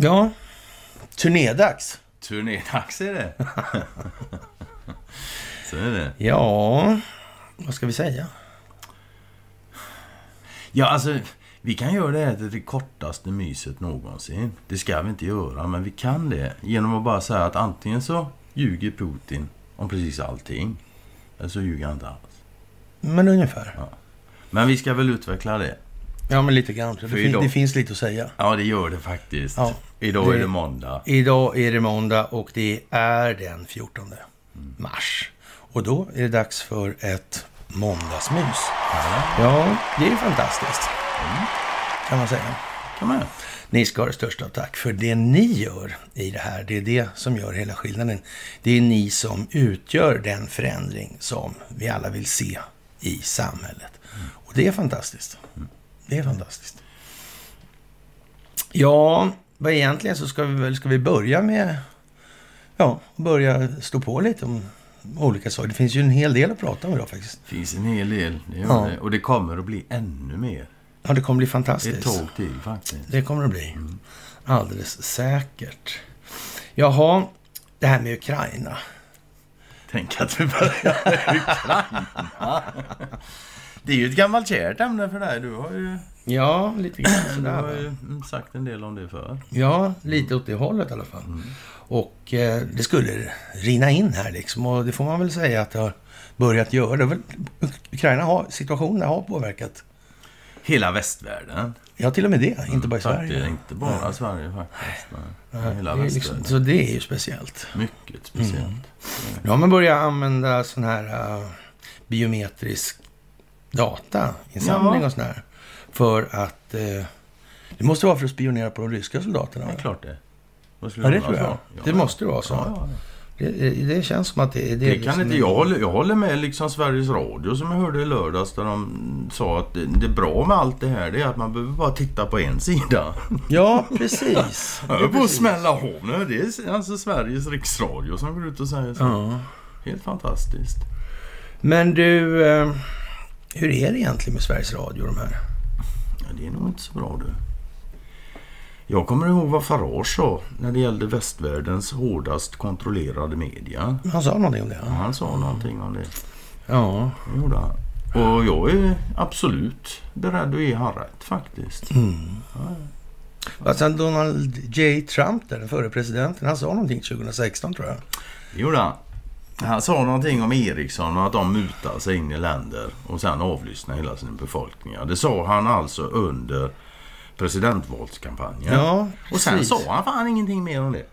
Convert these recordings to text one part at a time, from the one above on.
Ja, turnédags. Turnédags är det. Så är det. Ja, vad ska vi säga? Ja, alltså, vi kan göra det här till det kortaste myset någonsin. Det ska vi inte göra, men vi kan det. Genom att bara säga att antingen så ljuger Putin om precis allting. Eller så ljuger han inte alls. Men ungefär. Ja. Men vi ska väl utveckla det. Ja, men lite grann. Det, fin- det finns lite att säga. Ja, det gör det faktiskt. Ja. Idag är Det- det måndag. Idag är det måndag och det är den 14 mars. Och då är det dags för ett måndagsmys. Ja, det är fantastiskt. Kan man säga. Ni ska ha det största tack för det ni gör i det här. Det är det som gör hela skillnaden. Det är ni som utgör den förändring som vi alla vill se i samhället. Och det är fantastiskt. Det är fantastiskt. Ja, vad egentligen så ska vi väl ska vi börja med ja, börja stå på lite om olika saker. Det finns ju en hel del att prata om idag faktiskt. Det finns en hel del. Det Ja. det. Och det kommer att bli ännu mer. Ja, det kommer bli Ett fantastiskt. tag till faktiskt. Det kommer det bli. Alldeles säkert. Jaha, det här med Ukraina. Tänk att vi börjar med Ukraina. Det är ju ett gammalt kärt ämne för dig. Du har ju, Ja, lite grann du har ju mm, sagt en del om det förr. Ja, lite åt det hållet i alla fall. Och eh, det skulle rinna in här liksom. Och det får man väl säga att det har börjat göra. Det väl, Ukraina har, situationen har påverkat. Hela västvärlden. Ja, till och med det. Inte bara i Faktiskt, Sverige. inte bara Sverige faktiskt. Nej. Hela det liksom, så det är ju speciellt. Mycket speciellt. Nu har man börjat använda sån här uh, biometrisk datainsamling Ja. och sån här. För att... eh, det måste vara för att spionera på de ryska soldaterna. Det är klart det. Ja, det tror jag. Ja, Det måste vara så. Det, det känns som att det, det, Det kan liksom inte jag håller, jag håller med liksom Sveriges Radio som jag hörde i lördags där de sa att det, det är bra med allt det här det är att man behöver bara titta på en sida. Ja, precis. Jag höll på att smälla av nu. Det är alltså Sveriges riksradio som går ut och säger så. Ja. Helt fantastiskt. Men du, eh, hur är det egentligen med Sveriges Radio de här? Ja, det är nog inte så bra du. Jag kommer ihåg vad Farage sa när det gällde västvärldens hårdast kontrollerade media. Han sa någonting om det? Ja, Ja. Han sa någonting om det. ja. Det gjorde han. Och jag är absolut beredd att ge han rätt faktiskt. Och sen Donald J. Trump, där, den förre presidenten, han sa någonting 2016 tror jag. Det gjorde han. Han sa någonting om Ericsson och att de mutar sig in i länder och sen avlyssnar hela sin befolkning. Det sa han alltså under presidentvalskampanjen. Ja, och sen precis. sa han fan ingenting mer om det.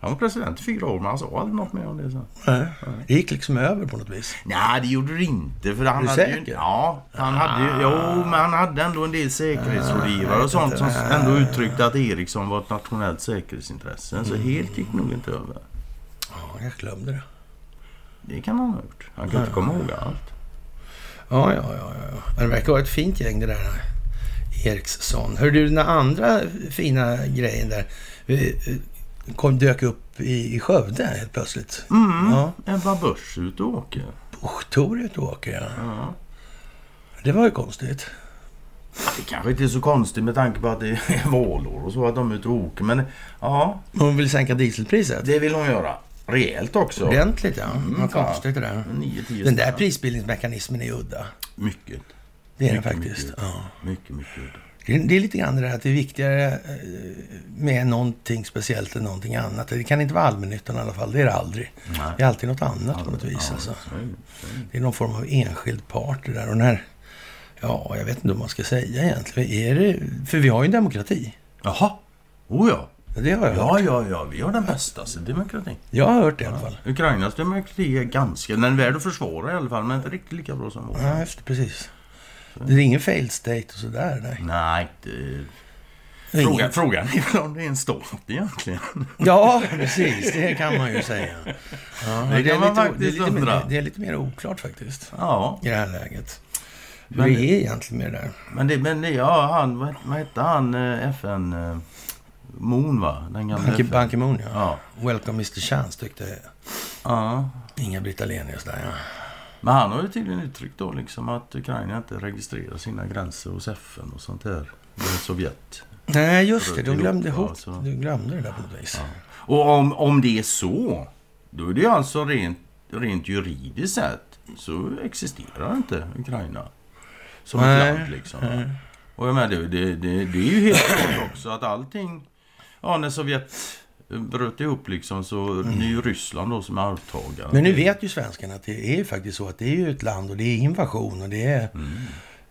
Han var president i fyra år men han sa aldrig något mer om det sen. Nej, Det gick liksom över på något vis. Nej, det gjorde det inte. För han du hade ju, säker? Ja, han hade ju, jo, men han hade ändå en del säkerhetsrådgivare och sånt som ändå uttryckte att Ericsson var ett nationellt säkerhetsintresse. Så helt gick nog inte över. Ja, jag glömde det. Det kan han ha gjort. Han kan inte komma ihåg allt. Ja, ja, ja. ja. Men det verkar vara ett fint gäng det där. Eriksson. Hör du, den andra fina grejen där eh, kom, dök upp i, i Skövde helt plötsligt. Mm. Ja. Ebba Busch ute och åker. Toriet åker, ja. Ja. Det var ju konstigt. Det kanske inte är så konstigt med tanke på att det är valår och så att de är ute och åker. Men ja, Hon vill sänka dieselpriset. det vill hon göra. Rejält också. Ordentligt, ja. Mm, Vad konstigt det där. 9-10 Den där prisbildningsmekanismen är udda. Mycket. Det är den Mycket, faktiskt. mycket. Ja. Mycket, mycket. Det är- det är lite grann det där att det är viktigare eh, med någonting speciellt än någonting annat. Det kan inte vara allmännyttan i alla fall. Det är det aldrig. Nej. Det är alltid något annat på något vis. Ja, Alltså. så. Så är det. Är någon form av enskild part det där. Och den här, ja, jag vet inte vad man ska säga egentligen. Är det, för vi har ju en demokrati. Jaha. Oh ja. Det har jag hört. Ja, ja, ja. Vi har den bästa demokratin. Jag har hört det i alla fall. Ukrainas demokrati är ganska... Den är värd att försvara i alla fall, men inte riktigt lika bra som vår. Ja, just det, precis. Det är ingen failed state och sådär. Nej. Nej. Det Frågan, ingen- frågan är väl om det är en stat egentligen. Ja, precis. Det kan man ju säga. Ja, Det det, är lite, det, är faktiskt lite, undra. mer- det är lite mer oklart faktiskt. Ja, I det här läget. Hur Men- det är egentligen med det där. men det... Men det ja, han... Vad, vad hette han? eh, FN... eh, Moon, va? Den gamla Ban Ki- FN. Ban Ki-Moon, ja. Ja. Welcome Mr Chance tyckte Ja. Inga-Britt Ahlenius där, ja. Men han har ju tydligen uttryckt då liksom att Ukraina inte registrerar sina gränser hos FN och sånt där. Med Sovjet. Nej, just det. Du Europa, glömde, ihop, alltså. du glömde det där på något vis. Ja. Och om, om det är så, då är det ju alltså rent, rent juridiskt sett så existerar inte Ukraina som Nej, ett land liksom. nej. Och jag menar, det, det, det, det är ju helt klart också att allting... Ja, när Sovjet bröt ihop liksom så det är ju Ryssland då som är arvtagare. Men nu vet ju svenskarna att det är ju faktiskt så att det är ju ett land och det är invasion och det är Mm.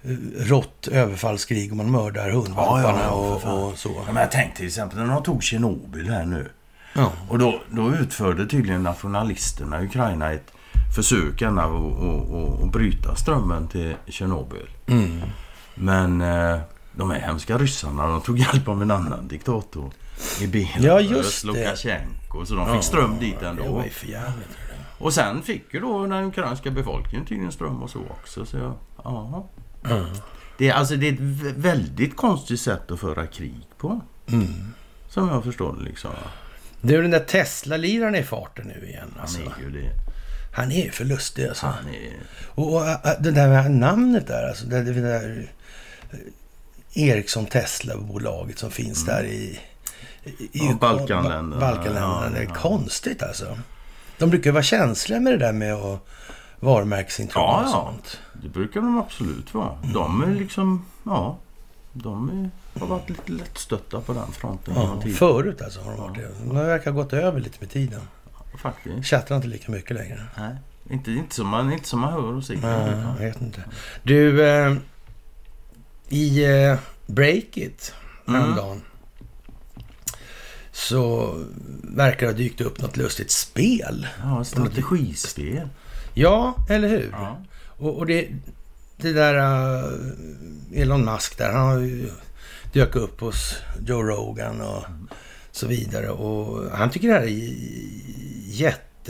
eh, rått överfallskrig och man mördar hundvalparna Ja, ja, och, och så. Ja, men jag tänkte till exempel när de tog Tjernobyl här nu. Ja. Och då, då utförde tydligen nationalisterna i Ukraina ett försök att, att, att bryta strömmen till Tjernobyl. Mm. Men eh, de här hemska ryssarna, de tog hjälp av en annan diktator i Belarus, Ja, just det. Lukasjenko. Så de fick ström dit Det ändå. var ju för jävligt. Och sen fick ju då den ukrainska befolkningen tydligen ström och så också. Så jag, ja. Mm. Det, är, alltså, det är ett vä- väldigt konstigt sätt att föra krig på. Mm. Som jag förstår det liksom. Du, den där Tesla-liraren är i farten nu igen. Han Alltså. är ju det. Han är för lustig alltså. Han är... Och, och äh, det där med namnet där, alltså det, det där eh, Ericsson Tesla-bolaget som finns där i... i Ja, Balkanländerna. Balkanländerna. Ja, det är ja. konstigt alltså. De brukar vara känsliga med det där med att varumärkesintrång Ja, och ja. sånt. Det brukar de absolut vara. De är liksom... Ja. De är, har varit lite lättstötta på den fronten. Ja, förut alltså har de varit det. De verkar ha gått över lite med tiden. Faktiskt. Chattar inte lika mycket längre. Nej. Inte, inte, som man, inte som man hör och ser. Nej, jag vet inte. Du, eh, i eh, Breakit Mm. Så verkar det ha dykt upp något lustigt spel. Ja, strategispel. Ja, eller hur? Ja. Och, och det, det där uh, Elon Musk där, han har ju dök upp hos Joe Rogan och så vidare. Och han tycker det här är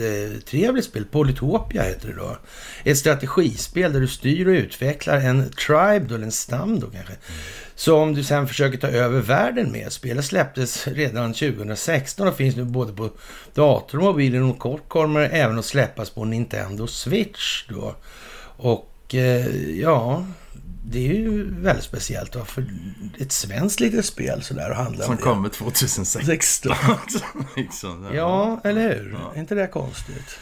jättetrevligt spel. Polytopia heter det då. Ett strategispel där du styr och utvecklar en tribe då, eller en stam då kanske. Som du sen försöker ta över världen med. Spelet släpptes redan 2016 och finns nu både på dator och mobil. Inom kort kommer det även att släppas på Nintendo Switch då. Och eh, ja, det är ju väldigt speciellt. Va? För ett svenskt litet spel sådär och handla Som om det. kommer 2016. 16. liksom, Ja, eller hur? Ja. Är inte det konstigt?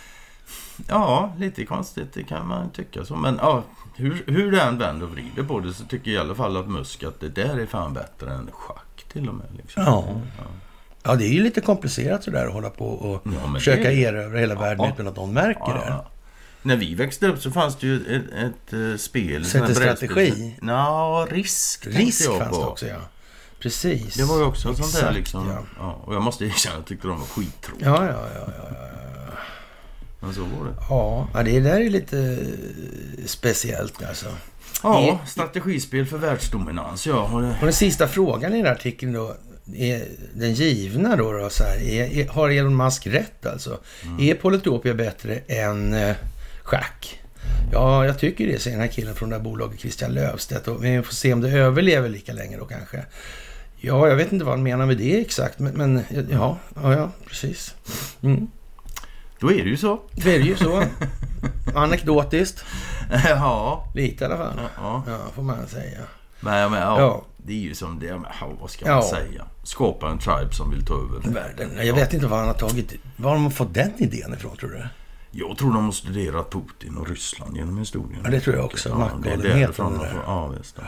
ja, lite konstigt det kan man tycka så. Men ja, hur, hur den vänder och vrider på det så tycker jag i alla fall att Musk att det där är fan bättre än schack till och med. Liksom. Ja. Ja, det är ju lite komplicerat sådär att hålla på och Ja, försöka det- erövra hela världen Ja. utan att någon märker Ja, det. När vi växte upp så fanns det ju ett, ett, eh, spel. Så strategi? Ja, risk Risk jag fanns på. det också, ja. Precis. Det var ju också sånt där Exakt, liksom. Ja. Ja. och jag måste erkänna jag tyckte de var skittråkiga. Ja, ja, ja, ja, ja. Men så var det. Ja, det där är lite speciellt alltså. Ja, strategispel för världsdominans. Ja, det... Och den sista frågan i den här artikeln då, är den givna då, då så här, är, är, har Elon Musk rätt alltså? Mm. Är Polytopia bättre än eh, schack? Ja, jag tycker det, säger den här killen från det här bolaget, Christian Löfstedt. Och vi får se om det överlever lika länge då kanske. Ja, jag vet inte vad han menar med det exakt, men, men ja, ja, ja, precis. Mm. Då är det ju så. Det är det ju så. Anekdotiskt, ja. lite i alla fall. ja. Ja, får man säga. Men, men ja, Ja. det är ju som det. Men, vad ska man säga? Skapa en tribe som vill ta över. Världen. Jag vet inte var han har tagit... Var har de fått den idén ifrån, tror du? Jag tror de har studerat Putin och Ryssland genom historien. Ja, det tror jag också. Ja, det är därifrån det de får- Ja, visst. Ja.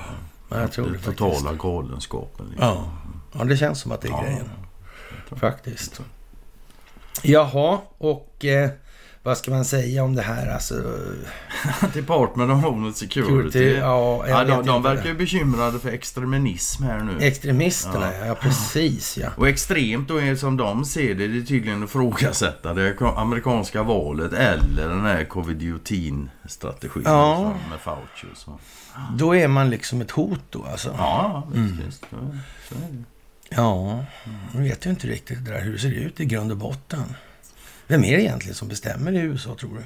Ja, jag tror det Den faktiskt. totala galenskapen. Liksom. Ja. ja, det känns som att det är Ja. grejen. Faktiskt. Jaha, och eh, vad ska man säga om det här? Alltså, Department of Homeland Security. Security, ja, ja, de, de verkar ju bekymrade för extremism här nu. extremisterna, ja, ja precis ja. Och extremt då är som de ser det, det är tydligen att ifrågasätta det amerikanska valet eller den här covid-19-strategin Ja. med Fauci och så. Då är man liksom ett hot då alltså. Ja, visst, Mm. visst. Ja, man vet ju inte riktigt det där, hur det ser ut i grund och botten. Vem är det egentligen som bestämmer i USA, tror du?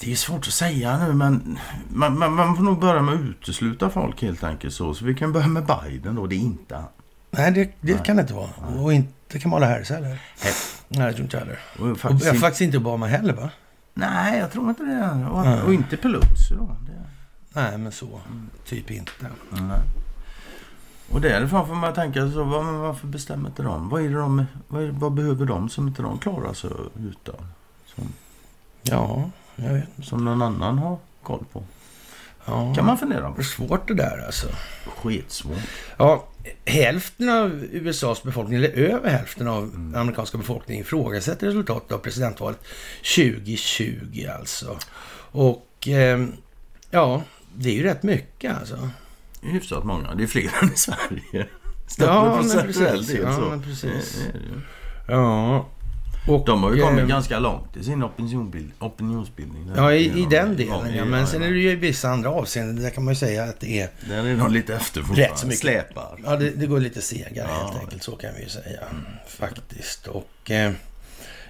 Det är ju svårt att säga nu, men man, man, man får nog börja med att utesluta folk helt enkelt. Så, så vi kan börja med Biden då, det är inte han. Nej, det, det Nej. kan det inte vara. Och inte Kamala Harris heller. Nej. Nej, det tror inte jag heller. Och Och faktiskt, faktiskt inte Obama heller, va? Nej, jag tror inte det. Och, och inte Pelosi då. Det, Nej, men så. Typ inte. nej. Och därifrån får man tänka så, men varför bestämmer inte de? Vad, är det de vad, är, vad behöver de som inte de klarar sig utan? Som, Ja, jag vet. som någon annan har koll på. Ja. Kan man fundera Det på. är svårt det där alltså. Sketsvårt. Ja, hälften av USAs befolkning, eller över hälften av amerikanska befolkningen ifrågasätter resultatet av presidentvalet 2020 alltså. Och eh, ja, det är ju rätt mycket alltså. Hyfsat många. Det är fler än i Sverige. Ja, men procentuell precis. del, Ja, så. men precis. Det det ju. Ja. Och, De har ju kommit eh, ganska långt i sin opinionsbild, opinionsbildning. Ja, i, i den ja, delen ja. Men sen är det ju i vissa andra avseenden, där kan man ju säga att det är Där är de lite efter rätt så mycket. Släpar. Ja, det, det går lite segare Ja. helt enkelt. Så kan vi ju säga. Faktiskt. Och eh,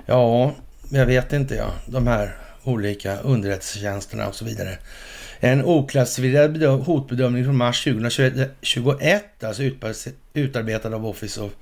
ja, jag vet inte ja. De här olika underrättelsetjänsterna och så vidare. En oklassificerad bedö- hotbedömning från mars 2021, alltså utarbetad av Office of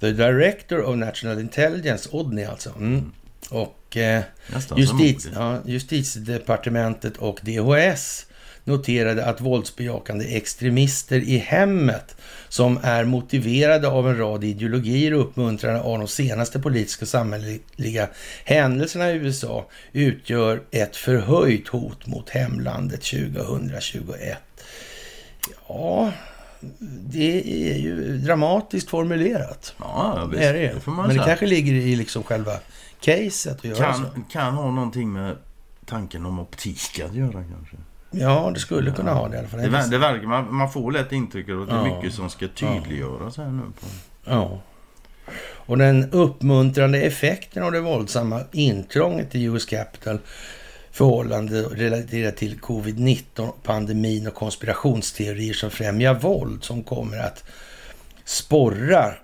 the Director of National Intelligence, ODNI alltså. Mm. Och eh, som ja, Justitiedepartementet och DHS noterade att våldsbejakande extremister i hemmet som är motiverade av en rad ideologier och uppmuntrande av de senaste politiska och samhälleliga händelserna i USA utgör ett förhöjt hot mot hemlandet 2021. Ja, det är ju dramatiskt formulerat. Ja, visst. Det är det. Det Men det kanske ligger i liksom själva caset att göra så. kan, kan ha någonting med tanken om optik att göra kanske. Ja, det skulle kunna ha det i alla fall. Det, det verkar, man, man får lätt intrycket att det är Ja. mycket som ska tydliggöras här nu. På. Ja. Och den uppmuntrande effekten av det våldsamma intrånget i US Capital förhållande relaterat till covid-19, pandemin och konspirationsteorier som främjar våld som kommer att sporra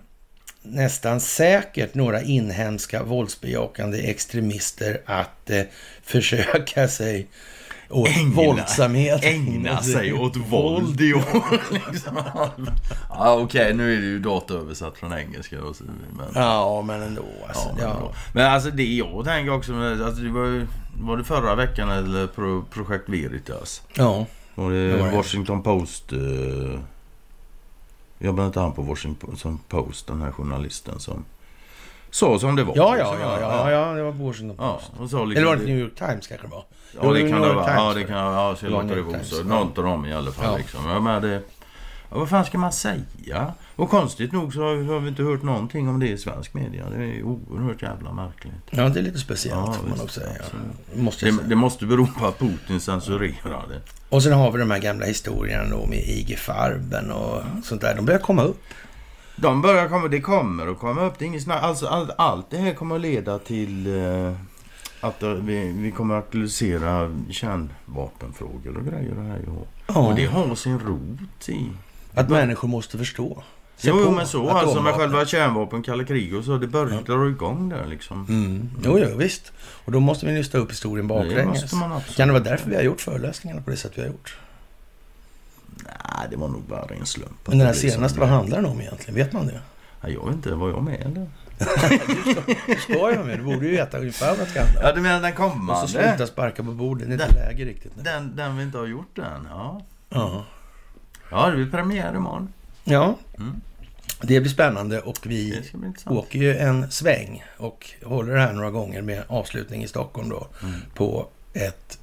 nästan säkert några inhemska våldsbejakande extremister att eh, försöka sig åt våldsamhet. Ägna sig åt våld i år. Liksom. ja, Okej, nu är det ju dataöversatt från engelska. Och så, men, Ja, men ändå. Alltså, ja, ja, men, då. men alltså det jag tänker också, alltså, det var, ju- var det förra veckan eller pro, Projekt Veritas? ja. Var det, Det var det. Washington Post? Eh, jobbade inte han på Washington Post, den här journalisten som sa som det var? Ja, ja, ja, ja, ja, det var Washington Ja, Post. och sa liksom, Eller var det New York Times kanske det var? Ja, det kan det vara. Ja, det kan ja, så Det låter vara så. ja. Någon av dem i alla fall. Ja. Liksom. Ja, men det, ja, vad fan ska man säga? Och konstigt nog så har vi inte hört någonting om det i svensk media. Det är oerhört jävla märkligt. Ja, det är lite speciellt Ja, får man nog säga. Måste jag Det, säga. det måste bero på att Putin censurerar det. Och sen har vi de här gamla historierna då med IG Farben och sånt där. De börjar komma upp. De börjar komma, det kommer att komma upp. Det är inget snack. Alltså, allt, allt det här kommer att leda till eh, att eh, vi, vi kommer att aktualisera kärnvapenfrågor och grejer. Och, här, och, Ja. och det har sin rot i Att människor måste förstå. Se Jo, på men så alltså med själva kärnvapen, kalla krig och så. Det börjar dra igång där liksom. Mm. Jo, jo, visst. Och då måste vi nysta upp historien Det baklänges. absolut. Kan det vara därför vi har gjort föreläsningarna på det sätt vi har gjort? Nej, det var nog bara en slump. Men den här senaste, vad handlar den om egentligen? Vet man det? Nej, jag vet inte. Var jag med eller? Du ska ju vara med. Du borde ju veta ungefär vad det ska handla om. Ja, du menar den Och så kommande? sluta sparka på bordet. Det är inte Den- läge riktigt. nu. Den, den vi inte har gjort än, ja. Ja. Ja, det blir premiär imorgon. ja. Mm. Det blir spännande och vi åker ju en sväng och håller det här några gånger med avslutning i Stockholm då Mm. på ett...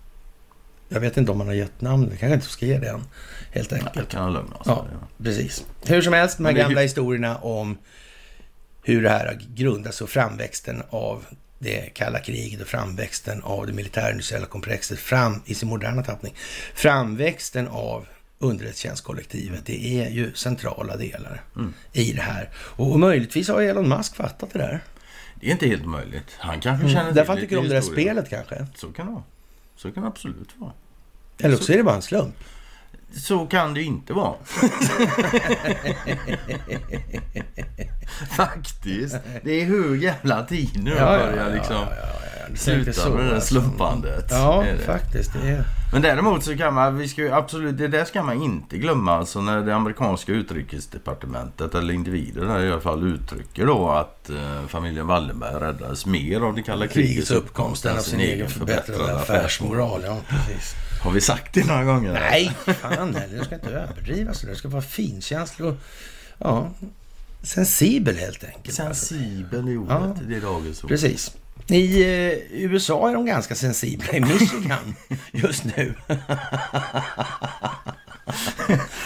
Jag vet inte om man har gett namn, det kanske inte ska ge det än. Helt enkelt. kan jag lugna oss Ja. med det. Precis. Hur som helst, de här gamla historierna om hur det här har grundats och framväxten av det kalla kriget och framväxten av det militärindustriella komplexet fram i sin moderna tappning. Framväxten av underrättelsetjänstkollektivet, det är ju centrala delar Mm. i det här. Och, och möjligtvis har Elon Musk fattat det där. Det är inte helt möjligt. Han kanske känner Mm. till Därför han tycker om det där spelet kanske. Så kan det vara. Så kan det absolut vara. Eller också är det bara en slump. Så kan det inte vara. Faktiskt. Det är hur jävla tid nu att börja liksom. ja, ja, Du tänker Sluta så, med det där alltså. slumpandet. Ja, det. faktiskt. Det är... Men däremot så kan man, vi ska absolut, det där ska man inte glömma. Alltså när det amerikanska utrikesdepartementet, eller individer där i alla fall, uttrycker då att eh, familjen Wallenberg räddades mer av det kalla krigets Krigets uppkomst än av sin egen förbättrade affärsmoral. Ja, precis. Har vi sagt det några gånger? Nej, fan heller. Du ska inte överdriva så. Du ska vara finkänslig och ja, sensibel helt enkelt. alltså. Sensibel i ordet, Ja. det är dagens ord. Precis. I eh, USA är de ganska sensibla. I Michigan just nu.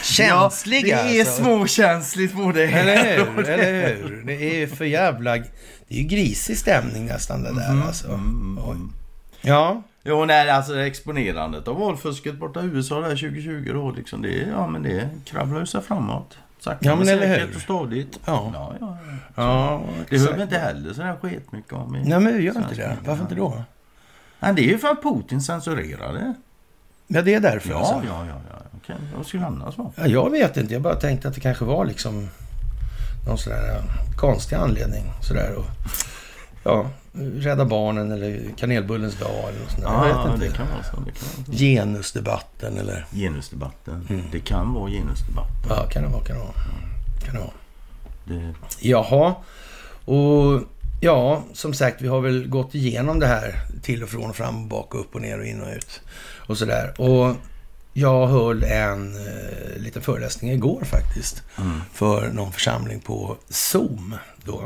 Känsliga. Ja, det är alltså. småkänsligt både Eller hur? Eller hur? Det är för jävla... Det är ju grisig stämning nästan det där alltså. Mm, Oj. mm. Ja, Jo, nej, alltså exponerandet av valfusket borta i USA där 2020 då, liksom det, ja men det kravlar ju sig framåt. Sakta Ja, men eller hur? och stadigt. Ja. ja, ja. ja Det hör vi inte heller sådär sketmycket om. Nej, men vi gör inte det. Varför inte då? Nej, det är ju för att Putin censurerar det. Ja, det är därför Ja, alltså. ja, ja. ja. Okej, vad skulle det annars vara? Ja, jag vet inte. Jag bara tänkte att det kanske var liksom någon sån där eh, konstig anledning. Sådär och, ja, Rädda Barnen eller Kanelbullens dag eller något sånt där. jag vet inte. det kan vara så. Det kan vara så. Genusdebatten eller... Genusdebatten. Mm. Det kan vara genusdebatten. Ja, kan det vara, kan det vara. Kan det vara. Det, Jaha. Och ja, som sagt, vi har väl gått igenom det här till och från och fram och bak och upp och ner och in och ut och sådär. Och jag höll en eh, liten föreläsning igår faktiskt mm. för någon församling på Zoom då.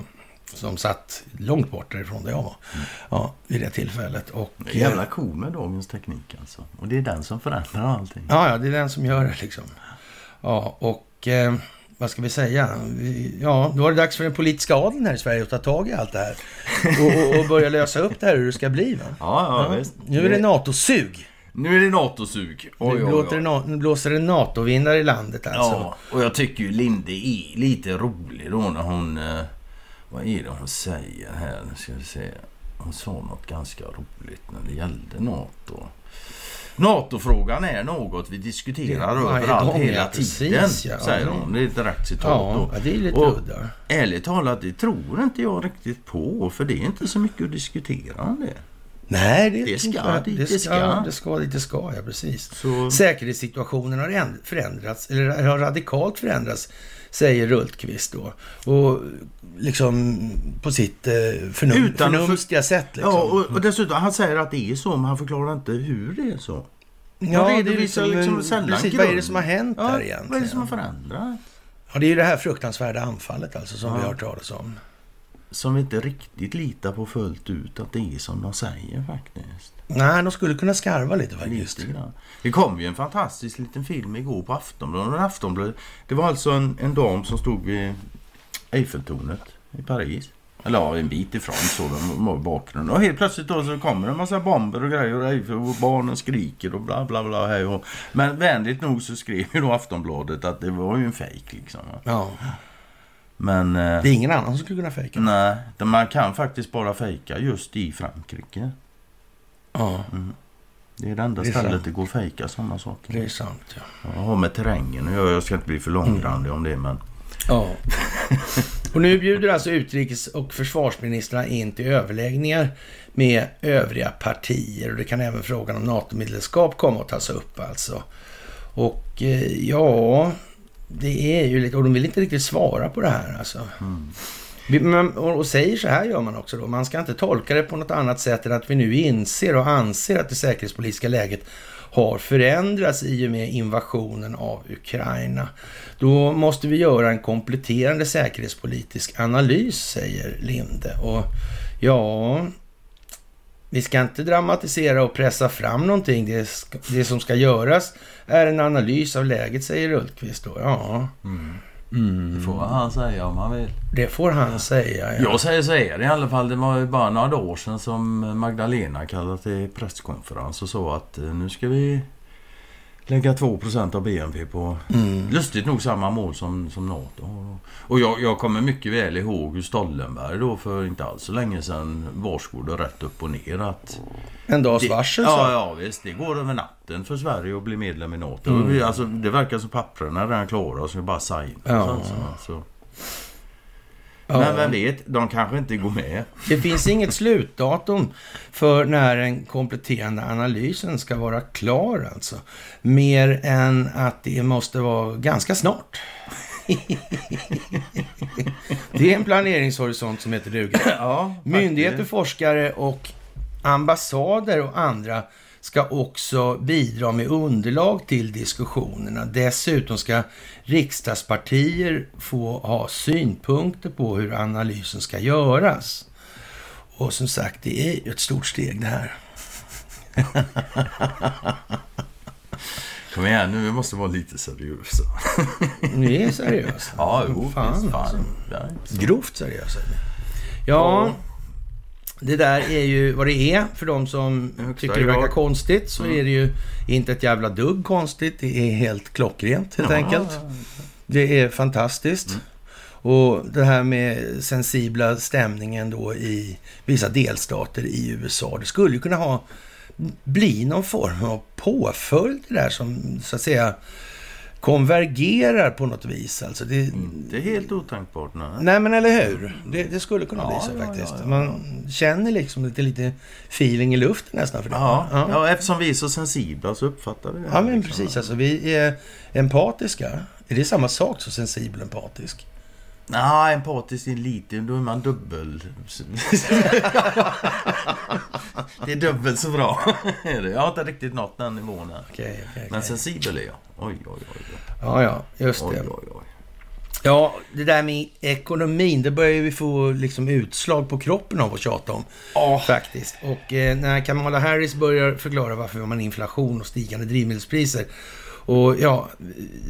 Som satt långt bort därifrån där jag var. Ja, vid det tillfället. Och, Det är jävla cool med dagens teknik alltså. Och det är den som förändrar allting. Ja, ja, det är den som gör det liksom. Ja, och eh, vad ska vi säga? Ja, då var det dags för den politiska adeln här i Sverige att ta tag i allt det här. Och, och, och börja lösa upp det här hur det ska bli. Va? Ja, ja, visst. Nu är det NATO-sug. Nu är det NATO-sug. Oj, Nu oj, blåser oj. det, na- nu blåser det NATO-vindar i landet alltså. Ja, och jag tycker ju Linde är lite rolig då när hon... Eh, vad är det hon säger här? Nu ska vi se. Hon sa något ganska roligt när det gällde NATO. NATO-frågan är något vi diskuterar Det- överallt gång, hela precis, tiden. ja. Säger hon. Det är ett direkt citat Ja, det är lite Och- udda. Ärligt talat, det tror inte jag riktigt på. För det är inte så mycket att diskutera om det. Nej, det, Det ska det, det ska. ska. Det ska det ska, ja precis. Så... Säkerhetssituationen har änd- förändrats, eller har radikalt förändrats, säger Rultqvist då. Och liksom på sitt eh, förnum- Utan för- förnumstiga sätt. Liksom. Ja, och, och dessutom, han säger att det är så, men han förklarar inte hur det är så. Ja, Han det är redovisar liksom sällan precis, vad är det som har hänt Ja, här egentligen? vad är det som har förändrat? Ja, det är ju det här fruktansvärda anfallet alltså som Ja. vi har hört talas om. Som vi inte riktigt litar på fullt ut att det är som de säger faktiskt. Nej, de skulle kunna skarva lite faktiskt. Lite grann. Det kom ju en fantastisk liten film igår på Aftonbladet. Aftonbladet. Det var alltså en, en dam som stod vid Eiffeltornet i Paris. Eller ja, en bit ifrån så de var bakgrunden. Och helt plötsligt då så kommer det en massa bomber och grejer och Eiffel och barnen skriker och bla bla bla. Hej och. Men vänligt nog så skrev ju då Aftonbladet att det var ju en fejk liksom. Ja, Men... eh, det är ingen annan som skulle kunna fejka. Nej, man kan faktiskt bara fejka just i Frankrike. Ja, Det är det enda Det är stället sant. det går att fejka sådana saker. det är sant. Ja. Jag har med terrängen göra. Jag ska inte bli för långrandig om det men... Ja. Och nu bjuder alltså utrikes och försvarsministrarna in till överläggningar med övriga partier. Och det kan även frågan om NATO-medlemskap komma att tas upp alltså. Och eh, ja, det är ju lite... Och de vill inte riktigt svara på det här alltså. Mm. Men- Och och säger så här gör man också då. Man ska inte tolka det på något annat sätt än att vi nu inser och anser att det säkerhetspolitiska läget har förändrats i och med invasionen av Ukraina. Då måste vi göra en kompletterande säkerhetspolitisk analys, säger Linde. Och ja, vi ska inte dramatisera och pressa fram någonting. Det, ska, det som ska göras är en analys av läget, säger Ulfqvist då. Ja, Det får han säga om han vill. det får han säga. Ja. Jag säger så här i alla fall. Det var ju bara några dagar sedan som Magdalena kallade till presskonferens och sa att eh, nu ska vi lägga 2 av BNP på Mm. lustigt nog samma mål som, som NATO har. Och jag, jag kommer mycket väl ihåg hur Stoltenberg då för inte alls så länge sedan varskod och rätt upp och ner att En dags Det- varsel ja, så. ja, visst. Det går över natten för Sverige att bli medlem i NATO. Mm. Vi, alltså, det verkar som papperna är redan klara och så är det bara signa. Ja. Så, så. Ja. Men vem vet, de kanske inte går med. Det finns inget slutdatum för när den kompletterande analysen ska vara klar alltså. Mer än att det måste vara ganska snart. det är en planeringshorisont som heter duga. Ja, Myndigheter, forskare och ambassader och andra ska också bidra med underlag till diskussionerna. Dessutom ska riksdagspartier få ha synpunkter på hur analysen ska göras. Och som sagt, det är ju ett stort steg det här. Kom igen nu, vi måste vara lite seriösa. Ni är seriösa. Ja, jo, Fan, fan. alltså. Grovt seriösa. Ja. Det där är ju vad det är. För de som tycker det verkar konstigt så är det ju inte ett jävla dugg konstigt. Det är helt klockrent helt enkelt. Det är fantastiskt. Och det här med sensibla stämningen då i vissa delstater i USA. Det skulle ju kunna ha bli någon form av påföljd det där som så att säga konvergerar på något vis. Alltså det, Inte helt otänkbart, nej. Nej, men eller hur? Det, det skulle kunna Ja, bli så ja, faktiskt. ja. Man känner liksom lite, lite feeling i luften nästan för det. Ja, ja. ja. eftersom vi är så sensibla så uppfattar vi det. Ja, men liksom. precis. Alltså, vi är empatiska. Är det samma sak som sensibel och empatisk? Nej, empatisk är lite, då är man dubbel. det är dubbelt så bra. Jag har inte riktigt nått den nivån än. Okej, okej, Men okej. sensibel är jag. Oj, oj, oj. Ja, ja, just oj, det. oj, oj. Ja, det där med ekonomin, det börjar vi få liksom utslag på kroppen av att tjata om. Ja. Faktiskt. Och eh, när Kamala Harris börjar förklara varför man har inflation och stigande drivmedelspriser. Och ja...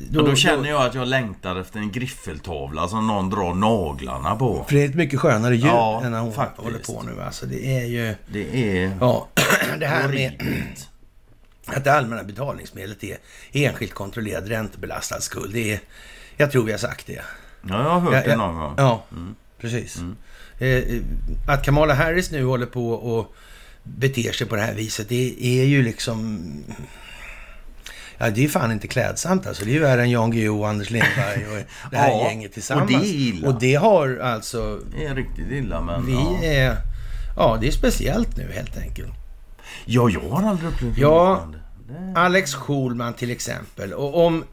Då, då känner jag att jag längtar efter en griffeltavla som någon drar naglarna på. För det är ett mycket skönare ljud Ja, än när hon faktiskt. håller på nu. Alltså det är ju... Det är Ja, det här med att det allmänna betalningsmedlet är enskilt kontrollerad räntebelastad skuld. Det är, jag tror vi har sagt det. Ja, jag har hört Ja, det någon gång. Ja, precis. Eh, eh, att Kamala Harris nu håller på och beter sig på det här viset, det är ju liksom... Ja, det är fan inte klädsamt alltså. Det är ju värre än Jan Guillou och Anders Lindberg och det här Ja, gänget tillsammans. och det är illa. Och det har alltså... Det är riktigt illa, men... Vi ja. är... Ja, det är speciellt nu helt enkelt. ja, jag har aldrig upplevt Ja. Det- Alex Schulman till exempel. Och om...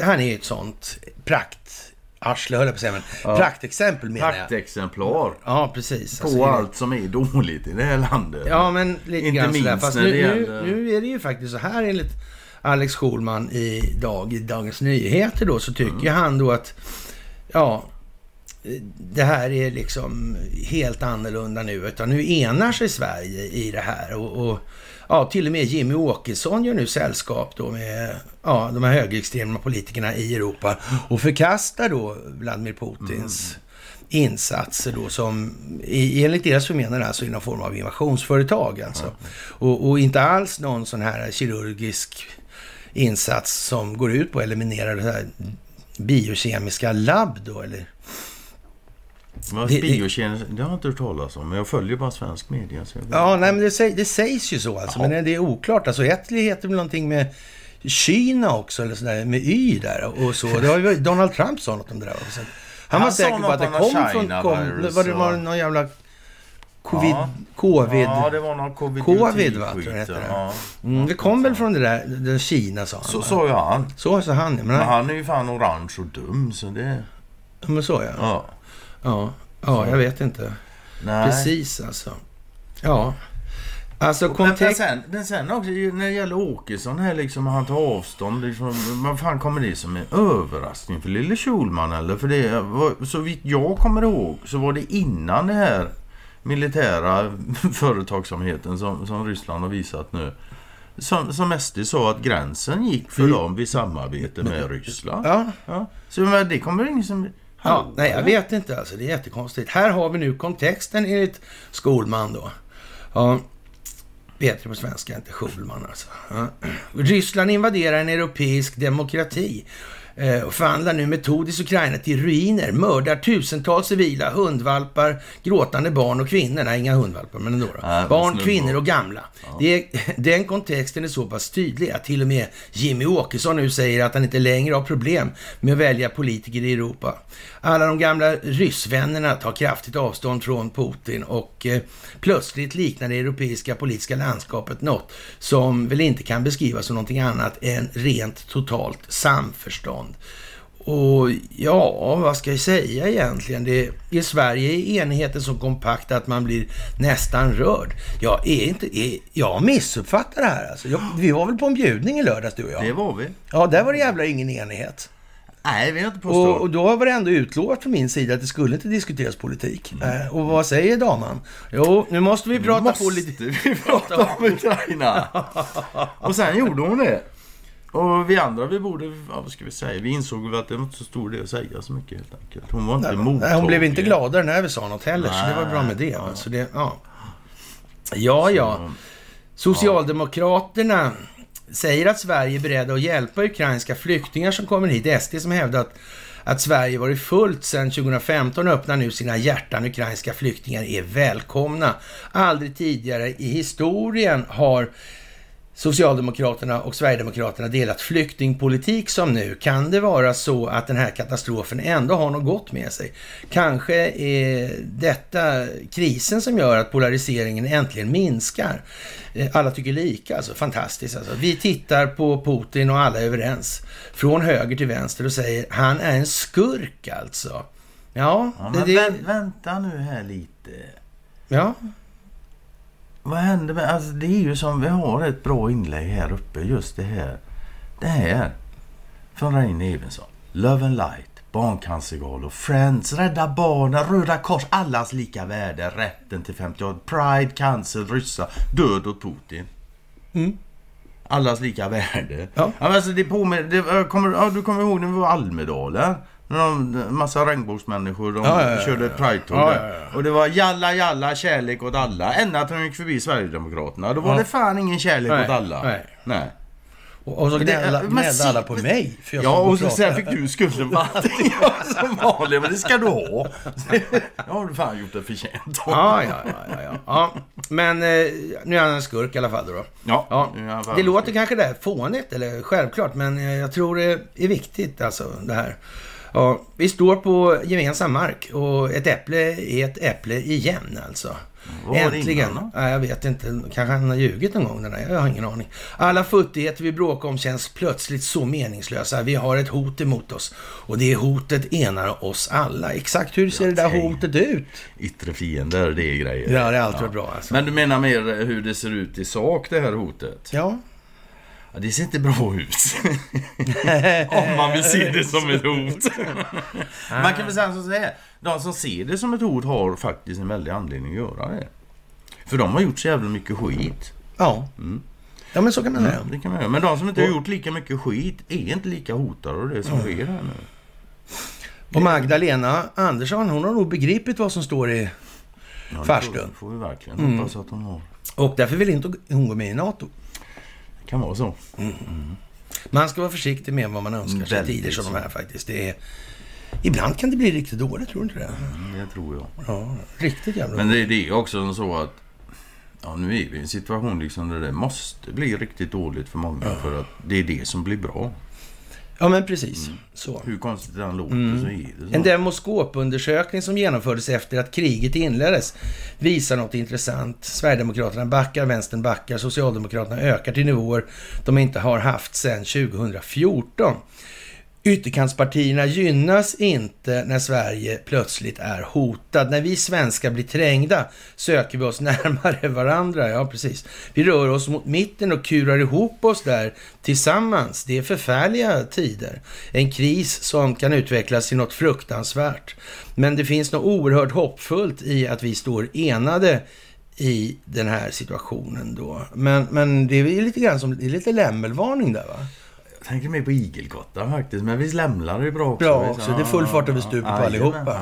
Han är ju ett sånt prakt... Arsle höll jag på att säga, men Ja. praktexempel menar jag. Praktexemplar Ja, precis. på Alltså, allt som är dåligt i det här landet. Ja, men lite Inte grann sådär. minst Fast när nu, nu, nu är det ju faktiskt så här enligt Alex Schulman idag i Dagens Nyheter då, så tycker Mm. han då att ja, det här är liksom helt annorlunda nu. Utan nu enar sig Sverige i det här. Och, och ja, till och med Jimmy Åkesson gör nu sällskap då med ja, de här högerextrema politikerna i Europa och förkastar då Vladimir Putins insatser då som i, enligt deras förmenande alltså i någon form av invasionsföretag alltså. Och, och inte alls någon sån här kirurgisk insats som går ut på att eliminera det här biokemiska labb då eller? Vad Det- har jag inte hört talas om. Men jag följer bara svensk media. Så. Ja, nej men det, säg, det sägs ju så alltså, Ja. men det är oklart. Alltså Etli heter väl någonting med Kina också, eller sådär, med Y där och så. Det ju, Donald Trump sa något om det där. också. Han, Han var säker på att det om kom från... Kom, var det var någon jävla covid... Ja. Covid. Ja, det var någon covid Covid, va, tror jag det ja. Mm, det kom väl från det där, den Kina sa han. Så sa ju han. så sa han. Men, Men han, är ju fan orange och dum, så det... men så ja. Ja. Ja, ja jag vet inte. Nej. Precis alltså. Ja. Alltså Men, men, kontext... sen, men sen också när det gäller Åkesson här liksom, han tar avstånd liksom, Vad fan kommer det som en överraskning för lille Schulman eller? För det så vitt jag kommer ihåg så var det innan det här militära företagsamheten som, som Ryssland har visat nu. Som, som SD sa att gränsen gick för Mm. dem vid samarbete med Ryssland. Ja, Ja. Så men, det kommer ingen som... Ja, nej, jag vet inte alltså. Det är jättekonstigt. Här har vi nu kontexten enligt Skolman då. Ja, vet det på svenska, inte Schulman alltså. Ja. Ryssland invaderar en europeisk demokrati. Eh, och förvandlar nu metodiskt Ukraina till ruiner, mördar tusentals civila, hundvalpar, gråtande barn och kvinnor. Nej, inga hundvalpar, men ändå. Då. Nej, barn, kvinnor och gamla. Det är, den kontexten är så pass tydlig att till och med Jimmy Åkesson nu säger att han inte längre har problem med att välja politiker i Europa. Alla de gamla ryssvännerna tar kraftigt avstånd från Putin och eh, plötsligt liknar det europeiska politiska landskapet något som väl inte kan beskrivas som någonting annat än rent totalt samförstånd. Och ja, vad ska jag säga egentligen? Det, I Sverige är enigheten så kompakt att man blir nästan rörd. Jag är inte... Är, jag missuppfattar det här alltså. Jag, vi var väl på en bjudning i lördags du och Det jag? var vi. Ja, där var det jävla ingen enighet. Nej, vi har inte Och, påstått. och då var det ändå utlovat från min sida att det skulle inte diskuteras politik. Eh, och vad säger damen? Jo, nu måste vi prata Måste på lite... vi prata om Ukraina? och sen gjorde hon det. Och vi andra, vi borde, ja, vad ska vi säga, vi insåg väl att det var inte så stor idé att säga så mycket helt enkelt. Hon var inte mottaglig. Nej, hon blev inte gladare när vi sa något heller, så det var bra med det. Nej, ja. Alltså det ja. ja, ja. Socialdemokraterna säger att Sverige är beredda att hjälpa ukrainska flyktingar som kommer hit. SD som hävdat att Sverige varit fullt sedan 2015 öppnar nu sina hjärtan. Ukrainska flyktingar är välkomna. Aldrig tidigare i historien har Socialdemokraterna och Sverigedemokraterna delat flyktingpolitik som nu. Kan det vara så att den här katastrofen ändå har något gott med sig? Kanske är detta krisen som gör att polariseringen äntligen minskar. Eh, Alla tycker lika, alltså fantastiskt. Alltså. Vi tittar på Putin och alla är överens. Från höger till vänster och säger han är en skurk alltså. Ja, Ja, det, men det, vänt, vänta nu här lite. ja. Vad händer med... Alltså det är ju som vi har ett bra inlägg här uppe. Just det här. Det här. Från Reine Evensson. Love and Light. Barncancergalor. Friends. Rädda Barnen. Röda Kors. Allas lika värde. Rätten till 58. Pride. Cancer. Ryssar. Död åt Putin. Mm. Allas lika värde. Ja. alltså det påminner... Det, kommer, ja, du kommer ihåg när vi var i Almedalen? En massa regnbågsmänniskor de Ja, ja, ja, körde Pride-tåg där. Och det var jalla jalla kärlek åt alla. Ända till de gick förbi Sverigedemokraterna. Då var det fan ingen kärlek Nej, åt alla. nej. nej. Och, och så gnällde alla på mig. För jag Ja, och så sen fick du skulden på allting. Som vanligt. Men det ska du ha. Det har du fan gjort det förtjänt. Ja, ja, ja, ja, ja. Men eh, nu är han en skurk i alla fall då. Ja, Ja, nu det låter kanske där fånigt, eller självklart, men eh, jag tror det är viktigt alltså det här. Ja, vi står på gemensam mark och ett äpple är ett äpple igen alltså. Var Äntligen. innan Nej, jag vet inte. Kanske han har ljugit någon gång den där. Jag har ingen aning. Alla futtigheter vi bråkar om känns plötsligt så meningslösa. Vi har ett hot emot oss. Och det hotet enar oss alla. Exakt hur ser det där hotet ut? Yttre fiender, det är grejer. Ja, det har alltid varit bra alltså. Men du menar mer hur det ser ut i sak, det här hotet? Ja. Ja, det ser inte bra ut. Om man vill se det som ett hot. man kan väl säga så här. De som ser det som ett hot har faktiskt en väldig anledning att göra det. För de har gjort så jävla mycket skit. Ja. Mm. Ja, men så kan man säga. Det kan man göra. Men de som inte har gjort lika mycket skit är inte lika hotade av det som sker här nu. Och Magdalena Andersson, hon har nog begripit vad som står i... Ja, Farstun. får, får vi verkligen Mm. hoppas att de har. Och därför vill inte hon gå med i NATO. Kan vara så. Man ska vara försiktig med vad man önskar sig i tider som de här faktiskt. Det är... Ibland kan det bli riktigt dåligt, tror du inte det? Mm, Det tror jag. Ja, riktigt jävla Men det, det är också så att Ja, nu är vi i en situation liksom där det måste bli riktigt dåligt för många för att det är det som blir bra. Ja, men precis. Så. Hur konstigt den låter Mm. så är det så. En demoskopundersökning som genomfördes efter att kriget inleddes visar något intressant. Sverigedemokraterna backar, vänstern backar, Socialdemokraterna ökar till nivåer de inte har haft sedan 2014. Ytterkantspartierna gynnas inte när Sverige plötsligt är hotad. När vi svenskar blir trängda söker vi oss närmare varandra. Ja, precis. Vi rör oss mot mitten och kurar ihop oss där tillsammans. Det är förfärliga tider. En kris som kan utvecklas till något fruktansvärt. Men det finns något oerhört hoppfullt i att vi står enade i den här situationen då. Men, men det är lite grann som, det är lite lämmelvarning där va? Tänker mer på igelkottar faktiskt. Men visst lämlar det bra också. Bra också. Det är full fart över stupet på allihopa.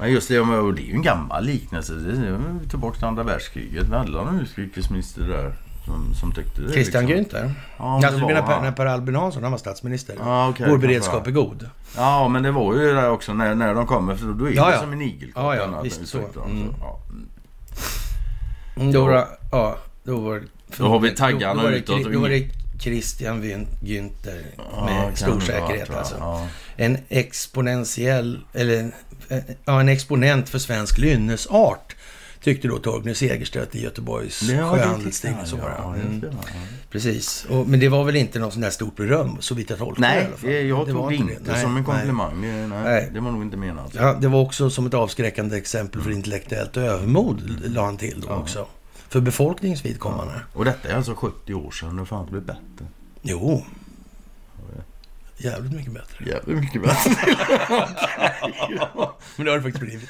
Men just det, och det är ju en gammal liknelse. Det är tillbaka till andra världskriget. Vi hade någon utrikesminister där som, som tyckte det. Christian liksom. Günther? Ja, alltså, du menar Per- han. när Per Albin Hansson han var statsminister? Ja, okej, Vår beredskap är god. Ja, men det var ju det också när, när de kommer. För då är Ja, det ja. som en igelkott. Ja, ja, visst så. de. Mm. Ja. Mm, Då var ja, då var det... Då har vi taggarna då utåt och Då var det ingen- Christian Günther Ja, med kan stor det säkerhet vara, alltså. jag. Ja. En exponentiell, eller eh, ja, en exponent för svensk lynnesart. Tyckte då Torgny Segerstedt i Göteborgs Det Sjöhandelstidning. det det. ja, Mm. det. Ja. Precis. Och, men det var väl inte något sånt där stort beröm, så vitt jag tolkar det Nej, det, jag var tog det inte Nej, som en nej. komplimang. Det, nej, Nej. det var nog inte menat. Ja, det var också som ett avskräckande exempel för intellektuellt övermod, la han till då också. För befolkningens vidkommande. Och detta är alltså 70 år sedan. Det har fan blivit bättre. Jo. Jävligt mycket bättre. Jävligt mycket bättre. Men det har det faktiskt blivit.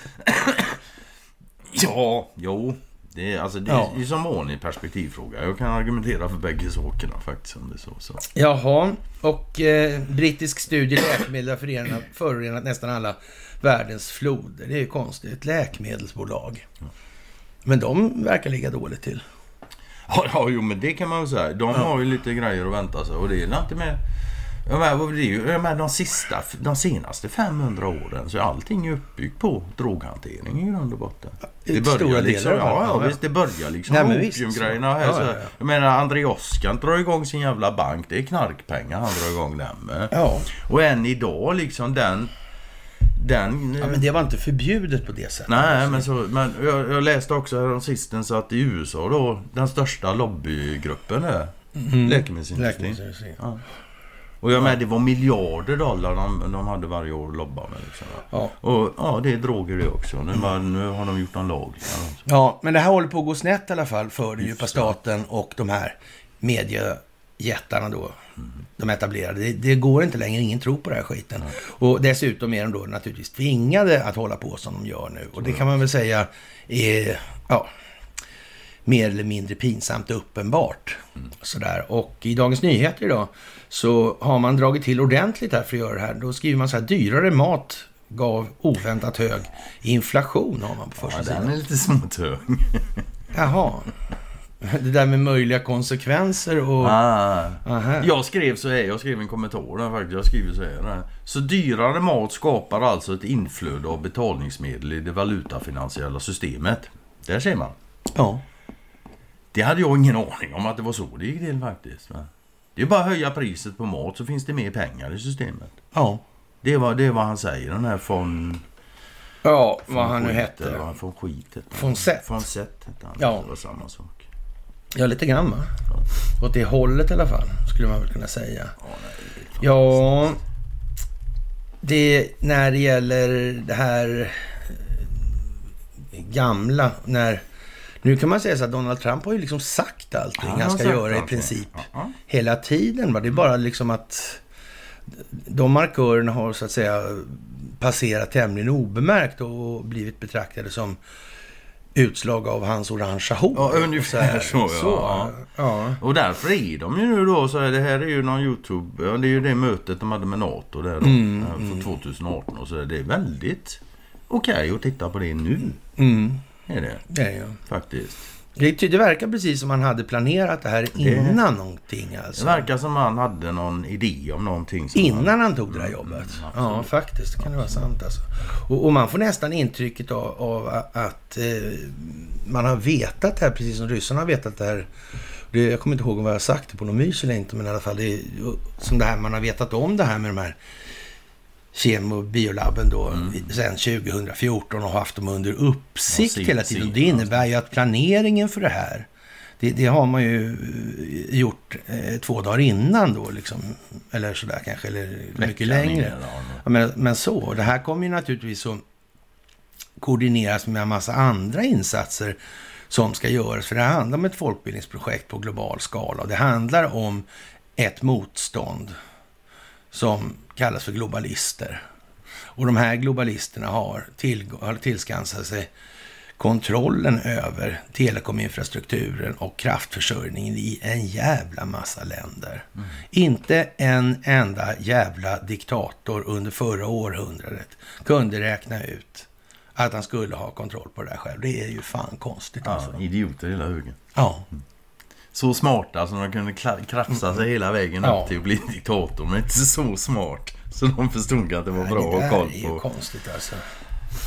ja, jo. Det är, alltså, det är Ja. som vanlig perspektivfråga. Jag kan argumentera för bägge sakerna faktiskt. Om det är så, så. Jaha, och eh, brittisk studie läkemedel har förenat, förorenat nästan alla världens floder. Det är ju konstigt. Ett läkemedelsbolag. Men de verkar ligga dåligt till. Ja, ja, jo men det kan man väl säga. De har ju lite grejer att vänta sig. Och det är inte med... Jag menar, det ju? Jag menar, de, sista, de senaste 500 åren så är allting uppbyggt på droghantering i grund och botten. I stora liksom, ja, ja, Ja, visst. Det börjar liksom Nej, opiumgrejerna. Här, Ja, så, ja, ja. Jag menar, André Oskar drar igång sin jävla bank. Det är knarkpengar han drar igång den med. Ja, Och än idag liksom den... Den... ja men det var inte förbjudet på det sättet. Nej, men, så, men jag, jag läste också häromsistens att i USA då, den största lobbygruppen är Mm. läkemedelsindustrin. Läkemedelsindustrin. Ja. Och jag med, det var miljarder dollar de, de hade varje år att lobba med. Liksom. Ja. Och ja, det är droger det också. Nu, bara, nu har de gjort en lag. Ja. Ja, men det här håller på att gå snett i alla fall för den djupa staten och de här mediejättarna då. De etablerade. Det, det går inte längre, ingen tror på den här skiten. Och dessutom är de då naturligtvis tvingade att hålla på som de gör nu. Och det kan man väl säga är, ja, mer eller mindre pinsamt uppenbart. Sådär. Och i Dagens Nyheter idag så har man dragit till ordentligt här för att göra det här. Då skriver man så här, dyrare mat gav oväntat hög inflation har man på första Ja, sidan. den är lite småtung. Jaha. Det där med möjliga konsekvenser och... Ah. Aha. Jag skrev så här, jag skrev en kommentar där faktiskt. Jag skriver så här. Så dyrare mat skapar alltså ett inflöde av betalningsmedel i det valutafinansiella systemet. Där ser man. Ja. Det hade jag ingen aning om att det var så det gick till faktiskt. va. Det är bara att höja priset på mat så finns det mer pengar i systemet. Ja. Det var det är vad han säger, den här von... Ja, vad han nu hette. eller vad- Von skit hette han. Von Sett. Von Sett hette han. Ja. Det var samma sak. Ja, lite grann va? Åt det hållet i alla fall, skulle man väl kunna säga. Ja, det Ja, när det gäller det här eh, gamla, när... Nu kan man säga så att Donald Trump har ju liksom sagt allting Han han, ska göra i princip Ja, ja. hela tiden. Va? Det är bara liksom att de markörerna har så att säga passerat tämligen obemärkt och blivit betraktade som utslag av hans orangea hår. Ja, ungefär så, ja. så ja. Och därför är de ju nu då så här, det här är ju någon Youtube, ja, det är ju det mötet de hade med NATO där då, Mm, eh, för 2018 och så där. Det är väldigt okej att titta på det nu. Mm, Är det det är ju. faktiskt. Det, det verkar precis som han hade planerat det här innan någonting Det alltså. verkar som han hade någon idé om någonting. Innan han tog det här jobbet. Mm, ja, absolut. faktiskt. Det kan det vara sant alltså. Och, och man får nästan intrycket av, av att eh, man har vetat det här, precis som ryssarna har vetat det här. Det, jag kommer inte ihåg om jag har sagt det på någon mys eller inte, men i alla fall det som det här man har vetat om det här med de här kemo och biolabben då sedan 2014 och haft dem under uppsikt Mm. Ja, hela tiden. Det innebär ju att planeringen för det här det, det har man ju eh, gjort eh, två dagar innan då liksom. Eller sådär kanske, eller mycket Veckan längre. innan, ja. Men, men så, det här kommer ju naturligtvis att koordineras med en massa andra insatser som ska göras. För det handlar om ett folkbildningsprojekt på global skala. Och det handlar om ett motstånd som kallas för globalister. Och de här globalisterna har, till, har tillskansat sig kontrollen över telekominfrastrukturen och kraftförsörjningen i en jävla massa länder. Inte en enda jävla diktator under förra århundradet kunde räkna ut att han skulle ha kontroll på det där själv. Det är ju fan konstigt alltså. Ja, idioter hela högen. Ja. Så smarta så de kunde krafsa sig hela vägen Ja. upp till att bli diktator. Men inte så smart. Så de förstod att det var Nej, bra det att ha koll är ju på. konstigt alltså.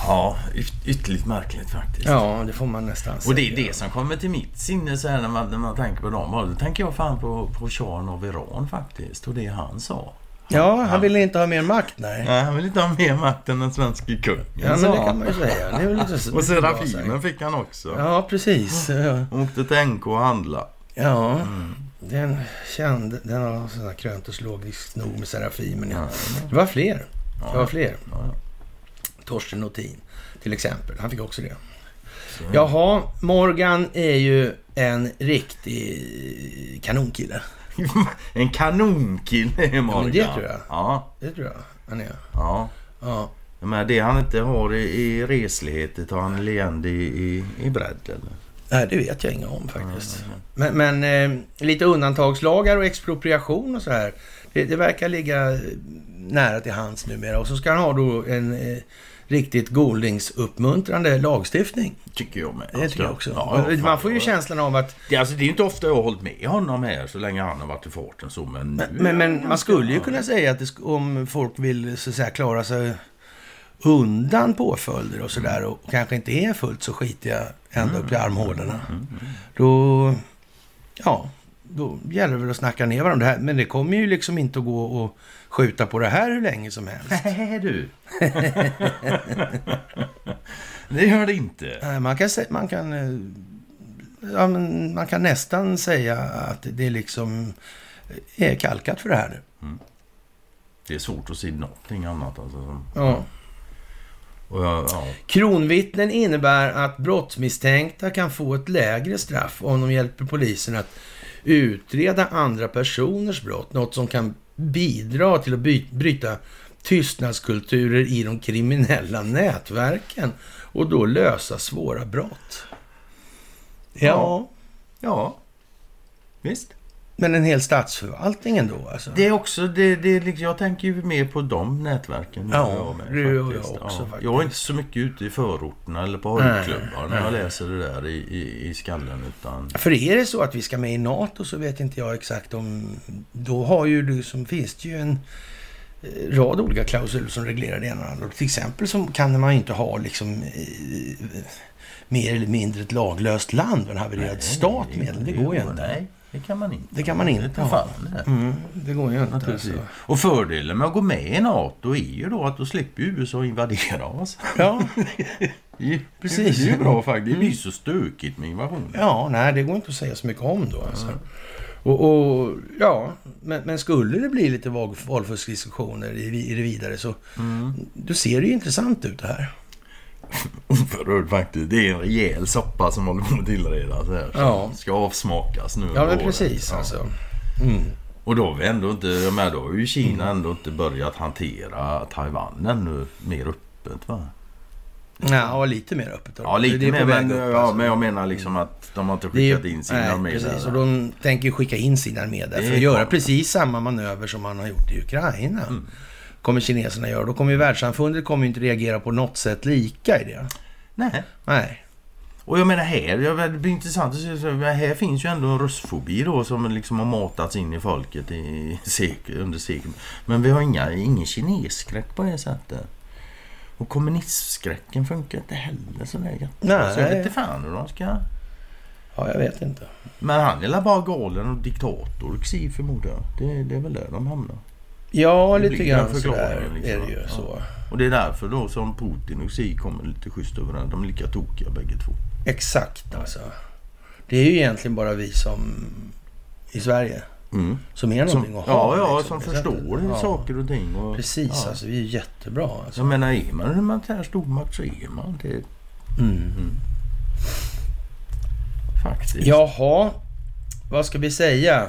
Ja, yt- ytterligt märkligt faktiskt. Ja, det får man nästan Och det är säga. det som kommer till mitt sinne så här när man, när man tänker på dem. Då tänker jag fan på, på Shahen av Iran faktiskt. Och det han sa. Ja, han ville inte ha mer makt, nej. Nej, han vill inte ha mer makt än den svenska kungen. Ja, men det han. kan man ju säga. Det är väl lite så- Och. Serafimen fick han också. Ja, precis. Ja, Åkte till NK och handla. Ja. Mm. den kände... Den har sådana kröntes logiskt nog med Serafimen. Ja. Ja, Det var fler. Det var fler. ja, ja. Torsten Nothin, till exempel. Han fick också det. Så- Jaha, Morgan är ju en riktig kanonkille. en kanonkille är Morgan. det tror jag. Ja, Det tror jag han är. ja. Ja. Men det han inte har i, i reslighet, tar han igen i, i, i bredd eller? Nej, det vet jag inget om faktiskt. Men, men eh, lite undantagslagar och expropriation och så här. Det, det verkar ligga nära till hands numera. Och så ska han ha då en eh, riktigt Goldings-uppmuntrande lagstiftning. Tycker jag med. Det tycker jag också. Ja, ja, Man får ju känslan av att... Det, alltså, det är ju inte ofta jag har hållit med honom här så länge han har varit i farten så, men nu... Men, men, men man skulle ju kunna säga att det, om folk vill så att säga, klara sig undan påföljder och sådär och kanske inte är fullt så skitiga ända upp till armhålorna. Då, ja, då gäller det väl att snacka ner varandra. Det här, men det kommer ju liksom inte att gå att skjuta på det här hur länge som helst. Nej du. det gör det inte. Man kan, man kan, eh, ja, men man kan nästan säga att det liksom är kalkat för det här nu. Det är svårt att se någonting annat alltså. Ja. Och ja. Kronvittnen innebär att brottsmisstänkta kan få ett lägre straff om de hjälper polisen att utreda andra personers brott. Något som kan bidra till att bryta tystnadskulturer i de kriminella nätverken och då lösa svåra brott. Ja, Ja. ja. Visst. Men en hel statsförvaltning ändå alltså. Det är också, det, det, liksom- jag tänker ju mer på de nätverken. Ja, jag med, det gör jag också faktiskt. Jag är inte så mycket ute i förorterna eller på hojklubbar när jag läser det där i, i, i skallen. Utan, För är det så att vi ska med i NATO så vet inte jag exakt om... Då har ju du som finns det ju en eh, rad olika klausuler som reglerar det ena och andra. Till exempel så kan man ju inte ha liksom eh, mer eller mindre ett laglöst land och en havererad stat med. Det går ju inte. Nej, det kan man inte. Det kan man inte ha. Mm, det går ju inte. Alltså. Och fördelen med att gå med i NATO är ju då att då slipper ju USA invadera oss. Ja, Precis. Det är ju bra faktiskt. Det blir så stökigt med invasionen. ja, nej, det går inte att säga så mycket om då. Alltså. Och, och, ja, men, men skulle det bli lite val- valfuskdiskussioner i, i det vidare så då ser det ju intressant ut det här. Oerhört faktiskt. Det är en rejäl soppa som håller på att tillredas här. Som Ja. ska avsmakas nu. Ja, men året. precis Ja. alltså. Mm. Och då har vi ändå inte, jag menar, då har ju Kina ändå inte börjat hantera Taiwan ännu mer öppet va? Ja, lite mer öppet. Ja, lite mer men, upp, ja, alltså. men jag menar liksom att de har inte Det är- skickat in sina nej, arméer precis. där. Och de tänker skicka in sin armé där för att göra precis samma manöver som man har gjort i Ukraina. Mm. Kommer kineserna göra. Då kommer ju världssamfundet kommer inte reagera på något sätt lika i det. Nej. Nej. Och jag menar här, det blir intressant att se, så här finns ju ändå en röstfobi då som liksom har matats in i folket i sekel, under sekel. Men vi har inga, ingen kinesskräck på det sättet. Och kommunistskräcken funkar inte heller sådär gött. Nej. Så jag vet inte fan hur de ska... Ja, jag vet inte. Men han är bara galen och diktator, Xi förmodar jag. Det, det är väl där de hamnar. Ja, lite grann sådär liksom. är det ju. Ja. Så. Och det är därför då som Putin och Xi kommer lite schysst överens. De är lika tokiga bägge två. Exakt alltså. Det är ju egentligen bara vi som i Sverige Mm. som är Som, någonting att ja, ha. ja, liksom, som sättet. förstår Ja. saker och ting. Och, Precis, ja. alltså vi är jättebra. Alltså. Jag menar, är man en humanitär stormakt så är man det. Mm. Faktiskt. Jaha, vad ska vi säga?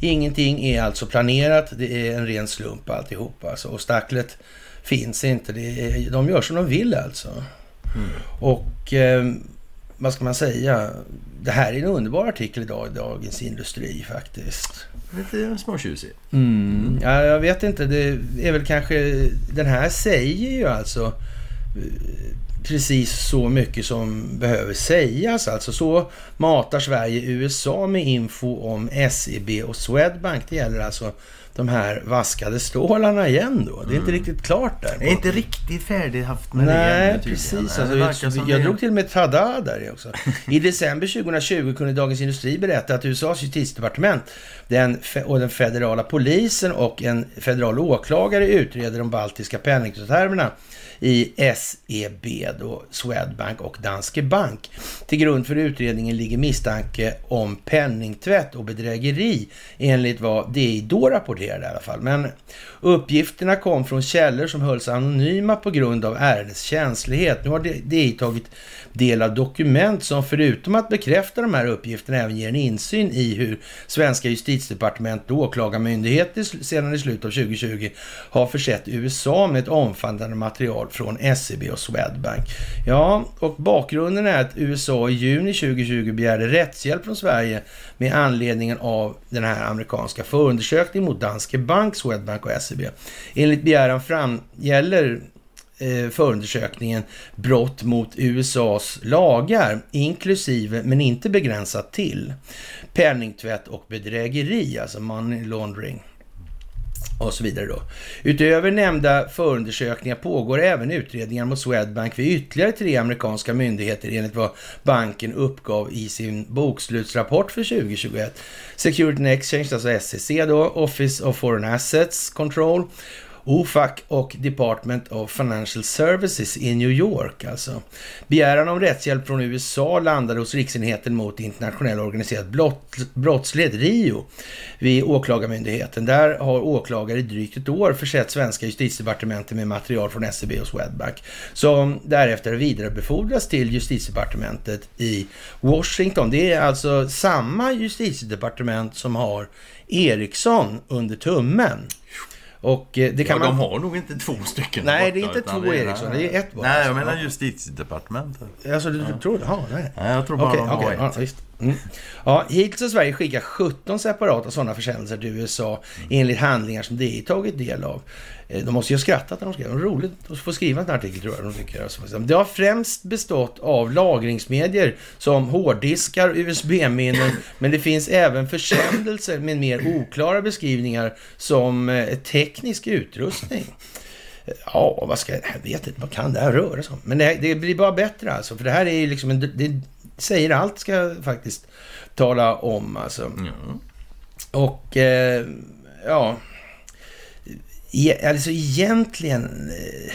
Ingenting är alltså planerat. Det är en ren slump alltihop. Alltså. Och stacklet finns inte. Det är, de gör som de vill alltså. Mm. Och eh, vad ska man säga? Det här är en underbar artikel idag i Dagens Industri faktiskt. Lite småtjusig. Mm. Ja, jag vet inte. Det är väl kanske... Den här säger ju alltså... precis så mycket som behöver sägas. Alltså så matar Sverige USA med info om SEB och Swedbank. Det gäller alltså de här vaskade stålarna igen då. Det är inte riktigt klart där. Det är inte riktigt färdighaft med det Nej, tydligen. precis. Det Alltså, jag jag det- drog till med tada där också. I december 2020 kunde Dagens Industri berätta att USAs justitiedepartement den, och den federala polisen och en federal åklagare utreder de baltiska penningtvättshärvorna i SEB, då Swedbank och Danske Bank. Till grund för utredningen ligger misstanke om penningtvätt och bedrägeri enligt vad DI då rapporterade i alla fall. Men uppgifterna kom från källor som hölls anonyma på grund av ärendets känslighet. Nu har DI tagit del av dokument som förutom att bekräfta de här uppgifterna även ger en insyn i hur svenska justitiedepartement och åklagarmyndigheter sedan i slutet av 2020 har försett USA med ett omfattande material från SEB och Swedbank. Ja, och bakgrunden är att USA i juni 2020 begärde rättshjälp från Sverige med anledningen av den här amerikanska förundersökningen mot Danske Bank, Swedbank och SEB. Enligt begäran fram gäller eh, förundersökningen brott mot USAs lagar, inklusive men inte begränsat till penningtvätt och bedrägeri, alltså money laundering och så vidare då. Utöver nämnda förundersökningar pågår även utredningar mot Swedbank vid ytterligare tre amerikanska myndigheter enligt vad banken uppgav i sin bokslutsrapport för 2021. Security and Exchange, alltså SEC då, Office of Foreign Assets Control, OFAC och Department of Financial Services i New York alltså. Begäran om rättshjälp från USA landade hos Riksenheten mot internationell organiserad blott, brottslighet, RIO, vid Åklagarmyndigheten. Där har åklagare i drygt ett år försett svenska justitiedepartementet med material från SEB och Swedbank som därefter vidarebefordras till justitiedepartementet i Washington. Det är alltså samma justitiedepartement som har Ericsson under tummen. Och eh, det kan ja, man... de har nog inte två stycken Nej, borta, det är inte två är- Ericsson, det är ett bara. Nej, jag Ja. menar justitiedepartementet. Alltså, du tror det? Ja, nej. Nej, jag tror bara Okej, de har okej, ett. ja, visst. Mm. Ja, hittills har Sverige skickat 17 separata sådana försändelser till USA enligt handlingar som DI tagit del av. Eh, De måste ju ha skrattat när de skrev. Det roligt att få skriva en artikel tror jag. De tycker. Alltså, Det har främst bestått av lagringsmedier som hårddiskar, USB-minnen, men det finns även försändelser med mer oklara beskrivningar som eh, teknisk utrustning. Ja, vad ska jag... Jag vet inte, vad kan det här röra sig om? Men det, det blir bara bättre alltså, för det här är ju liksom en... Det säger allt, ska jag faktiskt tala om alltså. Ja. Och, eh, ja... Alltså egentligen... Eh,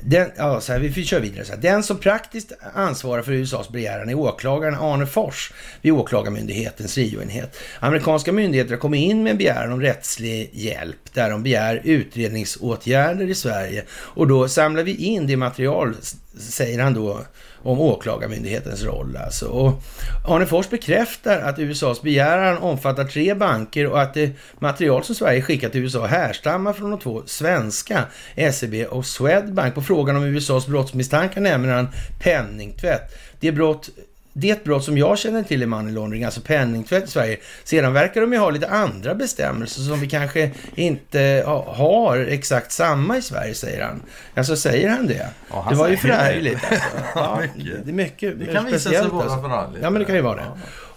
den, ja, så här, vi kör vidare. Så här. Den som praktiskt ansvarar för USAs begäran är åklagaren Arne Fors vid Åklagarmyndighetens RIO-enhet. Amerikanska myndigheter har kommit in med en begäran om rättslig hjälp där de begär utredningsåtgärder i Sverige. Och då samlar vi in det material, säger han då, om åklagarmyndighetens roll. Alltså. Och Arne Fors bekräftar att USAs begäran omfattar tre banker och att det material som Sverige skickat till USA härstammar från de två svenska, SEB och Swedbank. På frågan om USAs brottsmisstankar nämner han penningtvätt. Det brott det brott som jag känner till i money laundering, alltså penningtvätt i Sverige. Sedan verkar de ju ha lite andra bestämmelser som vi kanske inte ha- har exakt samma i Sverige, säger han. Alltså säger han det? Ja, han det var ju förargligt alltså. Ja, det är mycket Det kan visa sig vara alltså. förargligt. Ja, men det kan ju vara det.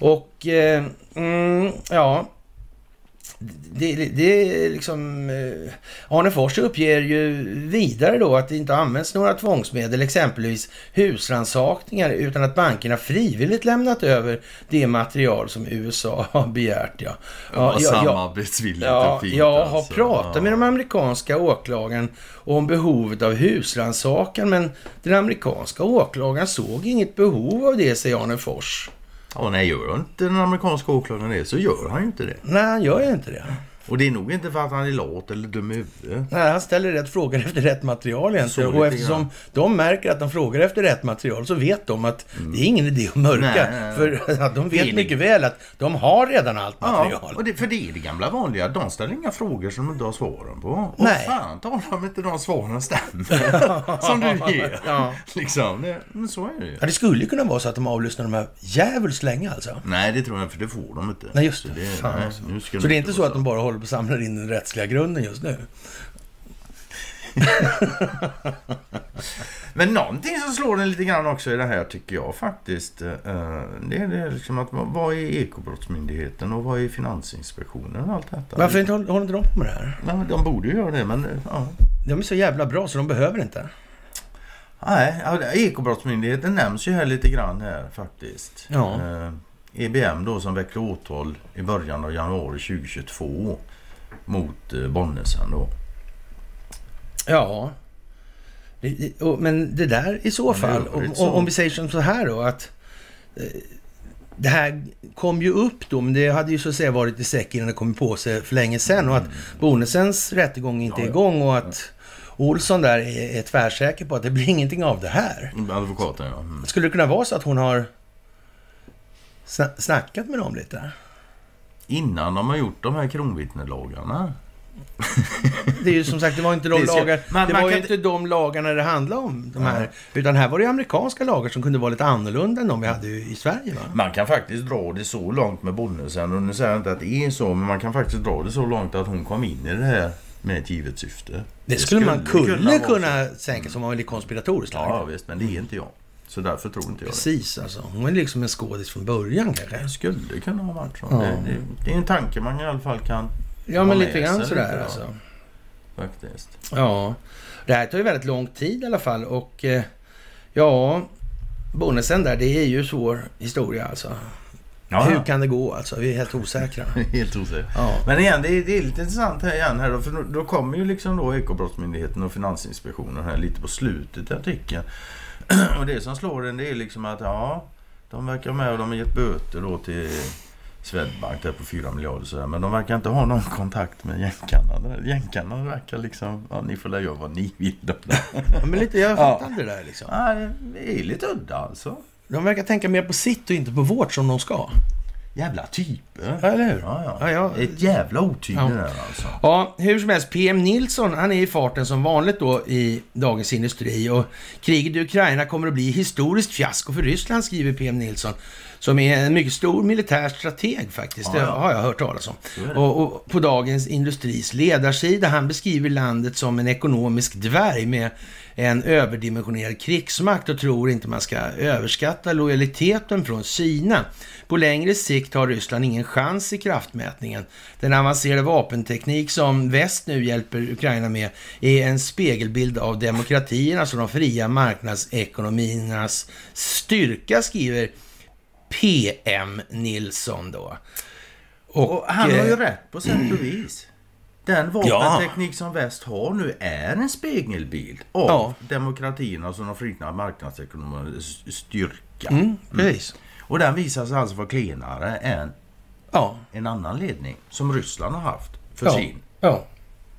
Och, eh, mm, ja... Det, det, är liksom... Eh, Arne Fors uppger ju vidare då att det inte används några tvångsmedel, exempelvis husrannsakningar, utan att bankerna frivilligt lämnat över det material som USA har begärt. Ja, Ja, jag- samarbetsvilligt Ja, och fint. jag har alltså. pratat Ja. med de amerikanska åklagaren om behovet av husrannsakan, men den amerikanska åklagaren såg inget behov av det, säger Arne Fors. Ja, nej, gör inte den amerikanska åklagaren det så gör han ju inte det. Nej, han gör ju inte det. Och det är nog inte för att han är lat eller dum i huvudet. Nej, han ställer rätt frågor efter rätt material egentligen. Och eftersom grann. de märker att de frågar efter rätt material så vet de att det är ingen idé att mörka. Mm. Nej, nej, nej. För att de Det vet mycket väl att de har redan allt Ja, material. och det, för det är det gamla vanliga. De ställer inga frågor som de inte har svaren på. Och Nej. fan talar om inte de svaren stämmer. som du ger. Ja. Liksom, det, men så är det ju. Ja, det skulle ju kunna vara så att de avlyssnar de här djävulskt länge alltså. Nej, det tror jag inte, för det får de inte. Nej, just det. det Fan, nej, alltså. nu ska Så det är inte så att de bara håller på att samla in den rättsliga grunden just nu? Men någonting som slår en lite grann också i det här tycker jag faktiskt. eh, Det är det liksom att vad- är Ekobrottsmyndigheten och vad är Finansinspektionen och allt detta? Varför inte håller, håller inte de på med det här? Nej, de borde ju göra det men eh, ja. De är så jävla bra så de behöver inte. Nej, Ekobrottsmyndigheten nämns ju här lite grann här faktiskt. Ja. EBM då som väckte åtal i början av januari 2022 mot eh, Bonnesen då. Ja. Men det där i så fall, om, om vi säger som så här då att eh, det här kom ju upp då, men det hade ju så att säga varit i säck innan det kom på sig för länge sedan och att Bonesens rättegång inte är igång och att Olsson där är, är tvärsäker på att det blir ingenting av det här. Advokaten ja. Mm. Skulle det kunna vara så att hon har snackat med dem lite? Innan de har gjort de här kronvittnelagarna. Det är ju som sagt, det var inte de Det ska- lagar, man- det man var ju inte de lagarna det handlade om. De här, utan här var det ju amerikanska lagar som kunde vara lite annorlunda än de vi hade i Sverige. Va? Man kan faktiskt dra det så långt med Bonnesen och nu säger jag inte att det är så men man kan faktiskt dra det så långt att hon kom in i det här med ett givet syfte. Det skulle, man kunna, kunna, så. tänka som var väldigt konspiratoriskt. Ja visst, men det är inte jag. Så därför tror inte jag det. Precis alltså. Hon är liksom en skådis från början kanske. Det skulle kunna ha varit så. Ja. Det, det, det är en tanke man i alla fall kan Ja, men lite grann sådär lite, alltså. faktiskt. Ja. Det här tar ju väldigt lång tid i alla fall och eh, ja, Bonnesen där, det är ju svår historia alltså. Ja, Hur ja. kan det gå alltså? Vi är helt osäkra. Helt osäkert. Ja. Men igen, det är, det är lite intressant här igen. Här då, för då, då kommer ju liksom då Ekobrottsmyndigheten och Finansinspektionen här lite på slutet i artikeln. Och det som slår en det är liksom att ja, de verkar med och de har gett böter då till Swedbank där på 4 miljarder sådär. Men de verkar inte ha någon kontakt med jänkarna. Jänkarna verkar liksom, ja ni får lägga göra vad ni vill. då. Ja, men lite, jag Ja. fattar inte det där liksom. ja, det är lite udda alltså. De verkar tänka mer på sitt och inte på vårt som de ska. Jävla typer. Ja, eller hur? Ja, ja. Ett jävla otyg Ja. det där alltså. Ja, hur som helst. PM Nilsson, han är i farten som vanligt då i Dagens Industri. Och kriget i Ukraina kommer att bli historiskt fiasko för Ryssland, skriver PM Nilsson. Som är en mycket stor militär strateg faktiskt. Ja, Det ja. har jag hört talas om. Det. Och, och på Dagens Industris ledarsida, han beskriver landet som en ekonomisk dvärg med en överdimensionerad krigsmakt och tror inte man ska överskatta lojaliteten från Kina. På längre sikt har Ryssland ingen chans i kraftmätningen. Den avancerade vapenteknik som väst nu hjälper Ukraina med är en spegelbild av demokratiernas och de fria marknadsekonomiernas styrka, skriver PM Nilsson då. Och han har ju eh, rätt på sätt och vis. Den vapenteknik som väst har nu är en spegelbild av Ja. demokratiernas och de fria marknadsekonomiernas styrka. Mm, precis. Och den visar sig alltså vara klenare än Ja. en annan ledning som Ryssland har haft för Ja. sin ja.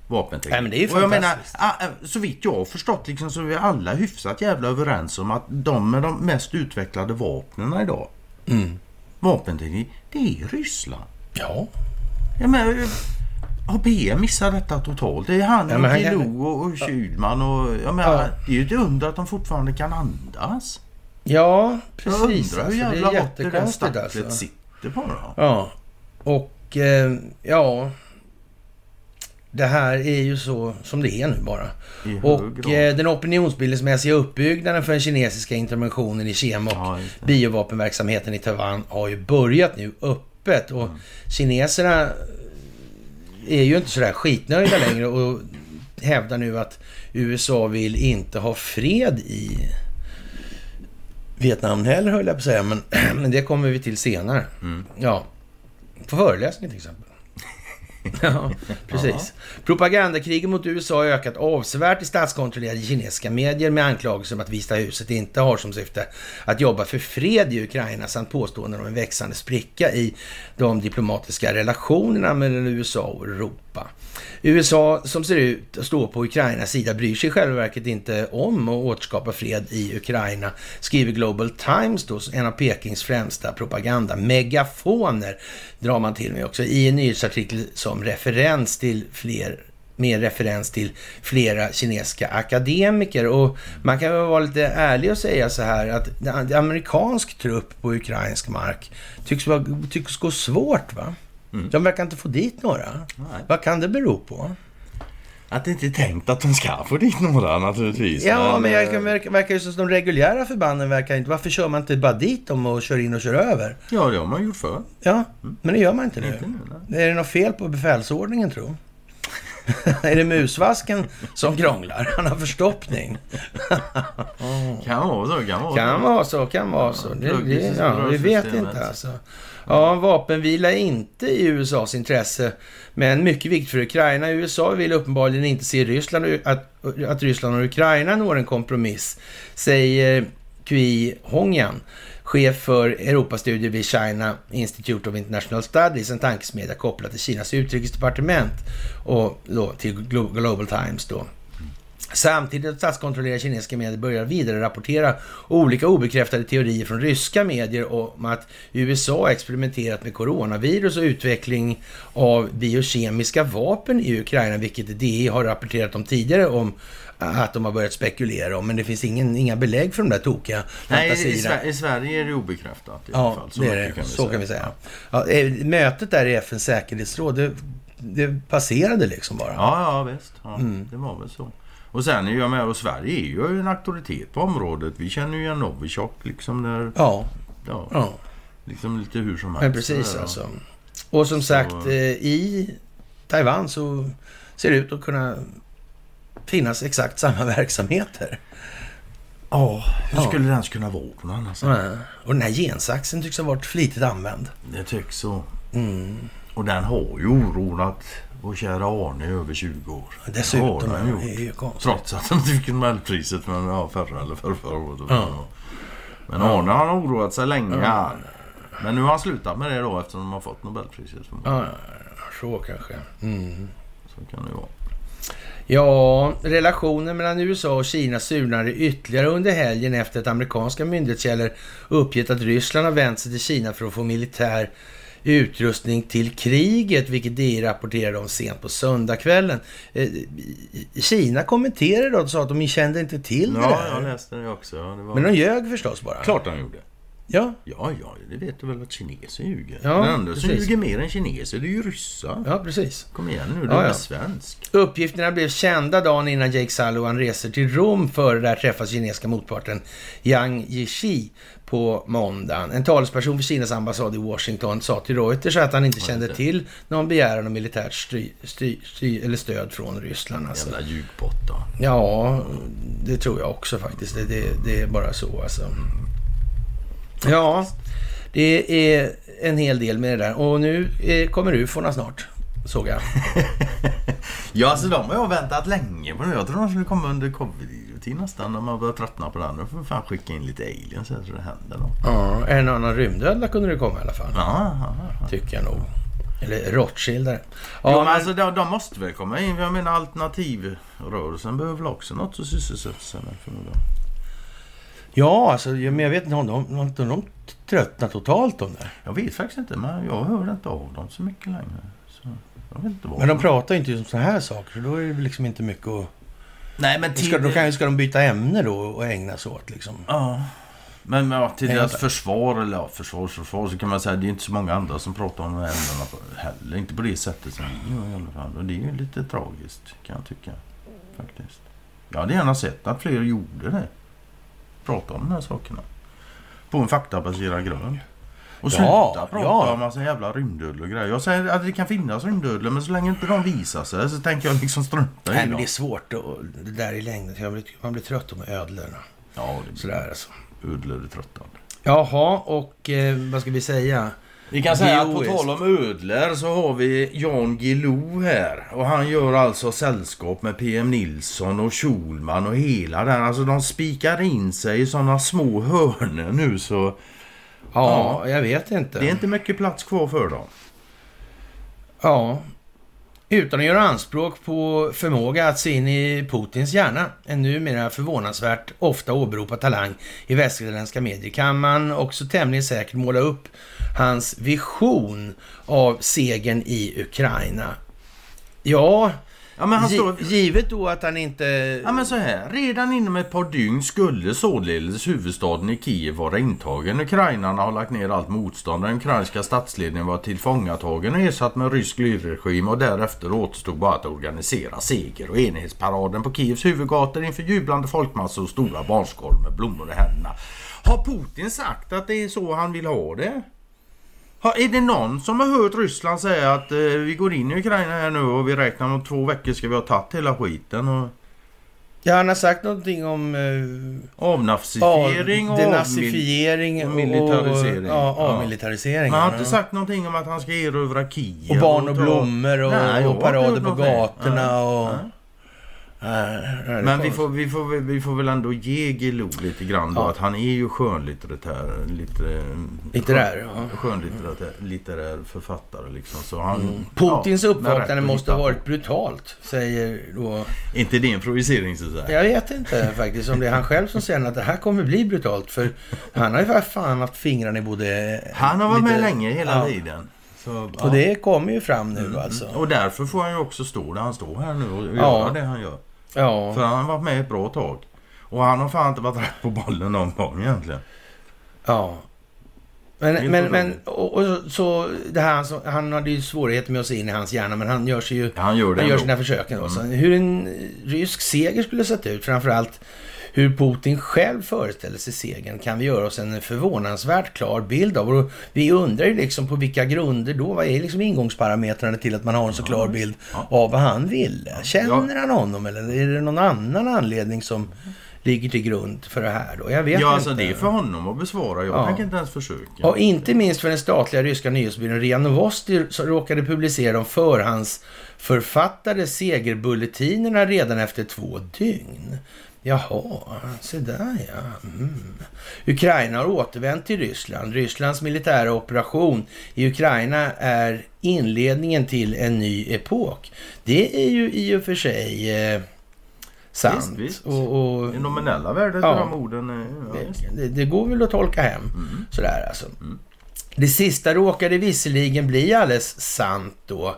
vapenteknik. Nej, men det är och jag menar, ah, eh, så vitt jag har förstått liksom, så är vi alla hyfsat jävla överens om att de med de mest utvecklade vapnen idag, Mm. vapenteknik, det är Ryssland. Ja. Ja, men, eh, har PM missat detta totalt? Det är han Ja, kan- och, och Kylman och... Jag menar, Ja. Det är ju ett under att de fortfarande kan andas. Ja, Jag precis. undrar hur Alltså, det jävla är hårt det där stacklet alltså. sitter på då. Ja, och eh, ja... Det här är ju så som det är nu bara. Och eh, den opinionsbildningsmässiga uppbyggnaden för den kinesiska interventionen i kema och Ja, biovapenverksamheten i Taiwan har ju börjat nu öppet. Och Mm. kineserna är ju inte sådär skitnöjda längre och hävdar nu att USA vill inte ha fred i Vietnam heller höll jag på att säga, men, men det kommer vi till senare. Mm. Ja, på föreläsning till exempel. ja, precis. Propagandakriget mot USA har ökat avsevärt i statskontrollerade kinesiska medier med anklagelser om att Vita huset inte har som syfte att jobba för fred i Ukraina samt påståenden om en växande spricka i de diplomatiska relationerna mellan USA och Europa. USA som ser ut att stå på Ukrainas sida bryr sig i själva verket inte om att återskapa fred i Ukraina, skriver Global Times då, en av Pekings främsta propagandamegafoner, drar man till med också, i en nyhetsartikel som referens till fler med referens till flera kinesiska akademiker. Och man kan väl vara lite ärlig och säga så här att amerikansk trupp på ukrainsk mark tycks, vara, tycks gå svårt va? De verkar inte få dit några. Nej. Vad kan det bero på? Att det inte är tänkt att de ska få dit några naturligtvis. Ja, men eh, jag verkar, verkar ju som att de reguljära förbanden verkar inte... Varför kör man inte bara dit dem och kör in och kör över? Ja, det har man gjort förr. Ja, men det gör man inte nu. Inte nu. Är det något fel på befälsordningen, tro? är det musvasken som krånglar? Han har förstoppning. Kan vara så, kan vara Kan så. vara så, kan vara så. Det, det, ja, vi vet inte alltså. Ja, vapenvila är inte i USAs intresse, men mycket viktigt för Ukraina. USA vill uppenbarligen inte se Ryssland, att, att Ryssland och Ukraina når en kompromiss, säger Qui Hongyan, chef för Europastudier vid China Institute of International Studies, en tankesmedja kopplad till Kinas utrikesdepartement och då till Global Times då. Samtidigt att statskontrollerade kinesiska medier börjar vidare rapportera olika obekräftade teorier från ryska medier om att USA experimenterat med coronavirus och utveckling av biokemiska vapen i Ukraina, vilket DI har rapporterat om tidigare om att de har börjat spekulera om. Men det finns ingen, inga belägg för de där tokiga Nej, i, fantasierna. Sver- i Sverige är det obekräftat i alla Ja, fall. Så det är det. vi Så kan vi säga. Ja, eh, mötet där i FNs säkerhetsråd, det, det passerade liksom bara. Ja, ja visst. Ja, Mm. Det var väl så. Och sen är jag med och Sverige är ju en auktoritet på området. Vi känner ju igen Novichok liksom där. Ja, Ja, ja. liksom lite hur som helst. Men precis Där, alltså. Och som Så- sagt, eh, i Taiwan så ser det ut att kunna finnas exakt samma verksamheter. Ja, hur Ja. skulle det ens kunna vara någon annanstans? Ja. Och den här gensaxen tycks ha varit flitigt använd. Det tycks så. Mm. Och den har ju oroat vår kära Arne i över 20 år. Dessutom, Ja, den ja, har det gjort. är ju konstigt. Trots att han fick Nobelpriset men ja, förra eller förra, förra året. Ja. Men Arne har oroat sig länge här. Men nu har han slutat med det då eftersom de har fått Nobelpriset. Ja, så kanske. Mm. Så kan det vara. Ja, relationen mellan USA och Kina surnade ytterligare under helgen efter att amerikanska myndighetskällor uppgett att Ryssland har vänt sig till Kina för att få militär utrustning till kriget, vilket DI rapporterade om sent på söndagskvällen. Eh, Kina kommenterade då och sa att de kände inte till det Ja, där. jag läste det också. Ja, det var... Men de ljög förstås bara. Klart han gjorde. Ja, Ja, ja, det vet du väl att kineser ljuger. Ja, Den enda som ljuger mer än kineser, det är ju ryssar. ja precis. Kom igen nu, du Ja, är ja. svensk. Uppgifterna blev kända dagen innan Jake Sullivan reser till Rom för att där träffa kinesiska motparten Yang Jiechi på måndagen. En talesperson för Kinas ambassad i Washington sa till Reuters att han inte kände till någon begäran om militärt stry, stry, stry, eller stöd från Ryssland. Alltså. Jävla ljugbotta. Ja, det tror jag också faktiskt. Det, det, det är bara så alltså. Ja, det är en hel del med det där. Och nu eh, kommer UFOna snart, såg jag. Ja, alltså de har jag väntat länge på nu. Jag tror de skulle komma under covid-tid nästan. De har börjat tröttna på den. Nu får vi fan skicka in lite aliens så det händer något. Ja, en annan rymdödla kunde det komma i alla fall. Ja, ja, ja. Tycker jag nog. Eller Rothschildare. Ja, men men, alltså de, de måste väl komma in. Jag menar alternativrörelsen behöver väl också något att sysselsätta sig med förmodligen. Ja alltså, men jag vet inte om de, om de tröttnar totalt om det. Jag vet faktiskt inte, men jag hör inte av dem så mycket längre. Så jag vet inte vad. Men de pratar ju inte om sådana här saker, så då är det liksom inte mycket att... Nej, men till... Ska, då kan, ska de byta ämne då och ägna sig åt liksom? Ja. Men ja, till deras försvar, eller ja, försvarsförsvar, så kan man säga att det är inte så många andra som pratar om de här ämnena heller. Inte på det sättet som vi gör i alla fall. Och det är ju lite tragiskt, kan jag tycka. Faktiskt. Jag hade gärna sett att fler gjorde det. Prata om de här sakerna. På en faktabaserad grund. Och sluta Ja, prata ja. om massa jävla rymdödlor och grejer. Jag säger att det kan finnas rymdödlor, men så länge inte de visar sig så tänker jag liksom strunta i Nej, men dem. det är svårt och det där i längden. Jag blir, man blir trött på ödlorna. Ja, det Sådär alltså. ödlor är tröttande. Jaha, och eh, vad ska vi säga? Vi kan säga att på tal om ödlor så har vi Jan Guillou här. Och han gör alltså sällskap med PM Nilsson och Schulman och hela den. Alltså de spikar in sig i sådana små hörnor nu så Ja, jag vet inte. det är inte mycket plats kvar för dem. Ja. Utan att göra anspråk på förmåga att se in i Putins hjärna, en numera förvånansvärt ofta åberopad talang i västerländska medier, kan man också tämligen säkert måla upp hans vision av segern i Ukraina. Ja, Ja, men han står... givet då att han inte... Ja men så här, redan inom ett par dygn skulle således huvudstaden i Kiev vara intagen. Ukrainarna har lagt ner allt motstånd. Den ukrainska statsledningen var tillfångatagen och ersatt med rysk lydregim och därefter återstod bara att organisera seger och enhetsparaden på Kievs huvudgator inför jublande folkmassor och stora barnskål med blommor i händerna. Har Putin sagt att det är så han vill ha det? Är det någon som har hört Ryssland säga att eh, vi går in i Ukraina här nu och vi räknar med om två veckor ska vi ha tagit hela skiten och Ja, han har sagt någonting om... Eh, avnazifiering och avmil- denazifiering och militarisering. Och, ja, Ja. avmilitarisering. Man har inte ja. sagt någonting om att han ska erövra Kiev. Och barn och ta- blommor och, Nej, och parader på gatorna Nej, och... nej. Är Men vi får, vi, får, vi får väl ändå ge Gilo lite grann då Ja. att han är ju skönlitterär, lite, Litterär, ja. skönlitterär litterär författare liksom. Så han, Putins ja, uppvaknande måste ha varit brutalt, säger då... inte det en projicering så att? Jag vet inte faktiskt om det är han själv som säger att det här kommer bli brutalt. För han har ju för fan haft fingrarna i både... Han har varit lite- med länge hela ja. tiden. Så, ja. Och det kommer ju fram nu alltså. Och därför får han ju också stå där han står här nu och Ja. göra det han gör. Ja. För han har varit med ett bra tag. Och han har fan inte varit rätt på bollen någon gång egentligen. Ja. Men, men, men och, och så det här, så, han hade ju svårigheter med att se in i hans hjärna, men han gör sig ju... Han gör Han gör ändå. sina försöken då. Så hur en rysk seger skulle sett ut, framförallt hur Putin själv föreställer sig segern, kan vi göra oss en förvånansvärt klar bild av. Och vi undrar ju liksom på vilka grunder då? Vad är liksom ingångsparametrarna till att man har en så klar bild av vad han ville? Känner han honom eller är det någon annan anledning som ligger till grund för det här då? Jag vet Ja, inte. alltså det är för honom att besvara. Jag Ja. tänker inte ens försöka. Och inte minst för den statliga ryska nyhetsbyrån RIA Novosti som råkade publicera de förhandsförfattade segerbulletiner redan efter två dygn. Jaha, se där ja. Mm. Ukraina har återvänt till Ryssland. Rysslands militära operation i Ukraina är inledningen till en ny epok. Det är ju i och för sig eh, sant. Visst, visst. Och, och, Det nominella värdet Ja. av de orden är... Ja, det, det går väl att tolka hem. Sådär alltså. Det sista råkade visserligen bli alldeles sant då.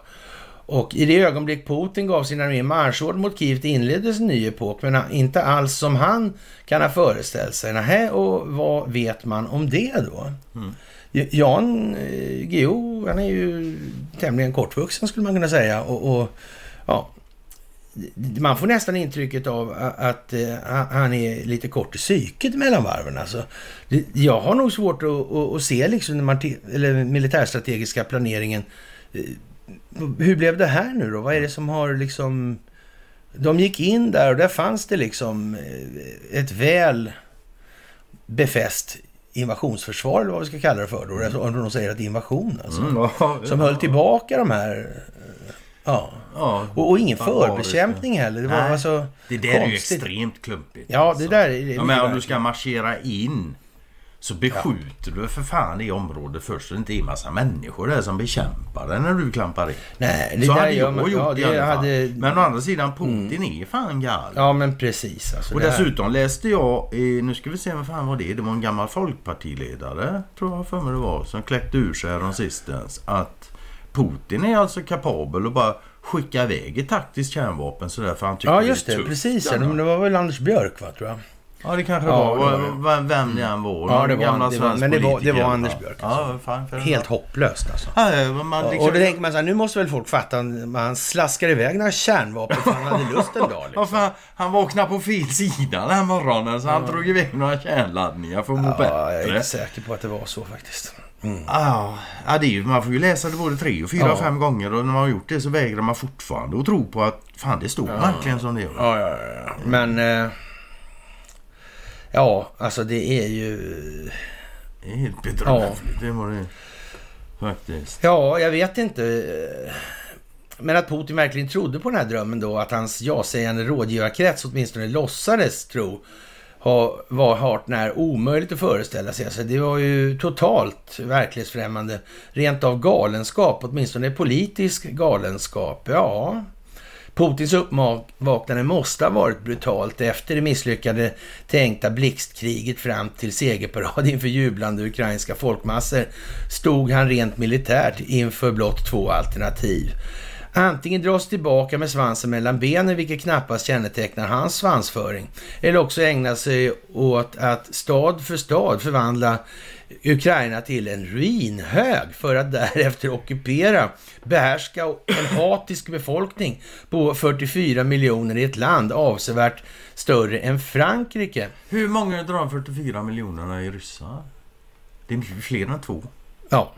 Och i det ögonblick Putin gav sin armé marschord mot Kiev inleddes en ny epok. Men inte alls som han kan ha föreställt sig. Nähä, och vad vet man om det då? Jan eh, Guillou, han är ju tämligen kortvuxen skulle man kunna säga. Och, och ja, man får nästan intrycket av att eh, han är lite kort i psyket mellan varven. Alltså, Det- jag har nog svårt att, att, att se liksom den militärstrategiska planeringen. Hur blev det här nu då? Vad är det som har liksom... De gick in där och där fanns det liksom eh, ett väl befäst invasionsförsvar, eller vad vi ska kalla det för då. Om de säger att invasion alltså. Mm, ja, Som höll tillbaka de här... eh, Ja. Ja, Och, och ingen förbekämpning heller. Det var Nej, alltså Det där är ju konstigt. extremt klumpigt. Ja, det alltså. där är... det är Ja, men om du ska marschera in så beskjuter du för fan det området först så det inte är massa människor där som bekämpar dig när du klampar in. Nej, det så där hade jag man- gjort ja, i det alla fall. hade- Men å andra sidan, Putin är fan galen. Ja, men precis. Alltså, Och det här- dessutom läste jag, i, nu ska vi se vad fan var det Det var en gammal folkpartiledare, tror jag för mig det var, som kläckte ur sig häromsistens att Putin är alltså kapabel att bara skicka iväg ett taktiskt kärnvapen sådär för han tycker Ja, just det är tufft. Precis. Ja, men det var väl Anders Björk, va, tror jag. Ja, det kanske Ja, var. det var. Vem, vem det än var. Ja, det var- gammal det var- men det var- det var. Anders ja. Björk, Ja, fan, Helt hopplöst alltså. Ja, ja, man, liksom, Och då tänker man så här, nu måste väl folk fatta att han slaskar iväg några kärnvapen för han hade lust en dag. Ja, Liksom. fan, han vaknade på fel sida den här morgonen så han drog iväg några kärnladdningar för att må Ja, jag är bättre. inte säker på att det var så faktiskt. Ja, ja, det är ju, man får ju läsa det både tre och fyra Ja. och fem gånger och när man har gjort det så vägrar man fortfarande att tro på att fan det står verkligen som det gör. Ja, ja, ja. Men... Eh, ja, alltså det är ju... Det är helt bedrövligt. Det var det faktiskt. Ja, jag vet inte. Men att Putin verkligen trodde på den här drömmen då, att hans ja-sägande rådgivarkrets åtminstone låtsades tro, var hart när omöjligt att föreställa sig. Alltså, det var ju totalt verklighetsfrämmande. Rent av galenskap, åtminstone politisk galenskap. Ja, Putins uppvaknande måste ha varit brutalt efter det misslyckade tänkta blixtkriget fram till segerparad inför jublande ukrainska folkmassor stod han rent militärt inför blott två alternativ. Antingen dras tillbaka med svansen mellan benen, vilket knappast kännetecknar hans svansföring, eller också ägna sig åt att stad för stad förvandla Ukraina till en ruinhög för att därefter ockupera, behärska en hatisk befolkning på 44 miljoner i ett land avsevärt större än Frankrike. Hur många drar de 44 miljonerna i ryssar? Det är fler än två. Ja.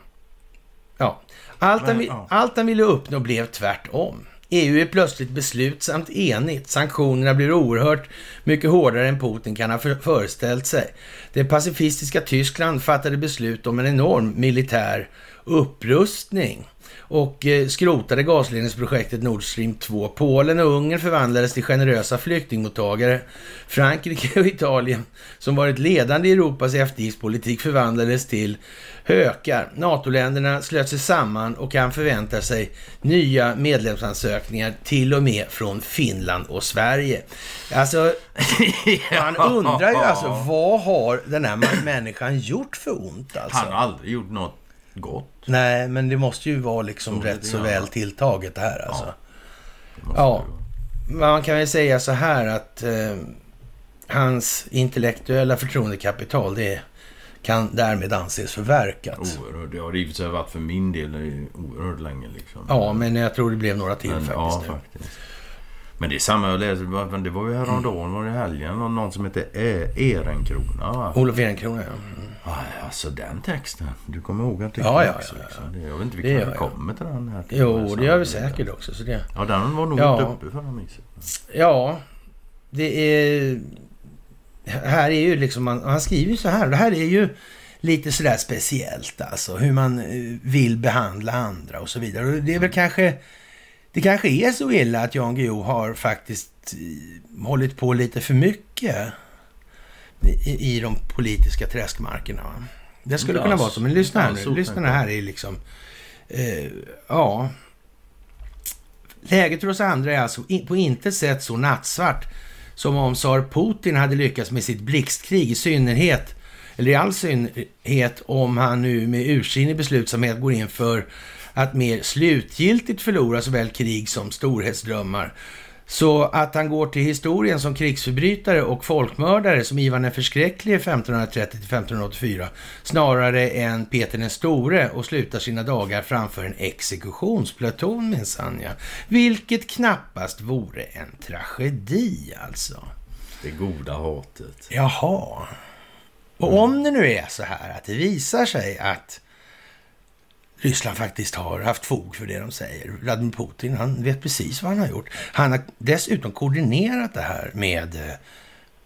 ja. Allt, Men, han, ja. allt han ville uppnå blev tvärtom. EU är plötsligt beslutsamt enigt. Sanktionerna blir oerhört mycket hårdare än Putin kan ha föreställt sig. Det pacifistiska Tyskland fattade beslut om en enorm militär upprustning och eh, skrotade gasledningsprojektet Nord Stream 2. Polen och Ungern förvandlades till generösa flyktingmottagare. Frankrike och Italien, som varit ledande i Europas eftergiftspolitik, förvandlades till hökar. NATO-länderna slöt sig samman och kan förvänta sig nya medlemsansökningar till och med från Finland och Sverige. Alltså, man undrar ju alltså, vad har den här människan gjort för ont alltså? Han har aldrig gjort något gott. Nej, men det måste ju vara liksom Så rätt så väl tilltaget det här alltså. Det Ja. det vara. Man kan väl säga så här att eh, hans intellektuella förtroendekapital, det kan därmed anses förverkat. Oerhört. Det har för sig varit för min del i oerhört länge liksom. Ja, men jag tror det blev några till Men, faktiskt. ja, faktiskt. Men det är samma jag läste. Det var ju häromdagen, var det helgen. Någon, någon som heter E- Ehrenkrona va? Olof Ehrenkrona, ja. Mm. Alltså den texten. Du kommer ihåg att det Ja, ja, ja, liksom. Jag vet inte vi jag. kommer till den här. Jo, det gör vi säkert också. Så det, Ja, den var nog Ja. inte uppe förra myset. ja, det är... Här är ju liksom, han, han skriver ju så här. Det här är ju lite sådär speciellt alltså. Hur man eh, vill behandla andra och så vidare. Och det är väl kanske... Det kanske är så illa att Jan Guillou har faktiskt eh, hållit på lite för mycket i, i de politiska träskmarkerna. Va? Det skulle Ja, kunna vara så. Men lyssna här nu. Lyssna här är liksom... Eh, ja. Läget för oss andra är alltså på intet sätt så nattsvart som om tsar Putin hade lyckats med sitt blixtkrig i synnerhet, eller i all synnerhet om han nu med ursinnig beslutsamhet går in för att mer slutgiltigt förlora såväl krig som storhetsdrömmar. Så att han går till historien som krigsförbrytare och folkmördare som Ivan den förskräcklige 1530-1584 snarare än Peter den store och slutar sina dagar framför en exekutionspluton minsann ja. Vilket knappast vore en tragedi alltså. Det goda hatet. Jaha. Och om det nu är så här att det visar sig att Ryssland faktiskt har haft fog för det de säger. Vladimir Putin, han vet precis vad han har gjort. Han har dessutom koordinerat det här med eh,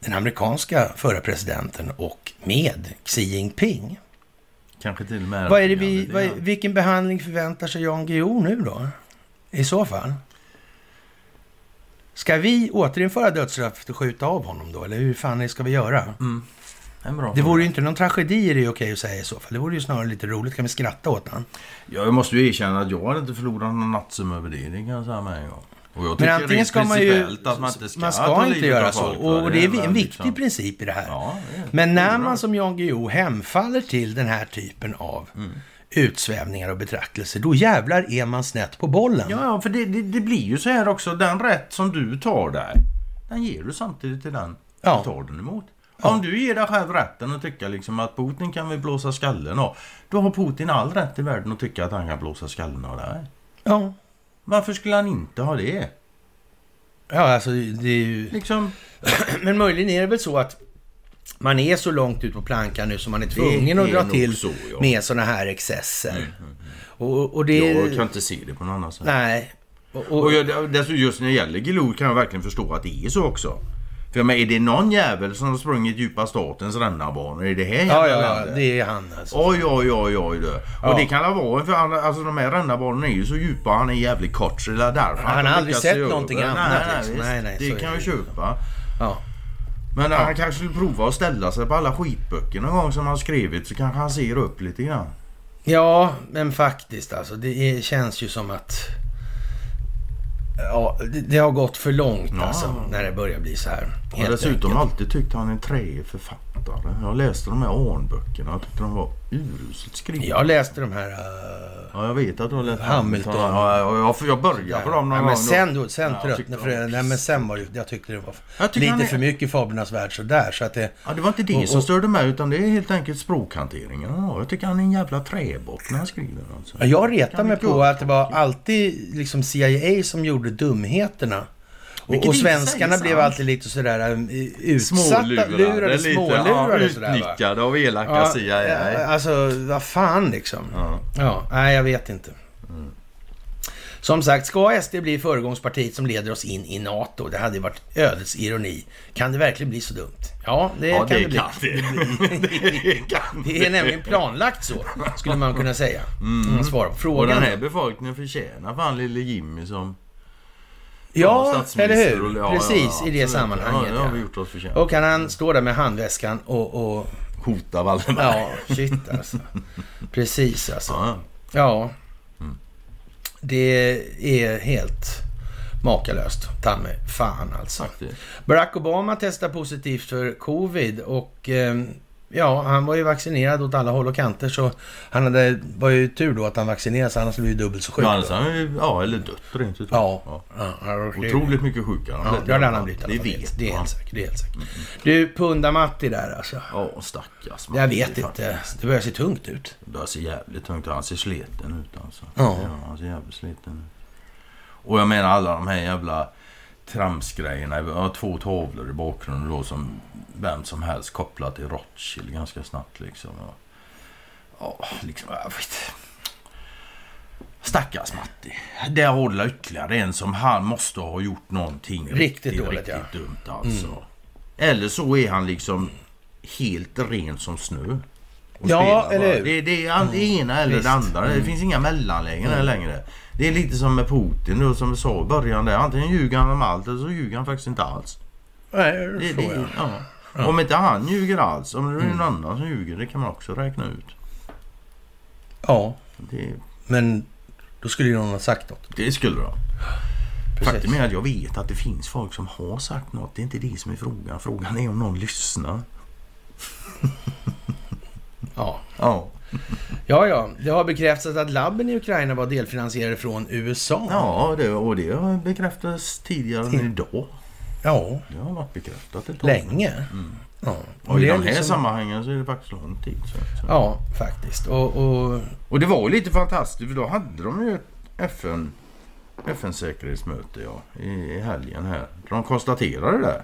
den amerikanska förra presidenten och med Xi Jinping. Kanske till och med... Vad är det vi, vad, är- vilken behandling förväntar sig Jan Guillou nu då? I så fall? Ska vi återinföra dödsstraffet och skjuta av honom då? Eller hur fan ska vi göra? En bra Det vore ju inte någon tragedi är det okej att säga i så fall. Det vore ju snarare lite roligt. Kan vi skratta åt? Ja, Jag måste ju erkänna att jag hade inte förlorat någon nattsömn över det. Det kan jag säga med en gång. Och jag Men antingen ska man ju... att man inte ska, man ska inte göra så. Och det är en viktig liksom- princip i det här. Ja, det är- Men när man som Jan Guillou hemfaller till den här typen av Mm. utsvävningar och betraktelser, då jävlar är man snett på bollen. Ja, ja, för det, det, det blir ju så här också. Den rätt som du tar där, den ger du samtidigt till den Ja. du tar den emot. Om du ger dig själv rätten att tycka liksom att Putin kan vi blåsa skallen av. Då har Putin all rätt i världen att tycka att han kan blåsa skallen av dig. Ja, Varför skulle han inte ha det? ja alltså det är ju... Liksom, Men möjligen är det väl så att man är så långt ut på plankan nu som man är tvungen att dra till så, ja. med sådana här excesser. Och, och det... jag kan inte se det på något annat sätt. Nej. Och, och, Och jag, dessutom just när det gäller Gilor kan jag verkligen förstå att det är så också. För jag menar, är det någon jävel som har sprungit djupa statens rännarbanor i det här ja, ja, ja, det är han alltså. Oj, oj, oj, oj du. Ja. Och det kan det vara, för han, alltså de här rännarbanorna är ju så djupa han är jävligt kort så det är därför Han har aldrig sett se någonting över. annat, Nej, nej, liksom. Nej, nej, det kan det jag ju. köpa. Ja. Men han kanske skulle prova att ställa sig på alla skitböcker någon gång som han skrivit så kanske han ser upp lite grann. ja, men faktiskt alltså. Det känns ju som att... Ja, det, har gått för långt Ja. alltså. När det börjar bli så här. Och dessutom enkelt. alltid tyckt han är en träig författare. Författare. Jag läste de här Arn-böckerna. Jag tyckte de var uruselt skrivna. Jag läste de här... Uh, Ja, jag vet att du har läst Hamilton. Ja, ja, jag, jag började på dem någon ja, men sen, då, sen Ja, jag tröttnade tyckte för de det. Nej, men sen var det, jag tyckte det var tycker lite är- för mycket Fablernas värld sådär. Så att det, Ja, det var inte det Och- som och- störde mig utan det är helt enkelt språkhanteringen. Ja, jag tycker han är en jävla träbock när han skriver. Alltså. Ja, Jag retar mig på att det var alltid liksom CIA som gjorde dumheterna. Och, och svenskarna blev alltid lite sådär um, utsatta, lurade, lite, smålurade ja, sådär va. utnyttjade av elaka Ja, CIA. alltså vad fan liksom. Ja. Ja, nej jag vet inte. Som sagt, ska SD bli föregångspartiet som leder oss in i NATO? Det hade varit ödets ironi. Kan det verkligen bli så dumt? Ja, det Ja, kan det det bli. kan det. Det kan Det är nämligen planlagt så, skulle man kunna säga. Om man svarar på Och frågan. den här befolkningen förtjänar fan lille Jimmy som Ja, eller hur? och- ja, Precis, ja, i det sammanhanget. Ja, vi gjort oss förtjänta. Och kan han stå där med handväskan och... och Hota Wallenberg. ja, shit alltså. Precis alltså. Ja. Ja. Det är helt makalöst. Ta mig fan alltså. Barack Obama testar positivt för covid och eh, ja, han var ju vaccinerad åt alla håll och kanter så han hade, var ju tur då att han vaccinerade sig annars blev ju dubbelt så sjuk. Ja, då. han ja, eller dött rent utav. Ja. Ja. ja. ja Otroligt mycket sjukare. Ja, det hade han blivit Det vet det är helt säkert. Det är helt säkert. Du, Punda-Matti där alltså. Ja, stackars man. Jag vet inte. Det börjar se tungt ut. Det ser jävligt tungt ut. Han ser sliten ut alltså. Ja. han ser jävligt sliten ut. Och jag menar alla de här jävla tramsgrejerna. Jag har två tavlor i bakgrunden då som vem som helst kopplat till Rothschild ganska snabbt liksom. Ja, ja liksom, jag vet. Stackars Matti. Där håller ytterligare en som han måste ha gjort någonting Riktigt dåligt, riktigt ja. dumt alltså. Eller så är han liksom helt ren som snö. Ja, eller bara. Det, det är det ena eller Visst. det andra. Det finns inga mellanlägen här längre. Det är lite som med Putin då, som vi sa i början där. Antingen ljuger han om allt eller så ljuger han faktiskt inte alls. Nej, Det, det det, jag. ja. Om inte han ljuger alls, om det är någon annan som ljuger, det kan man också räkna ut. Ja, Det, men då skulle ju någon ha sagt något. det skulle Precis. Faktum är att jag vet att det finns folk som har sagt något. Det är inte det som är frågan. Frågan är om någon lyssnar. Ja. Ja. ja, ja. Det har bekräftats att labben i Ukraina var delfinansierade från USA. Ja, det, och det har bekräftats tidigare än idag. Ja, Det har varit bekräftat ett tag. länge. Ja. Och i det är de här liksom- sammanhangen så är det faktiskt lång tid. Så, så. Ja, faktiskt. Och, och Och det var ju lite fantastiskt för då hade de ju ett FN, FN-säkerhetsmöte ja, i, i helgen här. De konstaterade det.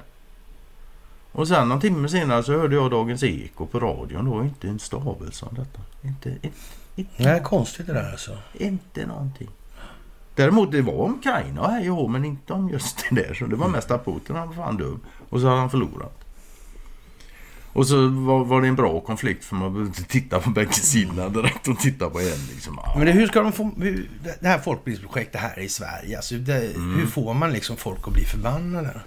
Och sen någon timme senare så hörde jag Dagens Eko på radion då. Inte en stavelse om detta. Inte, inte, inte, är konstigt det där alltså. inte någonting. Däremot det var om Ukraina och hej och men inte om just det där. Så det var mest att Putin han var fan dum. Och så hade han förlorat. Och så var, var det en bra konflikt för man behövde titta på bägge sidorna direkt och titta på en. Liksom. Men det, hur ska de få... Hur, det här folkbildningsprojektet här i Sverige, alltså det, Mm. hur får man liksom folk att bli förbannade?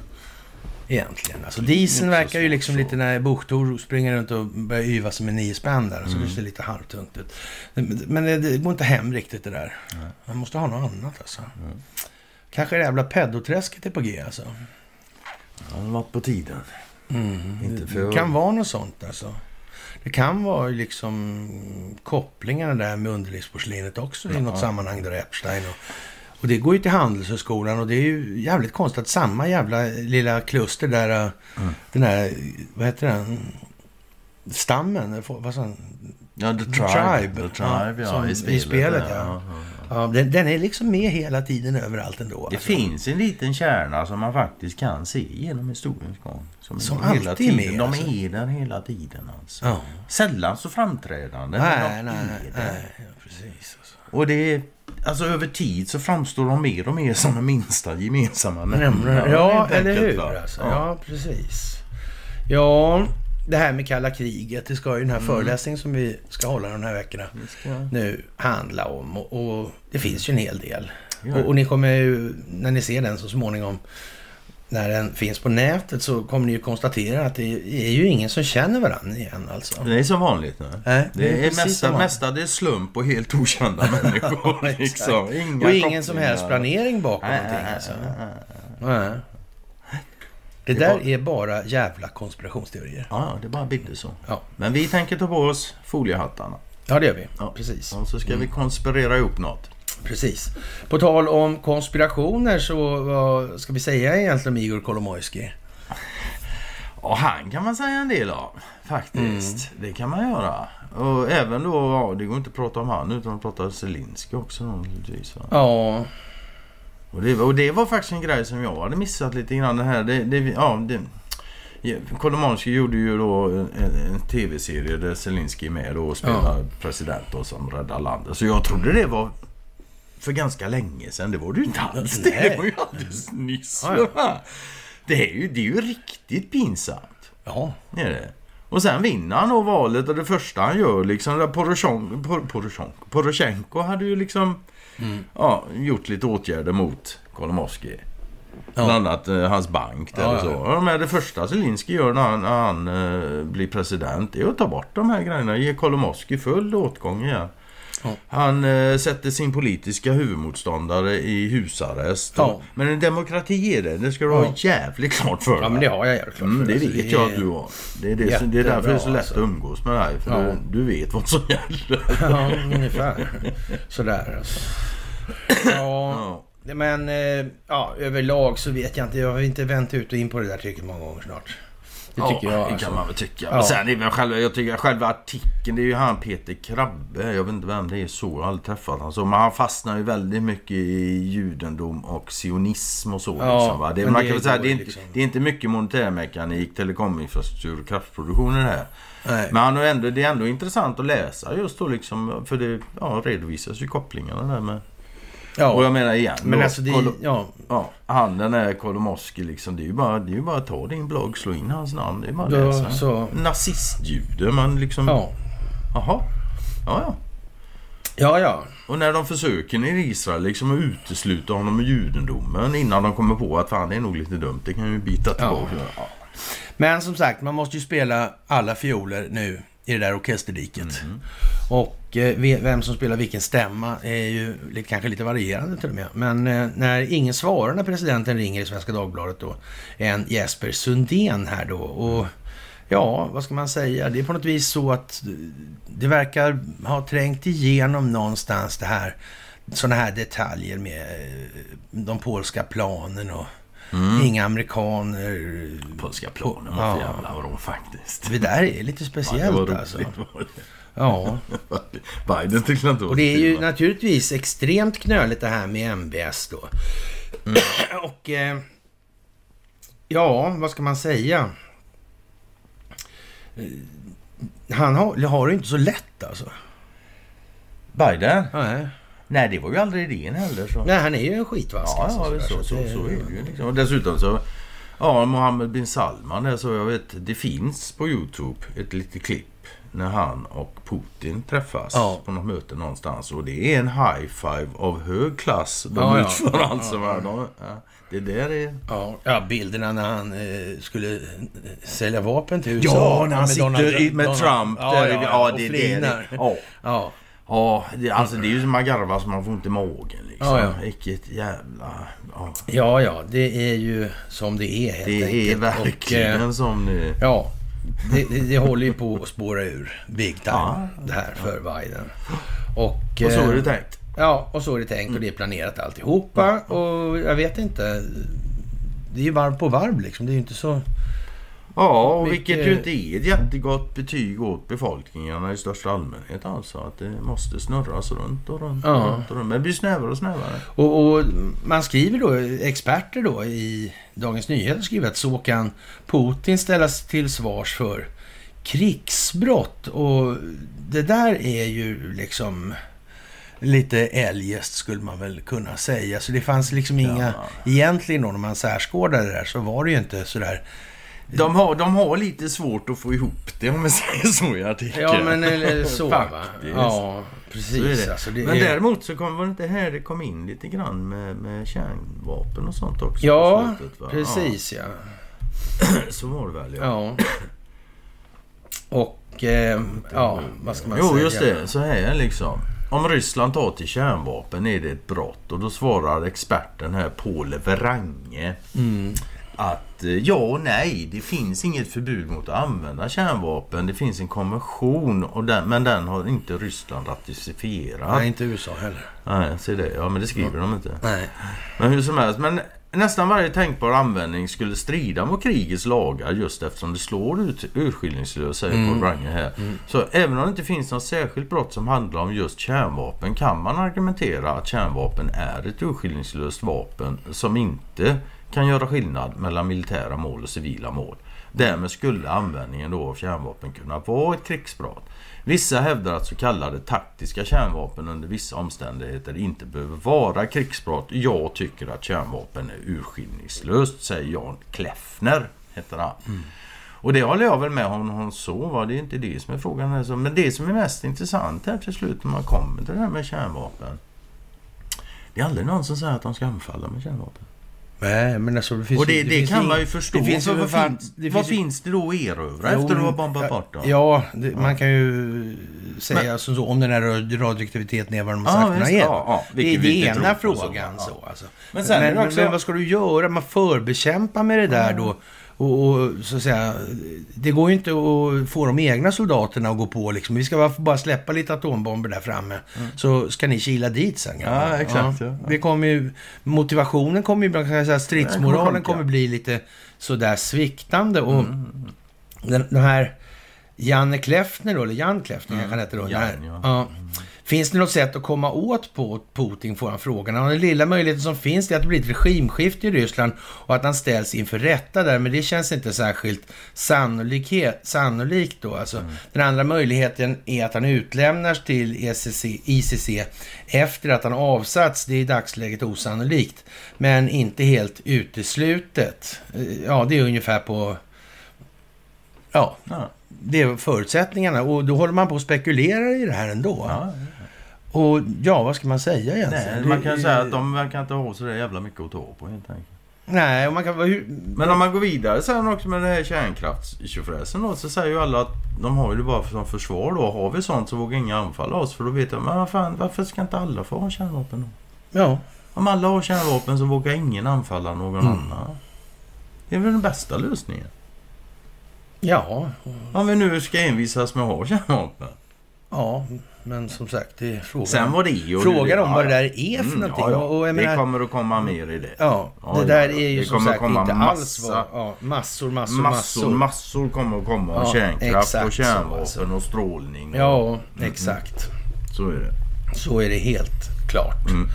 Egentligen. Alltså dieseln inte verkar ju liksom så. lite när Buchtor springer runt och börjar yva sig med nio spänn där. Så Mm. det ser lite halvtungt ut. Men- det, det går inte hem riktigt det där. Man måste ha något annat alltså. Kanske det jävla pedoträsket är på G alltså. Det har varit på tiden. Inte Det för... kan vara något sånt alltså. Det kan vara liksom kopplingarna där med underlivsporslinet också i något sammanhang där Epstein och, och det går ju till Handelshögskolan och det är ju jävligt konstigt att samma jävla lilla kluster där, äh, den här, vad heter den, stammen, vad sa han? Ja, The The Tribe. Tribe. The Tribe, ja. Som I i spelet, spelet, ja. ja. ja, den, den är liksom med hela tiden överallt ändå. Det alltså. finns en liten kärna som man faktiskt kan se genom historiens gång. Som, Som hela alltid är tiden. med, De alltså. är där hela tiden alltså. Ja. Sällan så framträdande. Nej, nej, är nej, nej, precis. Alltså. Och det är, alltså över tid så framstår de mer och mer som den minsta gemensamma Nämligen, ja, eller enkelt, hur? Alltså. Ja. Ja, precis. Ja, det här med kalla kriget, det ska ju den Mm. här föreläsningen som vi ska hålla de här veckorna ska- nu handla om. Och, och det finns ju en hel del. Ja. Och, och ni kommer ju, när ni ser den så småningom, när den finns på nätet så kommer ni ju konstatera att det är ju ingen som känner varandra igen alltså. Det är som vanligt. Nej? Nej, Det är precis mesta, som mesta det är slump och helt okända människor. Liksom. Inga Och ingen som helst planering bakom Nej, någonting alltså. nej. Nej. Det, Det där är bara jävla konspirationsteorier. Ja, det bara bidde så. Ja. Men vi tänker ta på oss foliehattarna. Ja, det gör vi. Ja. Precis. Och så ska vi konspirera ihop något. Precis. På tal om konspirationer så vad ska vi säga egentligen om Igor Kolomojski? Och han kan man säga en del av. Faktiskt. Det kan man göra. Och även då, ja, det går inte att prata om han utan att prata om Zelensky också naturligtvis. Ja, Och, det, och det var faktiskt en grej som jag hade missat lite grann. Det här. Det, det, ja, det, ja, Kolomoisky gjorde ju då en, en tv-serie där Zelensky är med och spelar president då, som räddar landet. Så jag trodde det var för ganska länge sedan. Det var ju inte alls. Det, Nej. det var ju alldeles nyss. Ja, Det, är ju, det är ju riktigt pinsamt. ja, Det är det. Och sen vinner han då valet och det första han gör liksom, Poroshenko, Por- Poroshenko, Poroshenko hade ju liksom ja, gjort lite åtgärder mot Kolomowski. Ja. Bland annat eh, hans bank där Ja, och så. ja. Ja, men det första Zelensky gör när han, när han eh, blir president är att ta bort de här grejerna. Ge Kolomowski full åtgång igen. Ja. Han eh, sätter sin politiska huvudmotståndare i husarrest. Ja. Men en demokrati är det. Det ska du ha Ja. jävligt klart för ja dig. men det har jag jävligt klart Mm, för det mig. vet jag att du har. Det är, det, det är därför det är så lätt alltså. att umgås med dig. För Ja. du, vet vad som gäller. Ja, ungefär. Sådär alltså. Ja, Ja. men eh, ja, överlag så vet jag inte. Jag har inte vänt ut och in på det där trycket många gånger snart. Det tycker jag. det Alltså. kan man väl tycka. Ja. Men sen är väl själva, jag tycker själva artikeln, det är ju han Peter Krabbe. Jag vet inte vem det är så, jag har aldrig träffat honom så. Men han fastnar ju väldigt mycket i judendom och sionism och så. Ja, liksom, det, men man det kan väl säga, går det, är inte, liksom. det är inte mycket monetärmekanik, telekominfrastruktur och kraftproduktion i det här. Nej. Men han har ändå, det är ändå intressant att läsa just då liksom, för det ja, redovisas ju kopplingarna där med. Ja, Och jag menar igen men då, alltså det... Kolo- Ja, Ja, han den där Kolomoski liksom. Det är ju bara, det är ju bara att ta din blogg, slå in hans namn. Det är bara att läsa. så... Nazistjude, man liksom... Ja. Jaha. Ja, ja. Ja, ja. Och när de försöker nere i Israel liksom att utesluta honom ur judendomen innan de kommer på att fan det är nog lite dumt. Det kan ju bita tillbaka. Ja. Men som sagt, man måste ju spela alla fioler nu i det där orkesterdiket. Mm. Och eh, vem som spelar vilken stämma är ju lite, kanske lite varierande till och med. Men eh, när ingen svarar när presidenten ringer i Svenska Dagbladet då, en Jesper Sundén här då. Och ja, vad ska man säga? Det är på något vis så att det verkar ha trängt igenom någonstans det här. Sådana här detaljer med eh, de polska planen och inga amerikaner. Polska planen var Ja. för jävla bra faktiskt. Det där är lite Ja, det speciellt alltså. Ja, Biden tyckte inte och det är ju naturligtvis extremt knöligt det här med MBS då. Och eh, ja, vad ska man säga? Eh, Han har, har det inte så lätt alltså. Biden? Nej, Nej, det var ju aldrig idén heller. Så. Nej han är ju en skitvask. Ja, alltså, ja så, så, det- så är det ju. Liksom. Och dessutom så... Ja, Mohammed bin Salman där, så jag vet, det finns på Youtube ett litet klipp när han och Putin träffas Ja. på något möte någonstans. Och det är en high five av hög klass de Ja, ja. utför alltså. va. De, ja, det där är... Ja, ja, bilderna när han eh, skulle eh, sälja vapen till USA. Ja, när han med sitter Donald- med Donald- Trump Ja, där. ja, Ja, ja, och det, det, flinar. det, ja. Ja, Ja, det, alltså det är ju som man garvar så man får ont i magen liksom. Ja, ja. Vilket jävla... Ja, ja, ja, det är ju som det är helt det enkelt. är verkligen Och, eh, som nu... ja, det, det, det håller ju på att spåra ur big time Ja. det här för Biden. Och, Och så eh, är det tänkt. Ja, och så är det tänkt och det är planerat alltihopa. Och jag vet inte. Det är ju varv på varv liksom. Det är ju inte så... Ja, och vilket ju inte är ett jättegott betyg åt befolkningarna i största allmänhet alltså. Att det måste snurras runt och runt och Ja. runt och runt. Men det blir snävare och snävare. Och, och man skriver då, experter då i Dagens Nyheter skriver att så kan Putin ställas till svars för krigsbrott. Och det där är ju liksom lite eljest skulle man väl kunna säga. Så det fanns liksom inga, egentligen då när man särskådade det där så var det ju inte sådär De har, de har lite svårt att få ihop det om man säger så i artikeln. Ja, men eller så va? Ja, precis. det. Alltså, det men är... däremot så kom, var det inte här det kom in lite grann med, med kärnvapen och sånt också? Ja, slutet, precis ja. Ja, så var det väl ja. Ja. Och, eh, ja, vad ska man Jo, säga? just det. Så här liksom. Om Ryssland tar till kärnvapen är det ett brott och då svarar experten här Paul Wrange. Mm. Att eh, ja och nej, det finns inget förbud mot att använda kärnvapen. Det finns en konvention, och den, men den har inte Ryssland ratificerat. Nej, inte USA heller. Nej, se det. Ja, men det skriver de inte. Nej. Men hur som helst, men nästan varje tänkbar användning skulle strida mot krigets lagar just eftersom det slår ut urskillningslöst, säger Mm. Paul Wrange här. Så även om det inte finns något särskilt brott som handlar om just kärnvapen kan man argumentera att kärnvapen är ett urskillningslöst vapen som inte kan göra skillnad mellan militära mål och civila mål. Därmed skulle användningen då av kärnvapen kunna vara ett krigsbrott. Vissa hävdar att så kallade taktiska kärnvapen under vissa omständigheter inte behöver vara krigsbrott. Jag tycker att kärnvapen är urskillningslöst, säger Jan Kleffner. Heter han. Och det håller jag väl med honom så. Va? Det är inte det som är frågan. Här. Men det som är mest intressant här till slut när man kommer till det här med kärnvapen. Det är aldrig någon som säger att de ska anfalla med kärnvapen. Nej, men alltså det finns och det, ju- det, finns kan ing- man ju förstå. Det finns för vad, fan- finns, det vad finns finns det då att erövra efter att men- bombat bort dem? Ja, det, man kan ju säga som så om den här radioaktiviteten är vad de har sagt Ja, den. Ja, ja, det är vi det inte ena så. frågan. Ja. Så, alltså. Men sen men, det också- men vad ska du göra? Man förbekämpar med det där då. Och, och så att säga, det går ju inte att få de egna soldaterna att gå på liksom. Vi ska bara, släppa lite atombomber där framme. Så ska ni kila dit sen. grabbar. Ja, exakt, ja. Det kommer ju, motivationen kommer ju, man kan säga, stridsmoralen kommer bli lite sådär sviktande. Och Mm. den, den här Janne Kleffner då, eller Jan Kleffner kanske han heter då. Jan, ja. ja. Finns det något sätt att komma åt på Putin, får han frågan. Och Den lilla möjligheten som finns är att det blir ett regimskifte i Ryssland och att han ställs inför rätta där. Men det känns inte särskilt sannolikt då. Alltså, Den andra möjligheten är att han utlämnas till ECC, ICC efter att han avsatts. Det är i dagsläget osannolikt, men inte helt uteslutet. Eh, Ja, det är ungefär på... Ja, Ja. det är förutsättningarna och då håller man på att spekulera i det här ändå. Ja. Och ja, vad ska man säga egentligen? Nej, man kan säga att de verkar inte ha så jävla mycket att ta på helt enkelt. Nej, och man kan... Hur... Men om man går vidare sen också med det här kärnkraftstjofräsen då så säger ju alla att de har ju det bara som försvar då. Har vi sånt så vågar inga anfalla oss för då vet jag, men vad fan, varför ska inte alla få ha kärnvapen då? Ja, Om alla har kärnvapen så vågar ingen anfalla någon Mm. annan. Det är väl den bästa lösningen? ja, Om vi nu ska envisas med att ha kärnvapen. ja, men som sagt, det är frågan. Sen var det ju... Frågan om ja, vad det där är för Mm, någonting. ja, ja. Och, och jag det menar, kommer att komma mer i det. Ja, det där är ju Det som sagt komma inte alls massa- vad... Ja, massor, massor, Massor, massor. massor kommer att komma. Ja, kärnkraft exakt och kärnvapen alltså. och strålning. Och, Ja, exakt. Så är det. Så är det helt klart. Mm.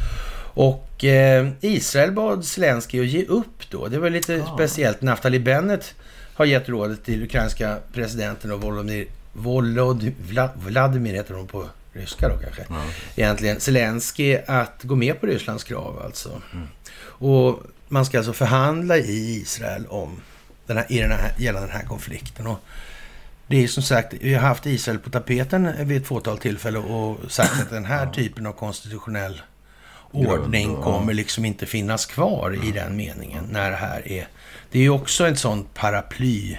Och eh, Israel bad Zelenskyj att ge upp då. Det var lite Ja. speciellt. Naftali Bennett har gett rådet till ukrainska presidenten och Volodymyr, Volod, Vla, Vladimir heter hon på ryska då kanske. Ja. Egentligen Zelenskyj att gå med på Rysslands krav alltså. Och man ska alltså förhandla i Israel om den här, i den här, gällande den här konflikten. Och det är som sagt, vi har haft Israel på tapeten vid ett fåtal tillfällen och sagt att den här typen av konstitutionell ordning ja. kommer liksom inte finnas kvar i den meningen när det här är... Det är ju också en sån paraply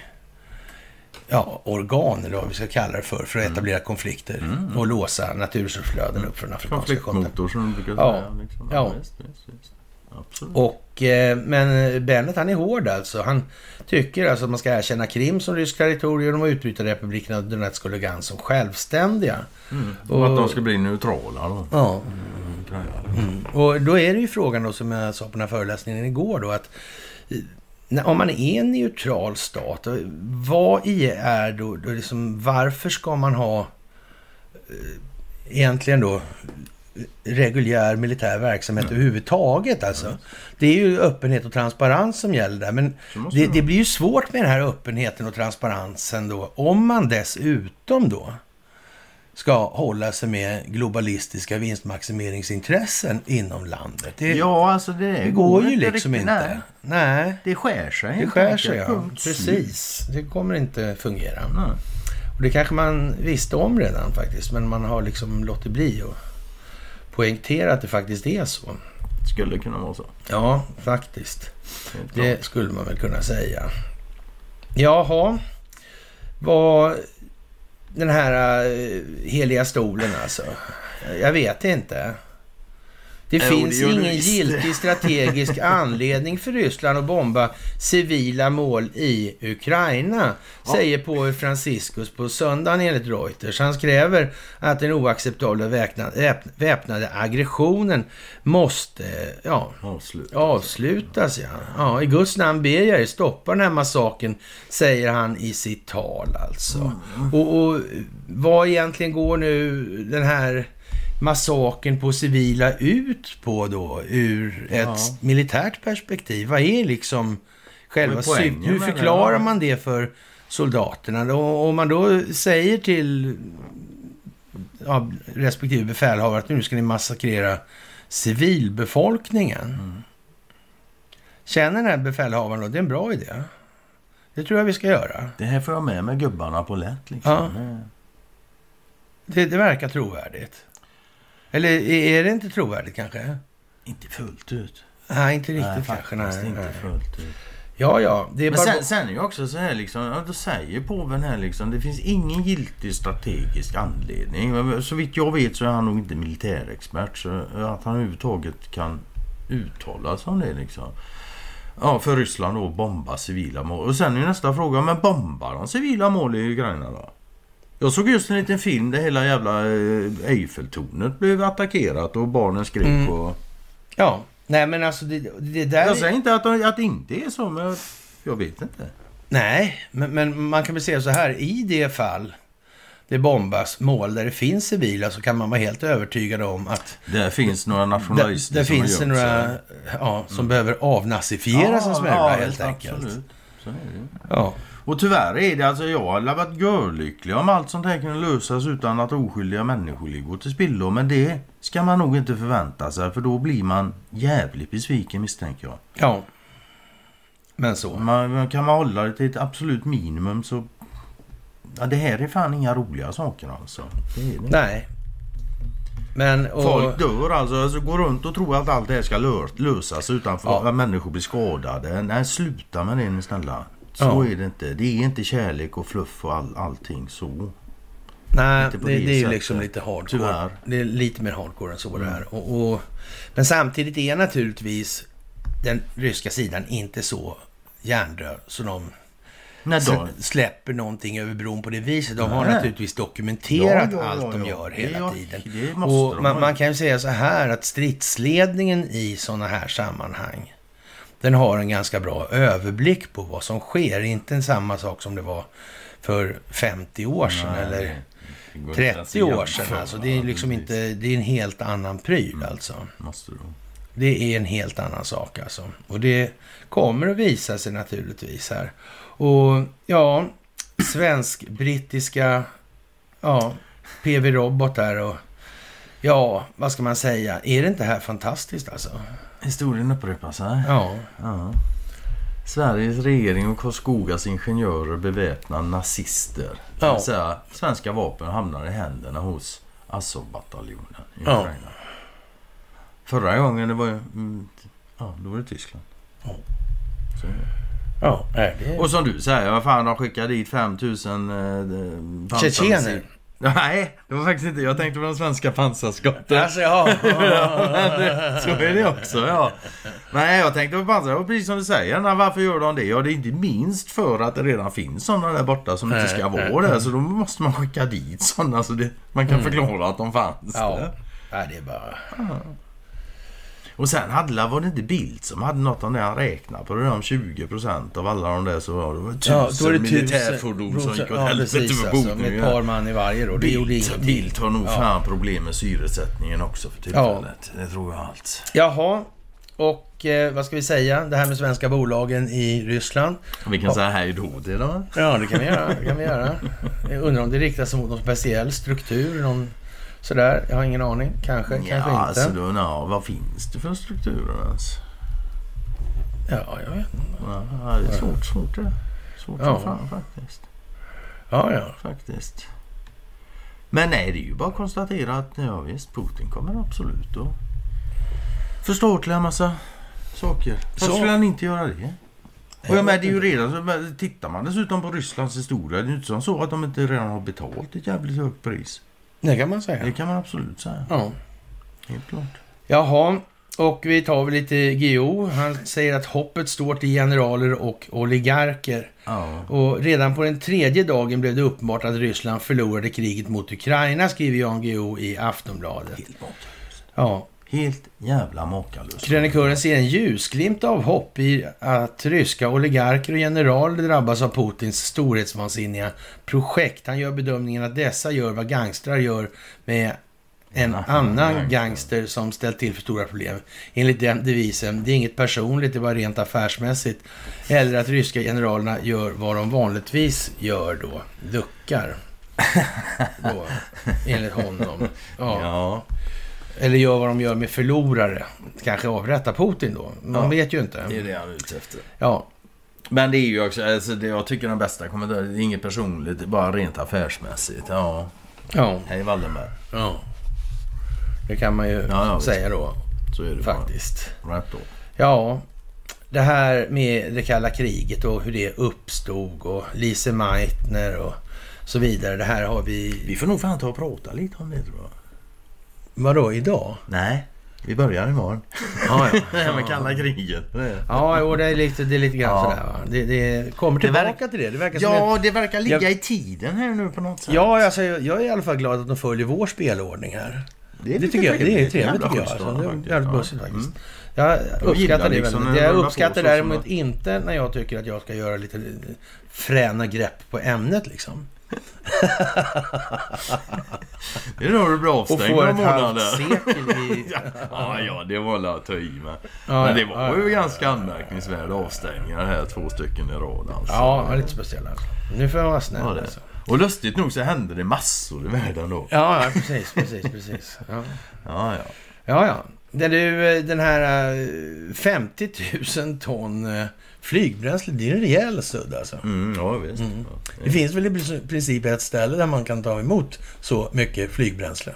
ja, organ, eller vad vi ska kalla det för, för att etablera konflikter och låsa naturresursflöden upp från afrikanska kontinenten. Konfliktmotor som du brukar Ja. säga. Liksom. Ja. Visst, visst, visst. Absolut. Och, eh, men Bennett han är hård alltså. Han tycker alltså att man ska erkänna Krim som ryskt territorium och utbryta republikerna Donetsk och Lugansk som självständiga. Mm. Och- Och att de ska bli neutrala då. Ja, Mm, mm. och då är det ju frågan då som jag sa på den här föreläsningen igår då att om man är en neutral stat, vad är då, då liksom, varför ska man ha eh, egentligen då reguljär militär verksamhet överhuvudtaget alltså. Det är ju öppenhet och transparens som gäller där. Men det det blir ju svårt med den här öppenheten och transparensen då. Om man dessutom då ska hålla sig med globalistiska vinstmaximeringsintressen inom landet. Det, Ja, alltså det, det går ju liksom riktigt, inte. Nej, Nej, det skär sig det skär sig ja. Punkt. Precis. Det kommer inte fungera. Nej. Och det kanske man visste om redan faktiskt. Men man har liksom låtit bli och poängtera att det faktiskt är så. Skulle kunna vara så. Ja, faktiskt. Det skulle man väl kunna säga. Jaha. Vad... Den här eh, heliga stolen alltså. Jag vet inte. Det Jo, finns det ingen giltig strategisk anledning för Ryssland att bomba civila mål i Ukraina, säger påve Franciscus på söndagen enligt Reuters. Han kräver att den oacceptabla väpna- väp- väpnade aggressionen måste ja, Avslut. avslutas. Ja. Ja, I Guds namn ber jag er stoppa den här massaken, säger han i sitt tal alltså. Och, och vad egentligen går nu den här massakern på civila ut på då ur ett Ja. militärt perspektiv? Vad är liksom själva syftet? Hur förklarar man det för soldaterna? Och om man då säger till ja, respektive befälhavare att nu ska ni massakrera civilbefolkningen. Mm. Känner den här befälhavaren då, det är en bra idé. Det tror jag vi ska göra. Det här får jag med med gubbarna på lätt liksom. Ja. Det, det verkar trovärdigt. Eller är det inte trovärdigt kanske? Inte fullt ut. Nej, inte riktigt nej, kanske. Nej, inte nej. fullt ut. Ja, ja. Det Men bara... sen, sen är ju också så här liksom, ja, då säger påven här liksom, det finns ingen giltig strategisk anledning. Så vitt jag vet så är han nog inte militärexpert så att han överhuvudtaget kan uttala sig om det liksom. Ja, för Ryssland då bomba civila mål. Och sen är nästa fråga, men bombar de civila mål i Ukraina då? Jag såg just en liten film där hela jävla eh, Eiffeltornet blev attackerat och barnen skrek Mm. och... Ja. Nej, men alltså det, det där... Jag säger inte att, att det inte är så, men jag, jag vet inte. Nej, men, men man kan väl säga så här. I det fall det bombas mål där det finns civila så kan man vara helt övertygad om att Där finns några där, nationalister där som har finns det några ja, som behöver avnazifieras en smula helt enkelt. Absolut. Så är det. Ja. Och tyvärr är det alltså, jag hade varit görlycklig om allt sånt här kunde lösas utan att oskyldiga människoliv går till spillo. Men det ska man nog inte förvänta sig för då blir man jävligt besviken misstänker jag. ja. Men så. Man, kan man hålla det till ett absolut minimum så... Ja, det här är fan inga roliga saker alltså. Det det. Nej. Men och, Folk dör alltså, alltså. Går runt och tror att allt det här ska lö- lösas utan Ja. att människor blir skadade. Nej, sluta med det ni snälla. Så Ja. är det inte. Det är inte kärlek och fluff och all, allting så. nej, det, det, det är ju liksom lite hardcore. Tyvärr. Det är lite mer hardcore än så det Mm. här. Och, och, men samtidigt är naturligtvis den ryska sidan inte så hjärndöd så de Nej, släpper någonting över bron på det viset. De har Nej. naturligtvis dokumenterat Ja, ja, allt de gör Det- hela tiden. det Och man, man kan ju säga så här att stridsledningen i sådana här sammanhang den har en ganska bra överblick på vad som sker. Inte en samma sak som det var för 50 år sedan Nej, eller det går inte 30 ens år sedan. Alltså. Det är liksom inte, det är en helt annan pryl alltså. Måste du. Det är en helt annan sak alltså. Och det kommer att visa sig naturligtvis här. Och ja, svensk-brittiska ja, PV-robotar och ja, vad ska man säga? Är det inte här fantastiskt alltså? Historien upprepar sig. Ja, Ja. Sveriges regering och Karlskogas ingenjörer beväpnar nazister. Det Ja. vill säga, svenska vapen hamnar i händerna hos Azov-bataljonen i Ja. Ukraina. Förra gången det var ju... Mm, ja, då var det Tyskland. Ja. Så det. ja, är det... Och som du säger, vad fan de skickar dit 5000 eh, Tjetjener. Nej, det var faktiskt inte. Jag tänkte på de svenska pansarskotten. Alltså, ja. Men så är det också, ja. Nej, jag tänkte på pansar. Och precis som du säger, varför gör de det? Ja, det är inte minst för att det redan finns sådana där borta som inte ska vara där. Så då måste man skicka dit sådana så det, man kan förklara att de fanns ja. där. ja, det är bara... Och sen hade, var det inte Bildt som hade något om det han räknade på det där om 20% av alla de där så var det tusen Ja, då det militärfordon som gick åt ja, helvete för alltså, bok Med ett par man i varje då. Det Bildt. Bildt har nog Ja. fan problem med syresättningen också för tillfället. Det tror jag allt. Jaha, och eh, vad ska vi säga? Det här med svenska bolagen i Ryssland. Vi kan säga hej då till dem. Ja, det kan vi göra. Det kan vi göra. Jag undrar om det riktar sig mot någon speciell struktur, någon sådär. Jag har ingen aning. Kanske, Ja, kanske inte. alltså då, na, vad finns det för strukturer ens? Ja, jag vet inte. Ja, det är svårt, svårt det. Svårt Ja. fan faktiskt. Ja, ja. Faktiskt. Men nej, det är ju bara att konstatera att ja visst, Putin kommer absolut att förstatliga en massa saker. Varför skulle han inte göra det? Och jag med, det är ju redan, tittar man dessutom på Rysslands historia, det är ju inte så att de inte redan har betalt ett jävligt högt pris. Det kan man Det säga. kan man absolut säga. Ja. Helt klart. Jaha, och vi tar väl lite GO. Han säger att hoppet står till generaler och oligarker. Ja. Och redan på den tredje dagen blev det uppenbart att Ryssland förlorade kriget mot Ukraina, skriver Jan Guillou i Aftonbladet. Helt. Ja, Helt jävla makalöst. krönikören ser en ljusglimt av hopp i att ryska oligarker och generaler drabbas av Putins storhetsvansinniga projekt. Han gör bedömningen att dessa gör vad gangstrar gör med en En annan annan gangster som ställt till för stora problem. Enligt den devisen, det är inget personligt, det var rent affärsmässigt. Eller att ryska generalerna gör vad de vanligtvis gör då, duckar. då, enligt honom. Ja. Ja. Eller gör vad de gör med förlorare. Kanske avrätta Putin då. Man Ja. vet ju inte. Det är det han är ute efter. Ja, Men det är ju också, alltså, det jag tycker den bästa kommentaren, det är inget personligt, det är bara rent affärsmässigt. Ja, ja, hej Wallenberg. ja. Det kan man ju Ja, säga då, Så är det faktiskt. Rätt då. Ja, det här med det kalla kriget och hur det uppstod och Lise Meitner och så vidare. Det här har vi... Vi får nog fan ta och prata lite om det tror jag. Vadå, idag? Nej, vi börjar imorgon. Ja, ja. Det här med kalla kriget. Ja, jo, det är lite, det är lite grann Ja. sådär va. Det, det kommer Det tillbaka verk- till det. Det verkar som Ja, det verkar ligga Jag- i tiden här nu på något sätt. Ja, alltså, jag jag är i alla fall glad att de följer vår spelordning här. Det, lite tycker jag. Det är trevligt. tycker jag. Alltså, det är jävligt bussigt faktiskt. Mm. Jag uppskattar det liksom väldigt. det Jag uppskattar som däremot inte när jag tycker att jag ska göra lite fräna grepp på ämnet liksom. Det är nog du blir Och avstängd några ett halvt månader. sekel i... Ja, ja, det var la att ta i med. Ja, Men det var ja, ju ja, ganska anmärkningsvärda avstängningar här, två stycken i rad alltså. Ja, ja, lite speciella. alltså. Nu får jag vara snäll Ja, alltså. Och lustigt nog så hände det massor i världen då. Ja, ja, precis, precis, precis. Ja, Ja, ja. ja. ja. Det du, eh, den här eh, 50 000 ton eh, flygbränsle, det är en rejäl sudd alltså. Mm, ja visst. Mm. Ja. Det finns väl i princip ett ställe där man kan ta emot så mycket flygbränsle.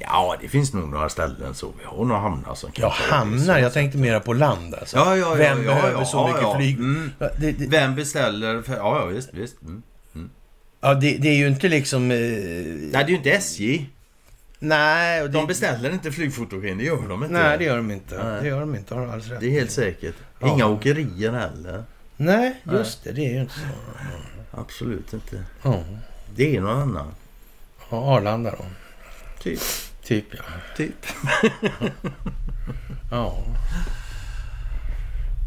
Ja, det finns nog några ställen så. Vi har några hamnar som kan Ja, hamnar. Jag tänkte mera på land alltså. Ja, ja. Vem behöver så mycket flyg? Mm. Det, det, Vem beställer? För... Ja, ja, visst, visst. Mm. ja, det, det är ju inte liksom... Eh, Nej, det är ju inte SJ. Nej, och det, De beställer inte flygfotogen, det gör de inte. nej, det gör de inte. Nej. Det gör de inte, har alldeles rätt. Det är helt säkert. Ja. Inga åkerier heller. Nej, just det. Det är ju inte så. Absolut inte. Ja, Det är någon annan. ja Arlanda då. Typ. Typ ja. Typ. Ja.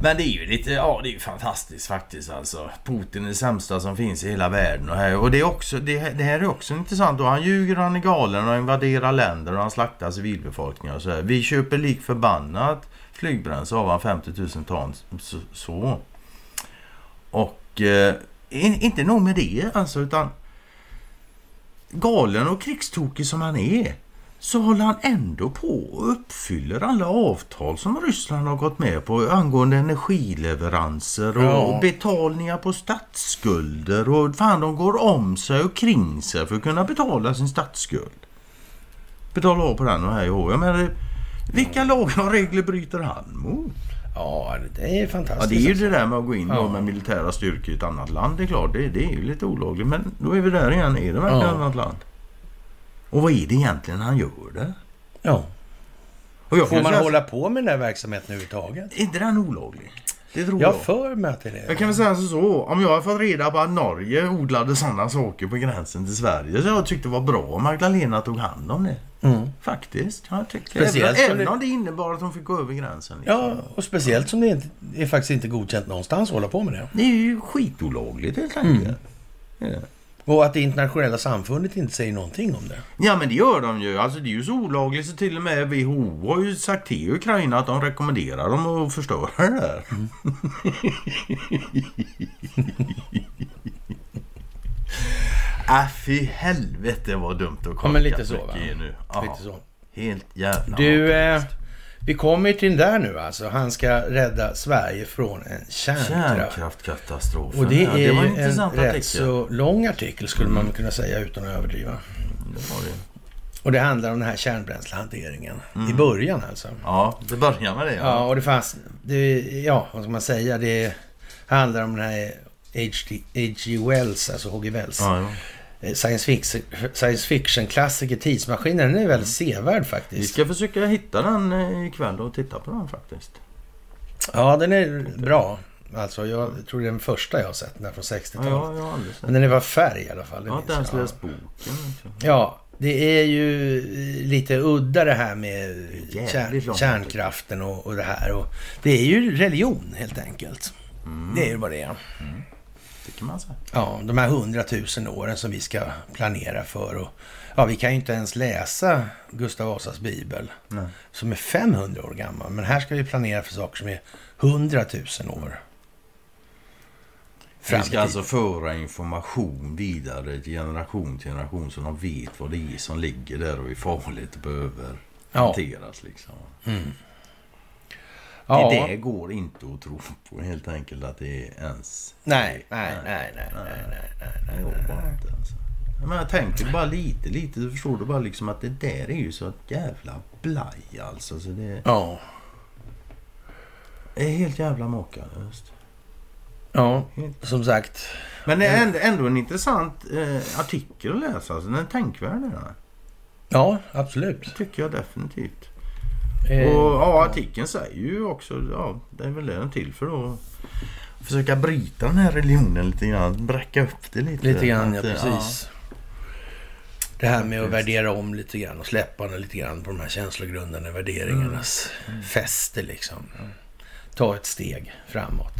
Men det är ju lite, ja det är ju fantastiskt faktiskt alltså. Putin är det sämsta som finns i hela världen. Och, här, och det, är också, det, det här är också intressant. Och han ljuger och han är galen och invaderar länder och han slaktar civilbefolkningar och så här. Vi köper lik förbannat flygbränsle av han 50 000 ton. Så. så. Och eh, inte nog med det alltså utan galen och krigstokig som han är så håller han ändå på och uppfyller alla avtal som Ryssland har gått med på angående energileveranser och Ja. betalningar på statsskulder och fan de går om sig och kring sig för att kunna betala sin statsskuld. Betala av på den och här hå. Jag menar, vilka lagar och regler bryter han mot? Ja, det är Ja, fantastiskt. det är ju det där med att gå in Ja. med militära styrkor i ett annat land. Det är klart, det, det är ju lite olagligt. Men då är vi där igen. Är det verkligen Ja. ett annat land? Och vad är det egentligen han gör det? Ja. Och jag Får man säga, hålla på med den här verksamheten överhuvudtaget? Är inte den olaglig? Det tror Jag jag. för mig att det är det. Jag kan väl säga så, så. Om jag har fått reda på att Norge odlade sådana saker på gränsen till Sverige så jag tyckte det var bra om Magdalena tog hand om det. Mm. Faktiskt. Jag tyckte Speciellt även, även det- om det innebar att de fick gå över gränsen. Liksom. Ja, och speciellt som det inte, är faktiskt inte godkänt någonstans att hålla på med det. Det är ju skitolagligt helt enkelt. Ja. Och att det internationella samfundet inte säger någonting om det. Ja men det gör de ju. Alltså det är ju så olagligt så till och med WHO har ju sagt till Ukraina att de rekommenderar dem att förstöra det där. äh fy helvete vad dumt och korkat Ja, men lite så, mycket va? nu. Ja, Lite så. Helt jävla Du, eh. Vi kommer till den där nu alltså. Han ska rädda Sverige från en kärnkraft. Kärnkraftkatastrofen. Och det ja, är var en en rätt artikel. så lång artikel skulle man kunna säga utan att överdriva. Det var det. Och det handlar om den här kärnbränslehanteringen. I början alltså. Ja, det börjar med det. Ja, och det fanns... Det, ja, vad ska man säga? Det handlar om den här H.G. Wells, alltså H.G. Wells. ja, ja. Eh, science fiction, science fiction-klassiker Tidsmaskinen. Den är väldigt sevärd Vi faktiskt. ska försöka hitta den eh, ikväll och titta på den faktiskt. Ja, den är bra. Alltså, jag tror det är den första jag har sett, den här från Ja, 60-talet. jag, jag har aldrig sett Men den är bara färg i alla fall. Jag har inte ens läst boken. Ja, det är ju eh, lite udda det här med kärn, kärnkraften och, och det här. Och det är ju religion helt enkelt. Mm. Det är ju vad det är. Det kan man säga. Ja, de här hundratusen åren som vi ska planera för. Och, ja, vi kan ju inte ens läsa Gustav Vasas bibel Nej. som är 500 år gammal. Men här ska vi planera för saker som är 100 000 år. Vi i ska alltså föra information vidare till generation till generation så de vet vad det är som ligger där och är farligt och behöver Ja. hanteras. Liksom. Ja. Det där går inte att tro på helt enkelt att det är ens... Nej, nej, nej, nej, nej, nej, nej, Det nej, går nej. bara inte alltså. Men jag tänker bara lite, lite så förstår du bara liksom att det där är ju så jävla blaj alltså. Så det Ja, är helt jävla makalöst. ja, som sagt. Men det är ändå, ändå en intressant eh, artikel att läsa. Alltså, den är tänkvärd den här. Ja, absolut. tycker jag definitivt. Eh, Och ja, artikeln säger ju också, ja, det är väl det den till för att försöka bryta den här religionen lite grann. Bräcka upp det lite. Lite grann, ja Att, eh, precis. Det här med att värdera om lite grann och släppa den lite grann på de här känslogrundande värderingarnas fäste liksom. Ta ett steg framåt,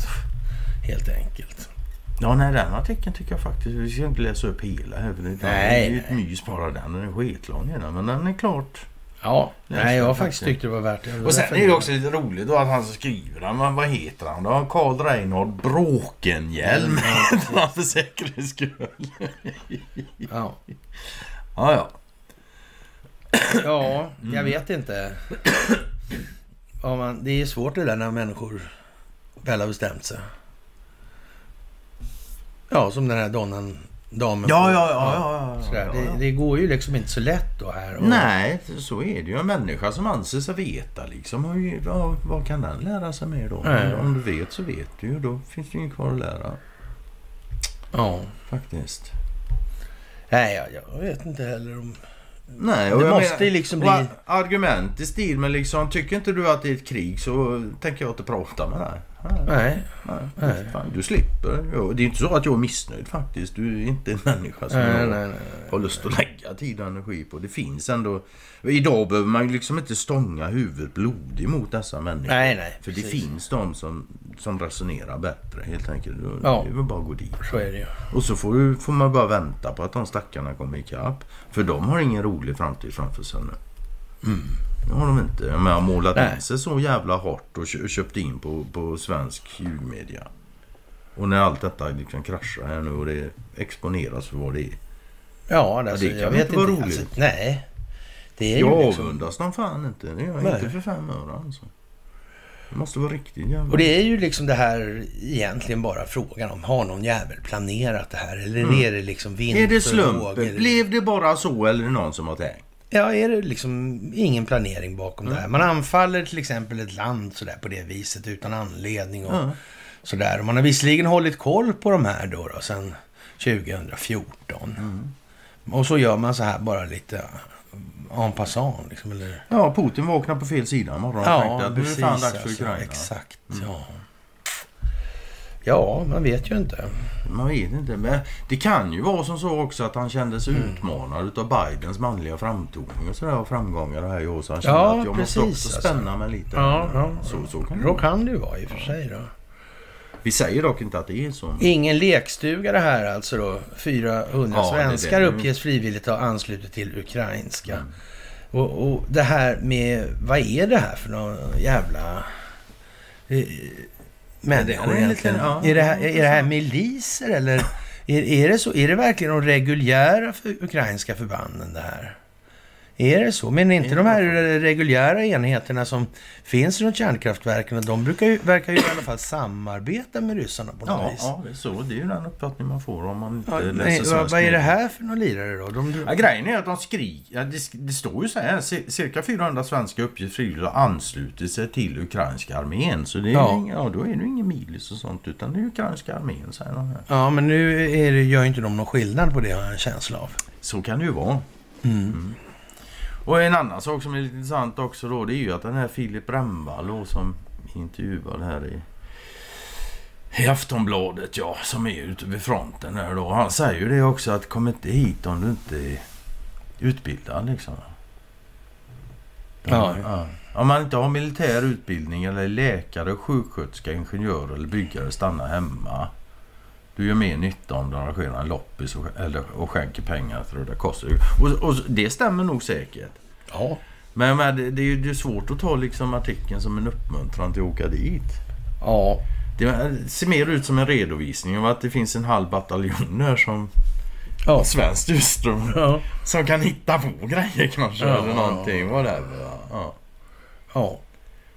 helt enkelt. Ja, nej, den artikeln tycker jag faktiskt, vi ska inte läsa upp hela för Det Nej, är ju ett nej. mys bara den. Den är skitlång men den är klart. Ja, nej, jag har faktiskt tyckt det var värt det. Och sen är det också lite roligt då att han skriver den, men vad heter han då? Karl Reinhold Bråkenhielm heter han för säkerhets skull. Ja, Ja, ja. ja Mm. jag vet inte. Ja, man, det är svårt det där när människor väl har bestämt sig. Ja, som den här donnan, damen. Ja, ja, ja, ja, ja, ja. Det, det går ju liksom inte så lätt då här. Och, Nej, så är det ju. En människa som anser sig veta liksom. Ja, vad kan den lära sig mer då? Nej. Om du vet så vet du ju. Då finns det ju inget kvar att lära. Ja. Faktiskt. Nej, jag, jag vet inte heller om... Nej, Det måste menar- liksom bli- Argument i stil med liksom, tycker inte du att det är ett krig så tänker jag inte prata med dig. Nej, Nej. Fan, du slipper. Det är inte så att jag är missnöjd faktiskt. Du är inte en människa som nej, jag nej, har lust att lägga tid och energi på. Det finns ändå... Idag behöver man ju liksom inte stånga huvudet blodig mot dessa människor. Nej, nej. För det finns de som, som resonerar bättre helt enkelt. Ja. Det är väl bara att gå dit. Så är det ju. Och så får, du, får man bara vänta på att de stackarna kommer ikapp. För de har ingen rolig framtid framför sig nu. Det har de inte. Men har målat Nej. in sig så jävla hårt och kö- köpt in på, på svensk ljudmedia. Och när allt detta liksom kraschar här nu och det exponeras för vad det är. Ja, alltså, det kan jag vet inte vara inte. roligt? Alltså, nej. Det är Jag ju liksom... avundas dem fan inte. Det gör jag Nej. inte för fem öre alltså. Det måste vara riktigt jävla... Och det är ju liksom det här egentligen bara frågan om, har någon jävel planerat det här? Eller är det liksom vind Mm. är det slumpen? Blev det bara så eller är det någon som har tänkt? Ja, är det liksom ingen planering bakom det här? Mm. Man anfaller till exempel ett land sådär på det viset utan anledning och Ja. sådär. Och man har visserligen hållit koll på de här då, då sedan 2014. Mm. Och så gör man så här bara lite en passant liksom, eller... Ja, Putin vaknade på fel sida imorgon och tänkte att nu är det fan dags för alltså, Ukraina. Exakt, ja. Ja, man vet ju inte. Man vet inte. Men det kan ju vara som så också att han kände sig Mm. utmanad utav Bidens manliga framtoning och sådär och framgångar här i år. Så han kände Ja, att jag precis, måste också alltså. spänna mig lite. Ja, ja. Så, så kan det Då kan det ju vara i och för sig då. Vi säger dock inte att det är så. Ingen lekstuga det här alltså då. 400 Ja, det svenskar det. uppges frivilligt ha anslutit till ukrainska. Och, och det här med, vad är det här för någon jävla eh, människor det egentligen? liten- ja, är, det här, är det här miliser eller är, är, det så, är det verkligen de reguljära för, ukrainska förbanden det här? Är det så? Men inte de här reguljära enheterna som finns runt kärnkraftverken, de brukar ju, verkar ju i alla fall samarbeta med ryssarna på något Ja, vis. ja, det är så. Det är ju den uppfattning man får om man inte Ja, läser nej, vad, är det här för några lirare då? De, Ja, grejen är att de skriker, ja, det, det står ju så här, "Cir- cirka 400 svenska uppges frivilligt ha anslutit sig till ukrainska armén. Så det är Ja. Inga, ja, då är det ju ingen milis och sånt, utan det är ukrainska armén, säger de här. ja, men nu är det, gör ju inte de någon skillnad på det, har jag en känsla av. Så kan det ju vara. Mm. Och en annan sak som är lite intressant också då, det är ju att den här Filip Brännvall som intervjuad här i, i Aftonbladet, ja, som är ute vid fronten där då. Han säger ju det också att kom inte hit om du inte är utbildad liksom. Ja. ja. Om man inte har militär utbildning eller är läkare, sjuksköterska, ingenjör eller byggare, stanna hemma. Du gör mer nytta om du arrangerar en loppis och, eller, och skänker pengar till Röda Korset. Och, och det stämmer nog säkert. Ja. Men, men det, det är ju det är svårt att ta liksom artikeln som en uppmuntran till att åka dit. Ja. Det ser mer ut som en redovisning av att det finns en halv bataljon här som Ja. svenskt ursprung. Ja. Som kan hitta på grejer kanske Ja, eller ja, någonting. Whatever. Ja. Ja.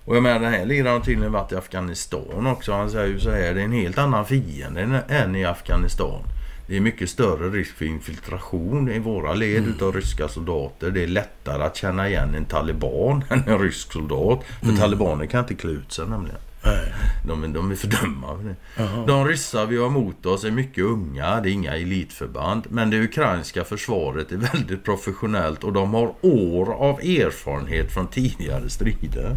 Och jag menar den här liraren har tydligen varit i Afghanistan också. Han säger ju så här, det är en helt annan fiende än- i Afghanistan. Det är mycket större risk för infiltration i våra led Mm. utav ryska soldater. Det är lättare att känna igen en taliban än en rysk soldat. För Mm. talibaner kan inte klä ut sig nämligen. Nej. De är, de är för dumma för det. Jaha. De ryssar vi har mot oss är mycket unga, det är inga elitförband. Men det ukrainska försvaret är väldigt professionellt och de har år av erfarenhet från tidigare strider.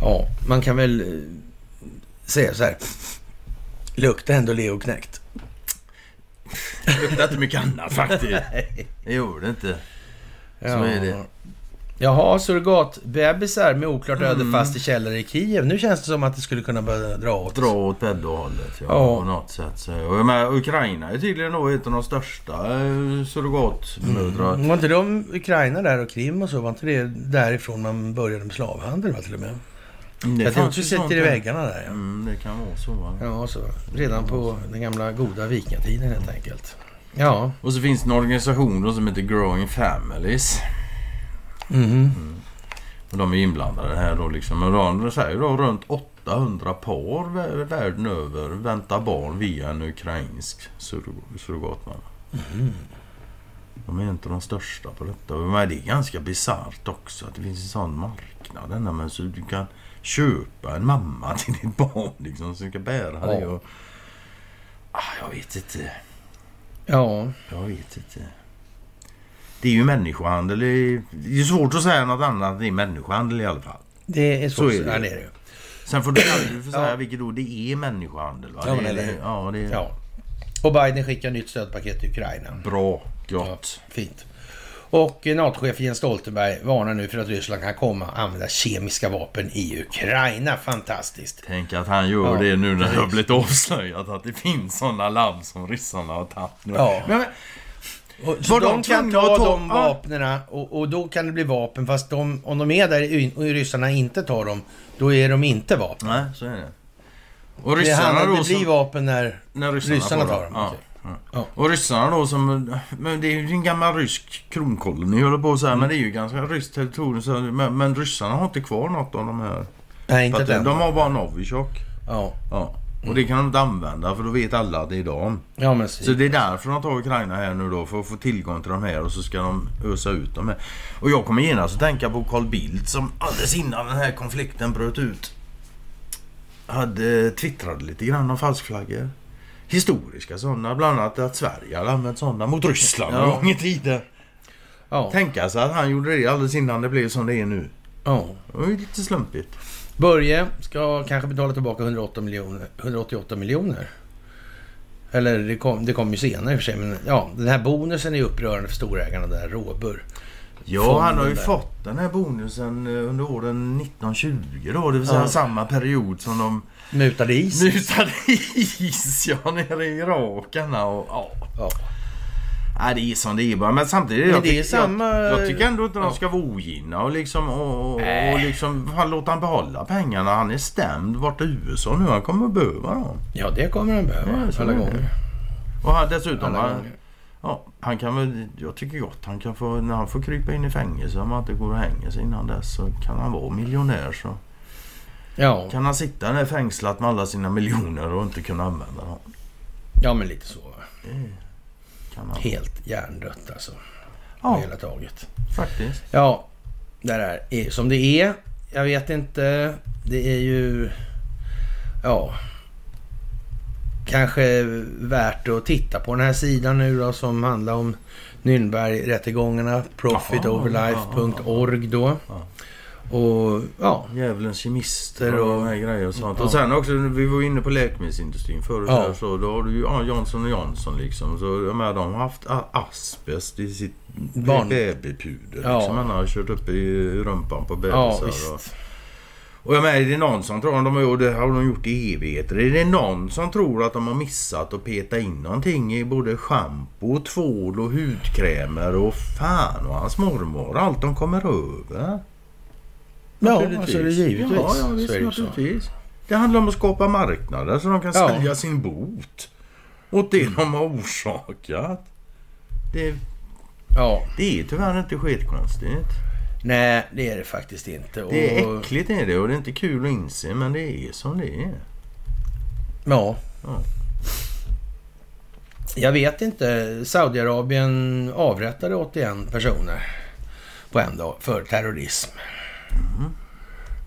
Ja, man kan väl eh, säga så här. Luktar ändå Leo knäckt. Det luktar inte mycket annat faktiskt. Det gjorde det inte. Så är det. Jaha, surrogatbebisar med oklart öde Mm. fast i källare i Kiev. Nu känns det som att det skulle kunna börja dra åt. Dra åt pedohållet, ja, Ja. på något sätt. Så. Och menar, Ukraina är tydligen då ett av de största eh, surrogatmödrar. Mm. Var inte de Ukraina där och Krim och så? Var inte det därifrån man började med slavhandel va, till och med? Det jag tänkte ju sitter sånt i där. väggarna där ja. Mm, det kan vara så va. Ja, så. Redan på den gamla goda vikingatiden helt enkelt. Ja. Och så finns det en organisation då som heter Growing Families. Mhm. Och de är inblandade här då liksom. Och de säger då runt 800 par vä- världen över väntar barn via en ukrainsk surro- surrogatmamma. De är inte de största på detta. Men det är ganska bisarrt också att det finns en sån marknad. Denna, men så du kan köpa en mamma till ditt barn liksom som ska bära Ja. det. Och... Ah, jag vet inte. Ja. Jag vet inte. Det är ju människohandel. Det är, svårt att säga något annat än det är människohandel i alla fall. Det är så. Så är det. Ja, det är det. Sen får du aldrig säga Ja. vilket ord det är människohandel. Va? Ja, det, eller ja, det är Ja. Och Biden skickar nytt stödpaket till Ukraina. bra. Ja, Gott. fint. Och NATO-chef Jens Stoltenberg varnar nu för att Ryssland kan komma att använda kemiska vapen i Ukraina. Fantastiskt. Tänk att han gör Ja, det nu när det har blivit avslöjat att det finns sådana labb som ryssarna har tagit. nu. Ja. Men, men, Och, så de de kan ta de vapnen och, och då kan det bli vapen. Fast de, om de är där och ryssarna inte tar dem, då är de inte vapen. nej, så är det. Och Det, ryssarna handlar, då det blir vapen när... när ryssarna, ryssarna tar dem, okej. Ja. Ja. Och ryssarna då som... Men det är ju en gammal rysk kronkoloni håller på så här, men det är ju ganska ryskt territorium. Så, men, men ryssarna har inte kvar något av de här. Nej, inte den. de har bara Novichok. Ja, Ja. Och det kan de inte använda för då vet alla att det är dem. ja men Så det är därför de tar Ukraina här nu då för att få tillgång till de här och så ska de ösa ut dem här. Och jag kommer genast att tänka på Carl Bildt som alldeles innan den här konflikten bröt ut hade twittrade lite grann om falskflaggor. Historiska sådana, bland annat att Sverige hade använt sådana mot Ryssland Ja. en gång i tiden. Ja, Tänka sig att han gjorde det alldeles innan det blev som det är nu. ja. Det var ju lite slumpigt. Börje ska kanske betala tillbaka 108 miljoner, 188 miljoner. Eller det kom, det kom ju senare i och för sig. Men ja, den här bonusen är upprörande för storägarna där, Råbur. Ja, han har ju där. fått den här bonusen eh, under åren 1920 då. Det vill säga Ja. samma period som de Mutade is. mutade is ja, nere i Irakarna och ja. Ja. Nej, det är som det är bara. Men samtidigt, Men jag, det är samma- jag, jag tycker ändå inte de ska vara ogina och liksom, och, och, Nej. och liksom fan, låta han behålla pengarna. Han är stämd borta i USA nu. Han kommer att behöva dem. ja, det kommer han behöva Ja, alla gånger. Och han, dessutom, alla han, gånger. Han kan väl, jag tycker gott, han kan få, när han får krypa in i fängelse om han inte går och hänger sig innan dess så kan han vara miljonär så Ja, kan han sitta där fängslat med alla sina miljoner och inte kunna använda dem. ja, men lite så. kan han. Helt hjärndött alltså. Ja, hela taget. faktiskt. Ja, det där är som det är. Jag vet inte. Det är ju... Ja. Kanske värt att titta på den här sidan nu då som handlar om Nürnbergrättegångarna. Profitoverlife.org då. Ja. Och ja, Djävulens kemister Och- och, och här grejer och sånt. Ja. Och sen också, vi var inne på läkemedelsindustrin förut Ja. så då har du ju ja, Johnson Johnson liksom. Så jag menar, de har haft asbest i sitt Barn. babypuder. Ja. Liksom. Han har kört upp i rumpan på bebisar. ja och, jag menar, är det någon som tror att de har gjort det har de gjort i evigheter. Är det någon som tror att de har missat att peta in någonting i både schampo, tvål och hudkrämer och fan och hans mormor. Allt de kommer över. Ja, alltså det är givetvis. Ja, ja visst, naturligtvis. Det handlar om att skapa marknader så de kan Ja. sälja sin bot. Åt det de har orsakat. Det, Ja, det är tyvärr inte skitkonstigt. Nej det är det faktiskt inte. Och, Det är äckligt är det och det är inte kul att inse men det är som det är. Ja. Ja. Jag vet inte. Saudiarabien avrättade 81 personer på en dag för terrorism. Mm.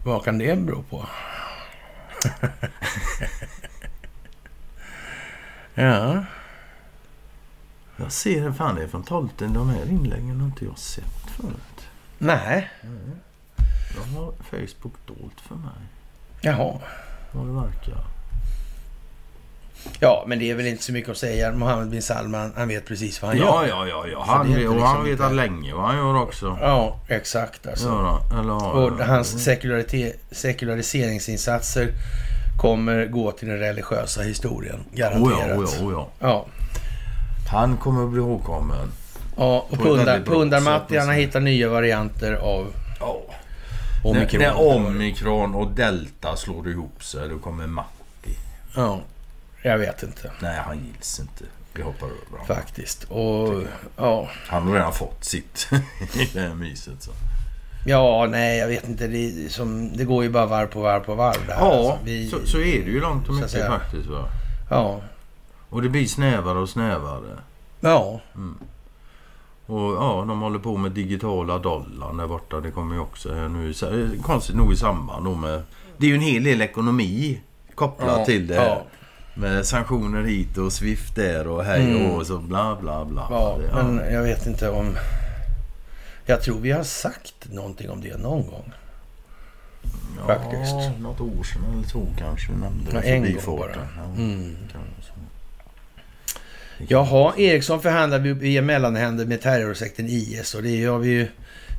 Vad kan det bero på? ja. Jag ser fan det är från 12. De här inläggen har inte jag sett förut. Nej. De har Facebook dolt för mig. Jaha. Vad det verkar. Ja, men det är väl inte så mycket att säga. Mohammed bin Salman, han vet precis vad han Ja, gör. ja, ja. ja. Han, och liksom han vet inte- att länge vad han gör också. Ja, exakt alltså. Han? Eller Och han? hans sekulariseringsinsatser kommer gå till den religiösa historien. Oh Garanterat. ja, oh ja, oh ja. Ja. Han kommer att bli ihågkommen. Ja, och pundar, pundarmattiarna hittar nya varianter av Ja. omikron. När, när omikron och delta slår ihop sig, då kommer Matti. Ja, jag vet inte Nej, han gills inte. Vi hoppar över honom. faktiskt. Och ja, Han har redan fått sitt i det här myset. Så. ja, nej, jag vet inte. Det, som, det går ju bara varv på varv på varv där. Ja, Alltså, vi- så, så är det ju långt att mycket faktiskt. Va? Ja, Och det blir snävare och snävare. ja, Och ja, de håller på med digitala dollarn där borta. Det kommer ju också här nu. Konstigt nog i samband då med... Det är ju en hel del ekonomi kopplat ja, till det. Ja, Med sanktioner hit och Swift där och hej Mm. och så bla bla bla. ja, ja. men jag vet inte om... Jag tror vi har sagt någonting om det någon gång. faktiskt. Ja, något år sedan eller två kanske vi nämnde det. en gång bara. Ja, Mm. Jaha, Ericsson förhandlar via mellanhänder med terrorsekten IS och det har vi ju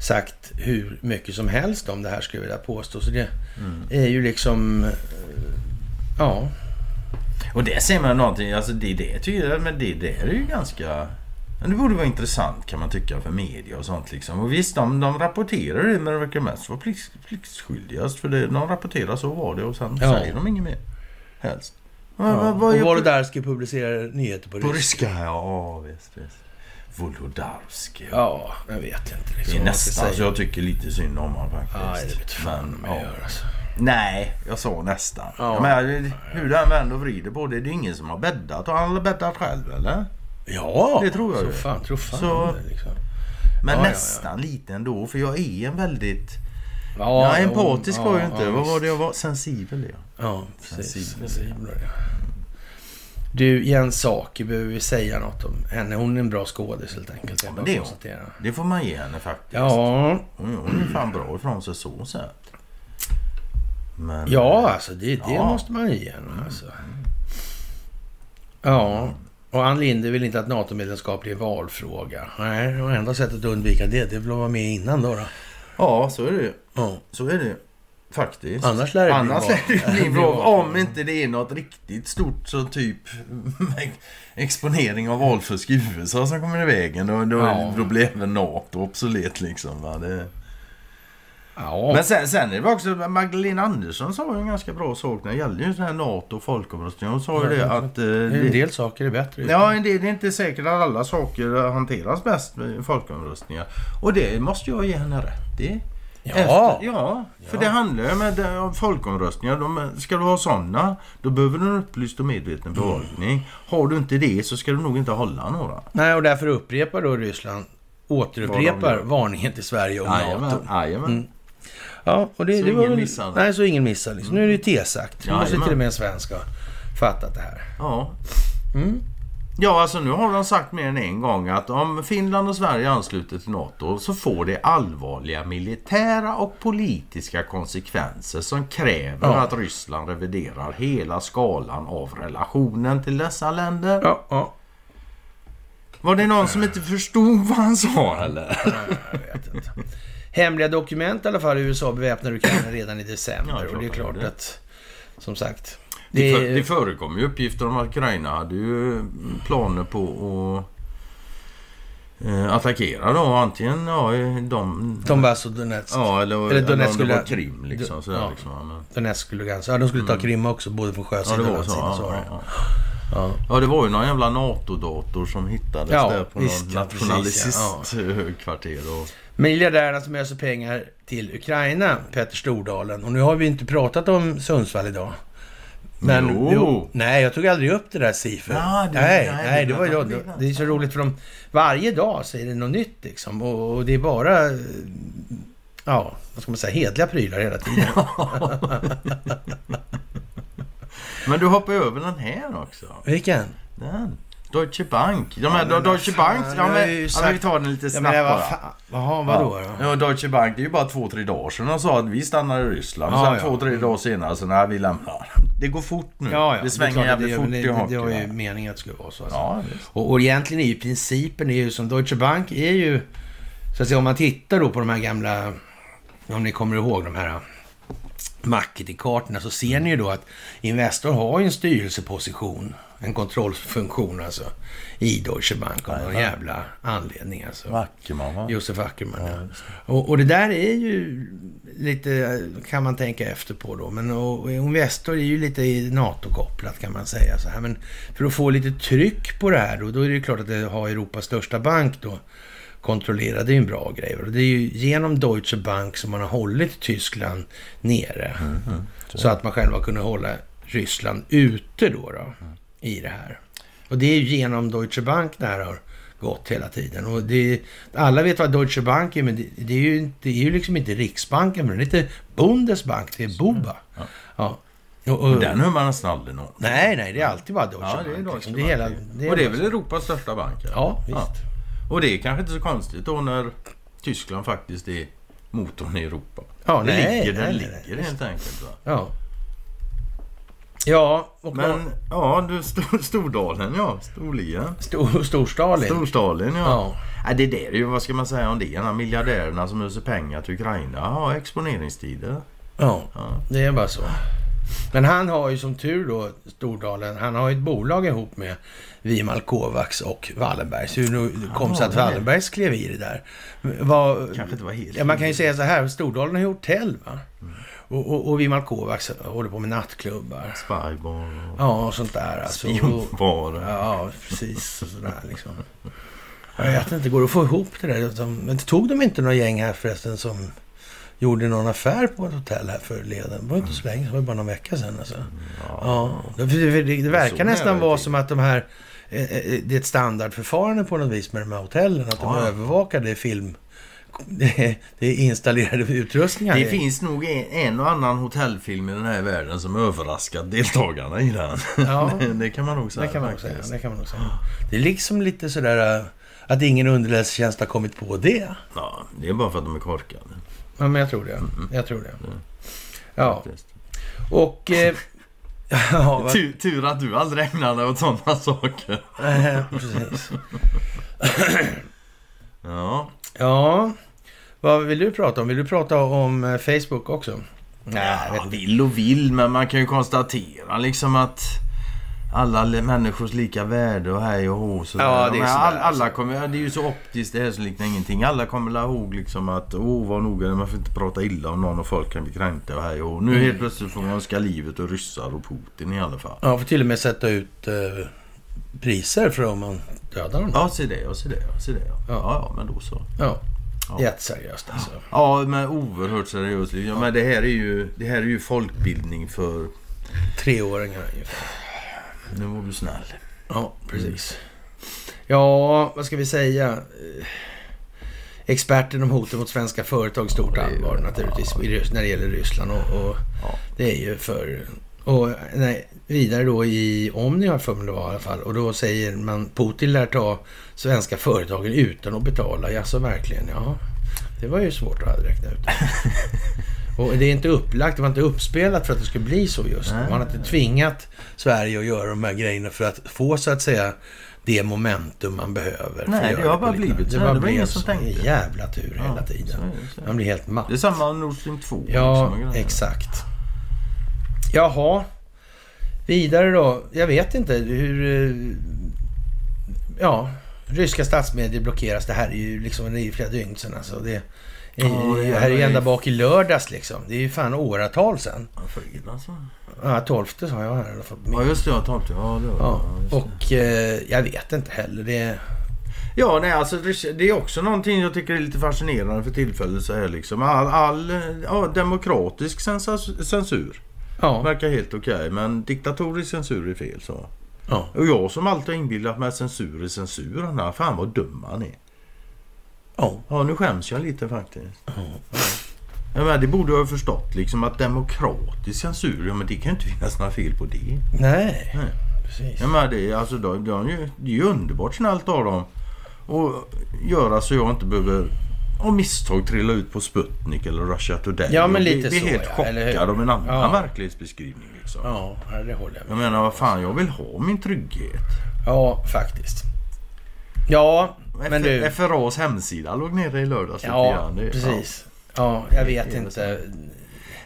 sagt hur mycket som helst om det här skulle jag vilja påstå. Så det Mm. är ju liksom... Ja, Och det ser man någonting, alltså det, det tycker jag, men det, det är ju ganska... Men det borde vara intressant kan man tycka för media och sånt liksom. Och visst, de, de rapporterar det men det verkar mest vara plikt, pliktskyldigast. För det, de rapporterar så var det och sen Ja. säger de inget mer. Helst. Ja. Vad- vad- och är- Wolodarski publicerar nyheter på, På ryska. ryska, ja visst, visst. Wolodarski. Ja, jag vet inte. Det Liksom, är man ska nästan så jag tycker lite synd om honom faktiskt. Nej, det Men, ja. gör alltså. Nej, jag sa nästan. Ja. Men, hur den vänder och vrider på det, det är ingen som har bäddat. Har han bäddat själv eller? Ja, Det tror jag så ju. fan, tror fan Så- det, liksom. Men Ja, ja, ja. nästan lite ändå, för jag är en väldigt... Ja, Ja, jo, empatisk var jag ja, inte. ja, Vad var det jag var? Sensibel ja. Ja, precis. Sensibel. Ja. Du, Jens Saki behöver vi säga något om henne. Hon är en bra skådis helt enkelt. Ja, det är hon. Det får man ge henne faktiskt. Ja, Hon, hon är fan bra ifrån sig så sett. Men... ja alltså det, det Ja. måste man ge henne. Alltså. Ja, och Ann Linde vill inte att NATO-medlemskap blir en valfråga. Nej, och enda sättet att undvika det, det är väl att vara med innan då. då. Ja, så är det ju. Ja. Så är det Faktiskt. Annars lär det bli Annars val. lär det bli val. Om inte det är något riktigt stort så typ exponering av valfusk i USA som kommer i vägen. Då, då, Ja. då blir även NATO obsolet liksom. Va? Det, Ja, Men sen, sen är det också, Magdalena Andersson sa ju en ganska bra sak när det gällde ju sån här NATO och folkomröstning. Hon sa ju det att... eh, en del saker är bättre. Ja, en del, det är inte säkert att alla saker hanteras bäst med folkomröstningar. Och det måste jag ge henne rätt i. Ja. Efter, ja, för det handlar ju med, det- om folkomröstningar. De, ska du ha sådana, då behöver du en upplyst och medveten befolkning. Har du inte det så ska du nog inte hålla några. Nej, och därför upprepar då Ryssland, återupprepar varningen till Sverige om NATO. Jajamän. Mm. Ja, och det, Så det var ingen väl- missar. Nej, så ingen missar. Liksom. Nu är det ju T-sagt. Nu måste till och med en svensk ha fattat det här. Ja. Mm. Ja, alltså nu har de sagt mer än en gång att om Finland och Sverige ansluter till NATO så får det allvarliga militära och politiska konsekvenser som kräver Ja. att Ryssland reviderar hela skalan av relationen till dessa länder. Ja, ja. Var det någon som inte förstod vad han sa eller? Jag vet inte. Hemliga dokument i alla fall. USA beväpnar Ukraina redan i december. Ja, och det är klart det. att, som sagt. Det, Det det förekom ju uppgifter om att Ukraina hade ju planer på att eh, attackera då. Antingen ja, de... Donbass och Donetsk. Ja, eller, Eller Donetsk om det var skulle- Krim liksom. Sådär, ja. liksom ja, men, Donetsk och Lugansk. Ja, de skulle ta Krim också, både från ja, sjösidan och var så. landsidan. Ja, ja, Ja. ja, det var ju någon jävla NATO-dator som hittades Ja, där på visst, någon ja, precis, nationalistkvarter. Och... Miljardärerna som öser pengar till Ukraina, Petter Stordalen. Och nu har vi inte pratat om Sundsvall idag. Men, Jo. nej, jag tog aldrig upp det där Sifer. Ja, det- nej, nej, nej, det det var jag. det. Det är så roligt för de, varje dag säger det något nytt liksom. Och, och det är bara, ja, vad ska man säga, hedliga prylar hela tiden. Men du hoppar över den här också. Vilken? Den. Deutsche Bank. De här Ja, Deutsche vad Bank. Ja, men, ja, sagt- men vi tar den lite Ja, snabbt men det var bara. jaha, vadå då? Ja, Deutsche Bank, det är ju bara två, tre dagar sedan de sa att vi stannar i Ryssland. Ja, Sen ja. två, tre dagar senare så nej, vi lämnar. Det går fort nu. Ja, ja. det svänger att jävligt det, fort det, i det, det var ju meningen att det skulle vara så. Alltså. Ja. Och, och egentligen är ju principen är ju som Deutsche Bank är ju... Så att säga, om man tittar då på de här gamla... Om ni kommer ihåg de här marketingkartorna så ser ni ju då att Investor har ju en styrelseposition, en kontrollfunktion alltså, i Deutsche Bank av någon jävla anledning alltså. Ackerman va? Josef Ackerman, ja. Och, och det där är ju lite, kan man tänka efter på då. Men och, och Investor är ju lite NATO-kopplat kan man säga. Så här. Men för att få lite tryck på det här då, då är det ju klart att det har Europas största bank då kontrollerat. Det är ju en bra grej. Och det är ju genom Deutsche Bank som man har hållit Tyskland nere. så att man själva kunde hålla Ryssland ute då, då i det här. Och det är ju genom Deutsche Bank det här har gått hela tiden. Och det, alla vet vad Deutsche Bank är, men det, det är, ju, inte- det är ju liksom inte Riksbanken, men det är inte Bundesbank, det är BOBA. Ja. Och, och, Den hör man nästan aldrig någon. nej, nej, det är alltid bara Deutsche Ja, det är Bank. Deutsche liksom. Bank. det är hela, det är Och det är väl Europas största bank? Ja, visst. Och det är kanske inte så konstigt då när Tyskland faktiskt är motorn i Europa. Ja, det nej, ligger det nej, ligger nej. helt enkelt. Va? Ja. Ja, och Men Men, ja, du, Stor, Stordalen ja. Storlien. stor, Storstalin. Storstalin ja. Ja. ja. Det där är ju, vad ska man säga om det? De miljardärerna som öser pengar till Ukraina har exponeringstider. Ja, Ja. det är bara så. Men han har ju som tur då, Stordalen, han har ju ett bolag ihop med Vimal Kovacs och Wallenberg. Så hur nu kom sig att det. Wallenbergs klev i det där. Vad, Kanske inte var helt... ja, man kan ju säga så här, Stordalen har ju hotell va? Och, och, och Vimal Kovacs håller på med nattklubbar. Spybar Ja, och sånt där. Alltså. Spionbar. ja, precis. Och sådär liksom. Jag vet inte, går det att få ihop det där? De- Men tog de inte några gäng här förresten som gjorde någon affär på ett hotell här förleden? Det var inte så länge, det var bara någon vecka sedan alltså. Ja, det, det, det, det verkar nästan vara som att de här... eh, eh, Det är ett standardförfarande på något vis med de här hotellen. Att de Ja. övervakar det film... Det, är installerade utrustningar. Det finns nog en, och annan hotellfilm i den här världen som överraskat deltagarna i den. Ja. det, kan man nog säga. Det kan man nog säga. Det, kan man nog säga. det är liksom lite sådär eh, att ingen underrättelsetjänst har kommit på det. Ja, det är bara för att de är korkade. Ja, men jag tror det. Jag tror det. Ja, och... Eh, ja, Tur, tur att du aldrig ägnar dig åt sådana saker. precis. Ja. Ja, vad vill du prata om? Vill du prata om eh, Facebook också? Nej, Ja, vill och vill, men man kan ju konstatera liksom att alla människors lika värde och hej och hå. Ja, det är all, alla alltså. kommer, det är ju så optiskt det här så liknar ingenting. Alla kommer la ihåg liksom att åh vad noga man får inte prata illa om någon och folk kan bli kränkta och hej och hå. Nu Mm. helt plötsligt får man önska livet och ryssar och Putin i alla fall. Ja, får till och med sätta ut eh, priser för om man dödar dem. Ja, se det, ja, se det, ja, se det. Ja, Ja. ja, ja men då så. Ja. Ja. Jätteseriöst alltså. Ja, men oerhört seriöst. Ja, men det här är ju, det här är ju folkbildning för... Treåringar ungefär. Nu var du snäll. Ja, precis. Ja, vad ska vi säga? Eh, Experten om hoten mot svenska företag, stort allvar naturligtvis när det gäller Ryssland. Och, och det är ju för... Och nej, vidare då i Omni har jag för mig det var i alla fall. Och då säger man Putin lär ta svenska företagen utan att betala. Ja, så verkligen. Ja, det var ju svårt att räkna ut. Och det är inte upplagt, det var inte uppspelat för att det skulle bli så just. Nej. Man har inte tvingat Sverige att göra de här grejerna för att få så att säga det momentum man behöver. Nej, det har bara blivit så. Det, Det var ingen som tänkte. En jävla tur hela tiden. så är det, så är det. Man blir helt matt. Det är samma Nord Stream 2. Ja, liksom, exakt. Jaha. Vidare då. Jag vet inte hur... eh, Ja, ryska statsmedier blockeras. Det här är ju liksom, det är flera dygn sedan alltså. Det, är, Ja, det det är- här är ju ända bak i lördags liksom. Det är ju fan åratal sedan. Ja, fredag alltså. Ja, 12 sa jag här i alla fall. Ja, just det. Tar inte. Ja, det var Ja, det. och eh, jag vet inte heller. Det, Ja, nej, alltså det är också någonting jag tycker är lite fascinerande för tillfället så här liksom. All, all ja, demokratisk censur ja, verkar helt okej, men diktatorisk censur är fel så. ja, Och jag som alltid har inbillat mig att censur är censur, är fan vad dum han är. ja, Ja, nu skäms jag lite faktiskt. Ja, men det borde jag ha förstått liksom att demokratisk censur, ja men det kan ju inte finnas några fel på det. nej, Nej. precis. Ja, men det, alltså, de, det är ju underbart snällt av dem att göra så jag inte behöver av misstag trilla ut på Sputnik eller Russia Today. Ja, men och lite bli, bli så, helt ja, chockad av en annan Ja. verklighetsbeskrivning. Liksom. Ja, det håller jag med Jag menar, vad fan, jag vill ha min trygghet. Ja, faktiskt. Ja, men du. FRAs hemsida låg nere i lördags. Ja. Det- precis. Ja, jag vet inte.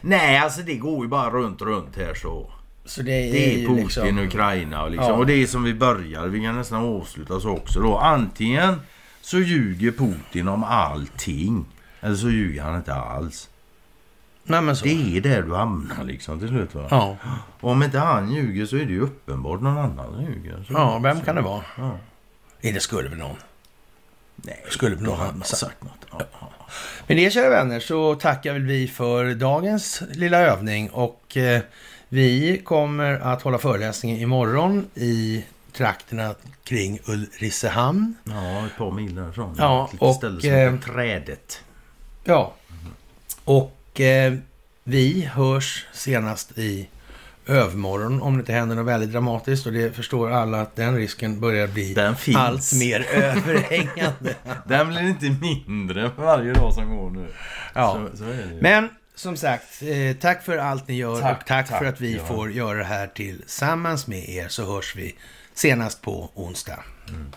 Nej, alltså det går ju bara runt, runt här så. Så det är, Det är Putin, liksom... Ukraina och liksom. Ja. Och det är som vi börjar. Vi kan nästan avsluta så också då. Antingen så ljuger Putin om allting. Eller så ljuger han inte alls. Nej. Det är där du hamnar liksom till slut va. Ja. Och om inte han ljuger så är det ju uppenbart någon annan som ljuger. Så, ja, vem kan det vara? Ja. Det skulle väl någon. Nej, Skulle då någon ha sagt. något. Ja. ja. Med det kära vänner så tackar väl vi för dagens lilla övning och eh, vi kommer att hålla föreläsningen imorgon i trakterna kring Ulricehamn. Ja, ett par mil därifrån. Ja, Ett och, ställe som eh, Trädet. Ja, och eh, vi hörs senast i övermorgon om det inte händer något väldigt dramatiskt och det förstår alla att den risken börjar bli allt mer överhängande. Den blir inte mindre för varje dag som går nu. Ja. Så, så. Men som sagt, eh, tack för allt ni gör Tack, och tack, tack, för att vi ja. får göra det här tillsammans med er så hörs vi senast på onsdag. Mm.